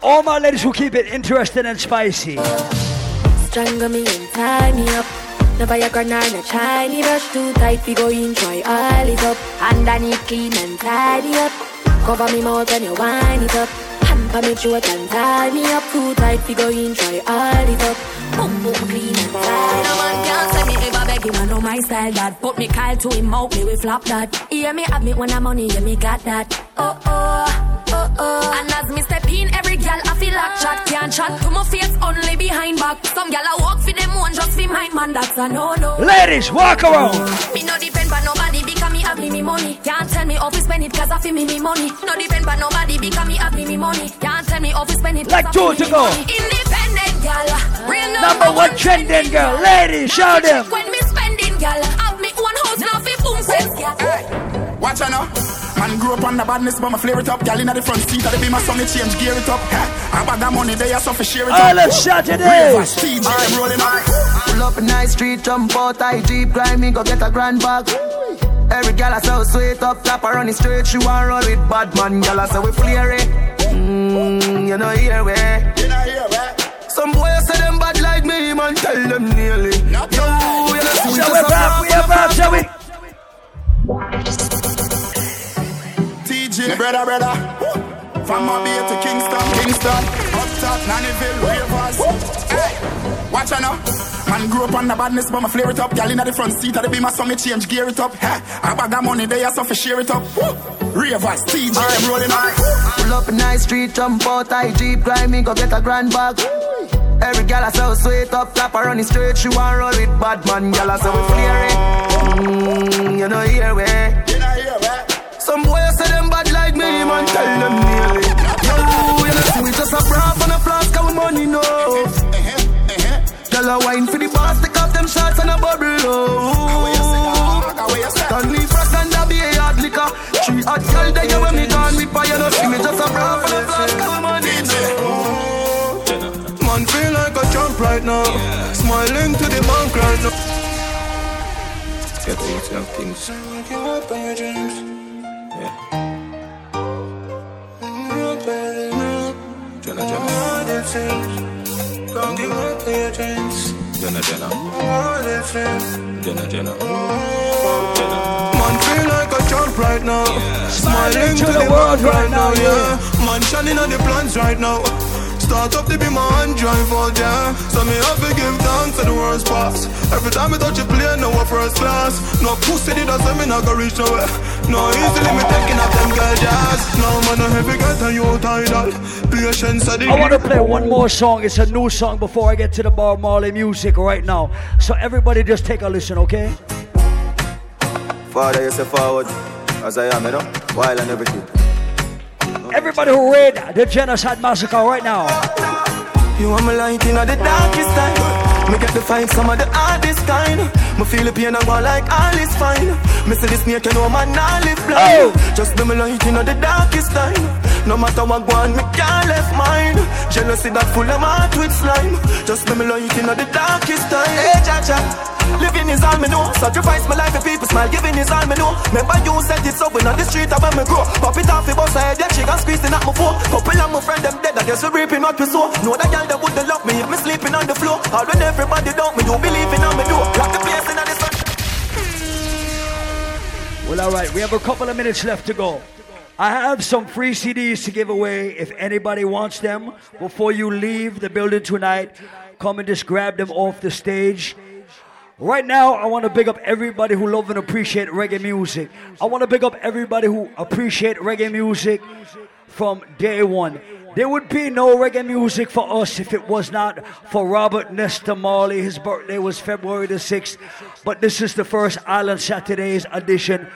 All my ladies who keep it interesting and spicy. Strangle me and tie me up. No Viagra nor no shiny brush too tight. We go enjoy all it up. Underneath clean and tidy up. Cover me mouth when you wind it up. Hamper me throat and tie me up too tight. We go enjoy all it up. Boom boom clean and tidy. No man can't say me ever beg him. I know my style that. Put me Kyle to him out me we flop that. Hear me have me when I'm money. Hear me got that. Oh oh oh oh. And as me step in, every gal I feel like chat can't chat to my face only behind back. Some gal I walk for them one just for mine man. That's a no no. Ladies, walk around. Me no depend on nobody because me have me, me money. Can't tell me off spend it cause I feel me me money. No depend on nobody because me have me, me money. Can't tell me off spend it Like two to go. Independent gal, real Number one trending girl. Ladies, show them. When me spending gal, have me one house now fi boom sense gal. Watch out now. Man grew up on the badness, but my flare it up. Gal in the front seat, of the beam, my song, it change, gear it up. I bag that money, they are so for share it up. All of Saturdays. Ravers, TJ, them rolling up. Pull up in nice street, jump out, I jeep, grind me, go get a grand bag. Every gal I so sweet up, top her running straight, she want roll with bad man. Gal I say we flare it. Mmm, you know here we. Some boys say them bad like me, man, tell them nearly. Yo, you know, we Shall just we a rap? We have rap, shall we? TJ, brother, brother. From Mobile to Kingston, Kingston. Up top, Nannyville, Ravers. Hey, watch out now. Man grew up on the badness, but my flare it up. Gal in the front seat, the beam, my song, it change, gear it up. Hey, I bag that money, they are so for share it up. Ravers, TJ, them rolling up. Pull up in nice street, jump out, I jeep, grind me, go get a grand bag. Every gal I so sweet up, top her running straight, she want roll with bad man. Gal I say we flare it. Mmm, you know here we. Some boys say them bad like me, man, tell them nearly. Yo, you know, we just a bra and a flask of money, no. Girl a wine for the boss, take off them shots and a bubble, oh. Stanley Frost and be a hard liquor. Three hot girl there, when me gone with fire, no see me just a bra and a flask of money, no. Man feel like a jump right now. Smiling to the bank right now. Get to yourself things. Give up on your dreams. Jenna, Jenna. All give up your dreams. Man feel like a jump right now. Smiling to, the, world right now, yeah. Man shining on the plans right now. Start up to be my hand drive yeah. So me have to give thanks to the worst pass. Every time I touch a plane, no one first class. No pussy did say me not go reach nowhere. No easily me taking up them girl jazz. No man no heavy get and you tidal. Patience are the I want to play one more song. It's a new song before I get to the Bob Marley music right now. So everybody just take a listen, okay? Father, you say forward, as I am, you know, while and everything. Everybody who read the Genocide Massacre right now. You want me light in the darkest time. Me get to find some of the hardest kind. Me feel the pain and go like all is fine. Me say this snake, you know man, I live blind. Oh. Just be me light in the darkest time. No matter what go on, me can't left mine. Jealousy that full of heart with slime. Just be me light in the darkest time. Hey, cha cha. Living is all me know. Sacrifice my life for people smile. Giving is all me know. Remember you said it so when on the street I when me grow. Pop it off, it bust head, yeah, got squeezing at my phone. Couple of my friend them dead, I guess we reaping what we sow. Know that girl that wouldn't love me if me sleeping on the floor. All when everybody doubt me, you believing on me do. Lock the place in the sun. Well, all right, we have a couple of minutes left to go. I have some free CDs to give away. If anybody wants them before you leave the building tonight, come and just grab them off the stage. Right now, I want to big up everybody who love and appreciate reggae music. I want to big up everybody who appreciate reggae music from day one. There would be no reggae music for us if it was not for Robert Nesta Marley. His birthday was February the 6th, but this is the first Island Saturdays edition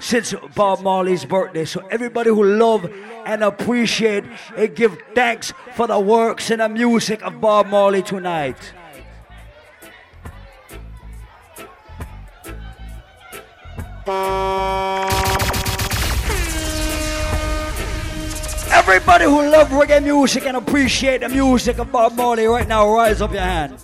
since Bob Marley's birthday. So everybody who love and appreciate and give thanks for the works and the music of Bob Marley tonight. Everybody who love reggae music and appreciate the music of Bob Marley right now, rise up your hand.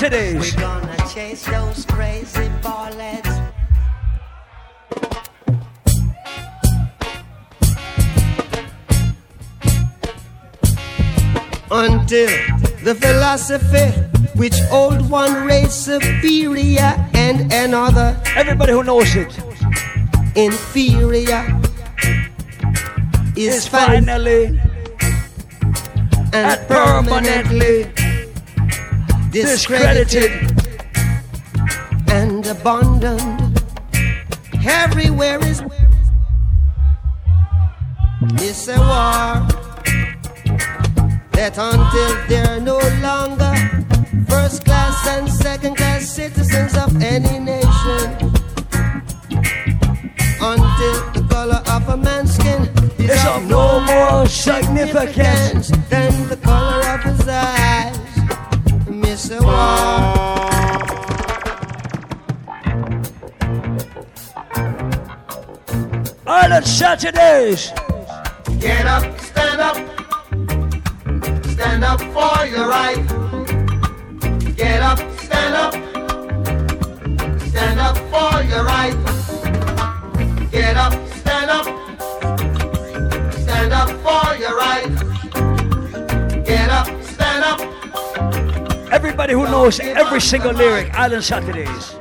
We're gonna chase those crazy ballets. Until the philosophy which old one race superior and another. Everybody who knows it. Inferior is Is finally and permanently discredited and abandoned. Everywhere is Saturdays. Get up, stand up, stand up for your right. Get up, stand up, stand up for your right. Get up, stand up, stand up for your right. Get up, stand up. Everybody who knows every single lyric, Island Saturdays.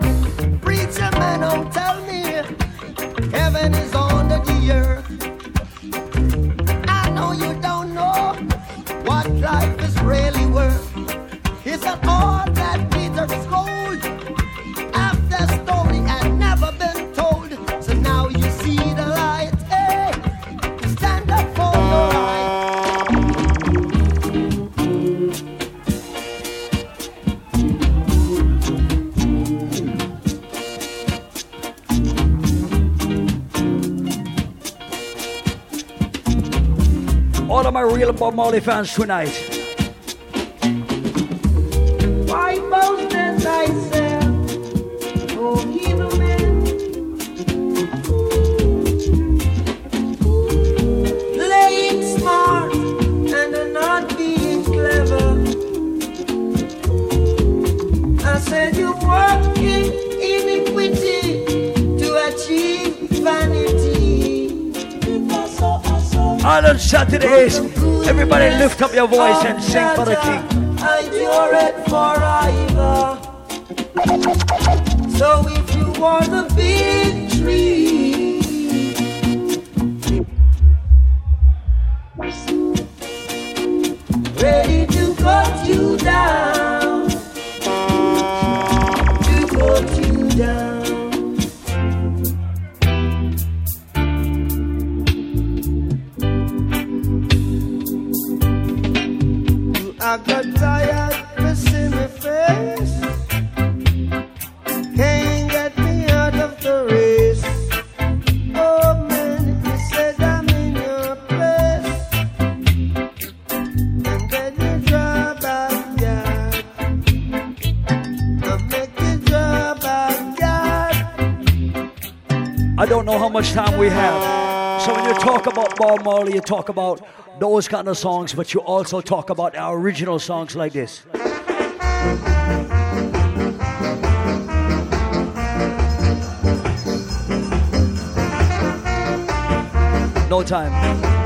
Bob Marley fans tonight. Why boast as oh evil man, playing smart and not being clever. I said you work in iniquity to achieve vanity. Saturdays. Everybody lift up your voice and sing for the king. Endure it forever. So if you want the victory, much time we have. So when you talk about Bob Marley, you talk about those kind of songs, but you also talk about our original songs like this. No time.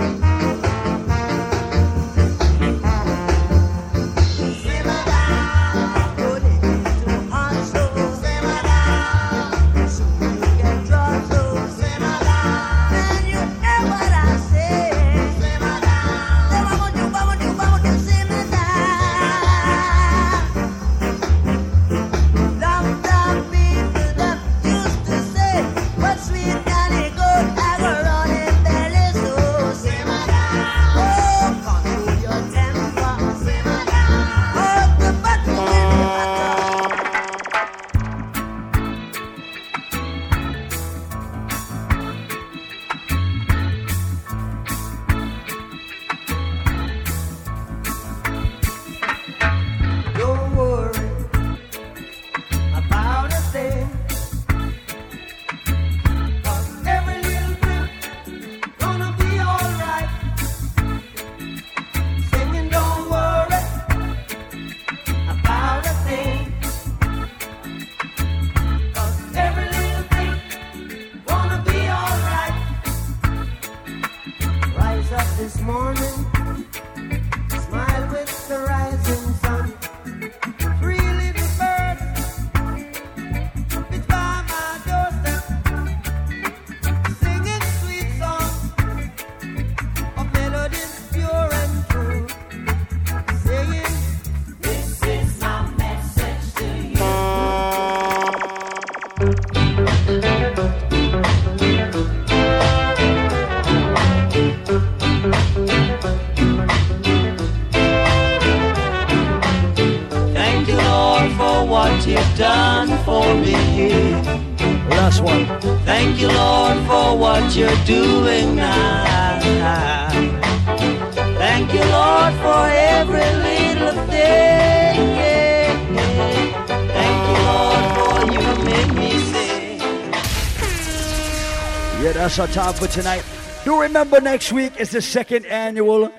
Time for tonight. Do remember next week is the second annual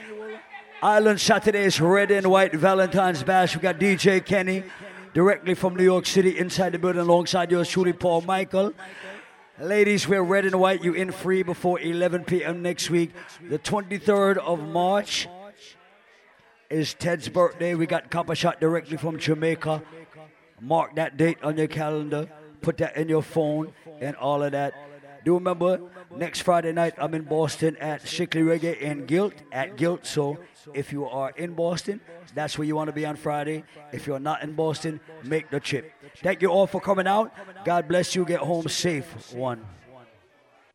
Island Saturdays Red and White Valentine's Bash. We got DJ Kenny directly from New York City inside the building alongside yours truly, Paul Michael. Ladies, we're red and white. You in free before 11 p.m. next week. The 23rd of March is Ted's birthday. We got Copper Shot directly from Jamaica. Mark that date on your calendar. Put that in your phone and all of that. Do remember next Friday night I'm in Boston at Strictly Reggae and Guilt at Guilt. So if you are in Boston, that's where you want to be on Friday. If you're not in Boston, make the trip. Thank you all for coming out. God bless you. Get home safe. One.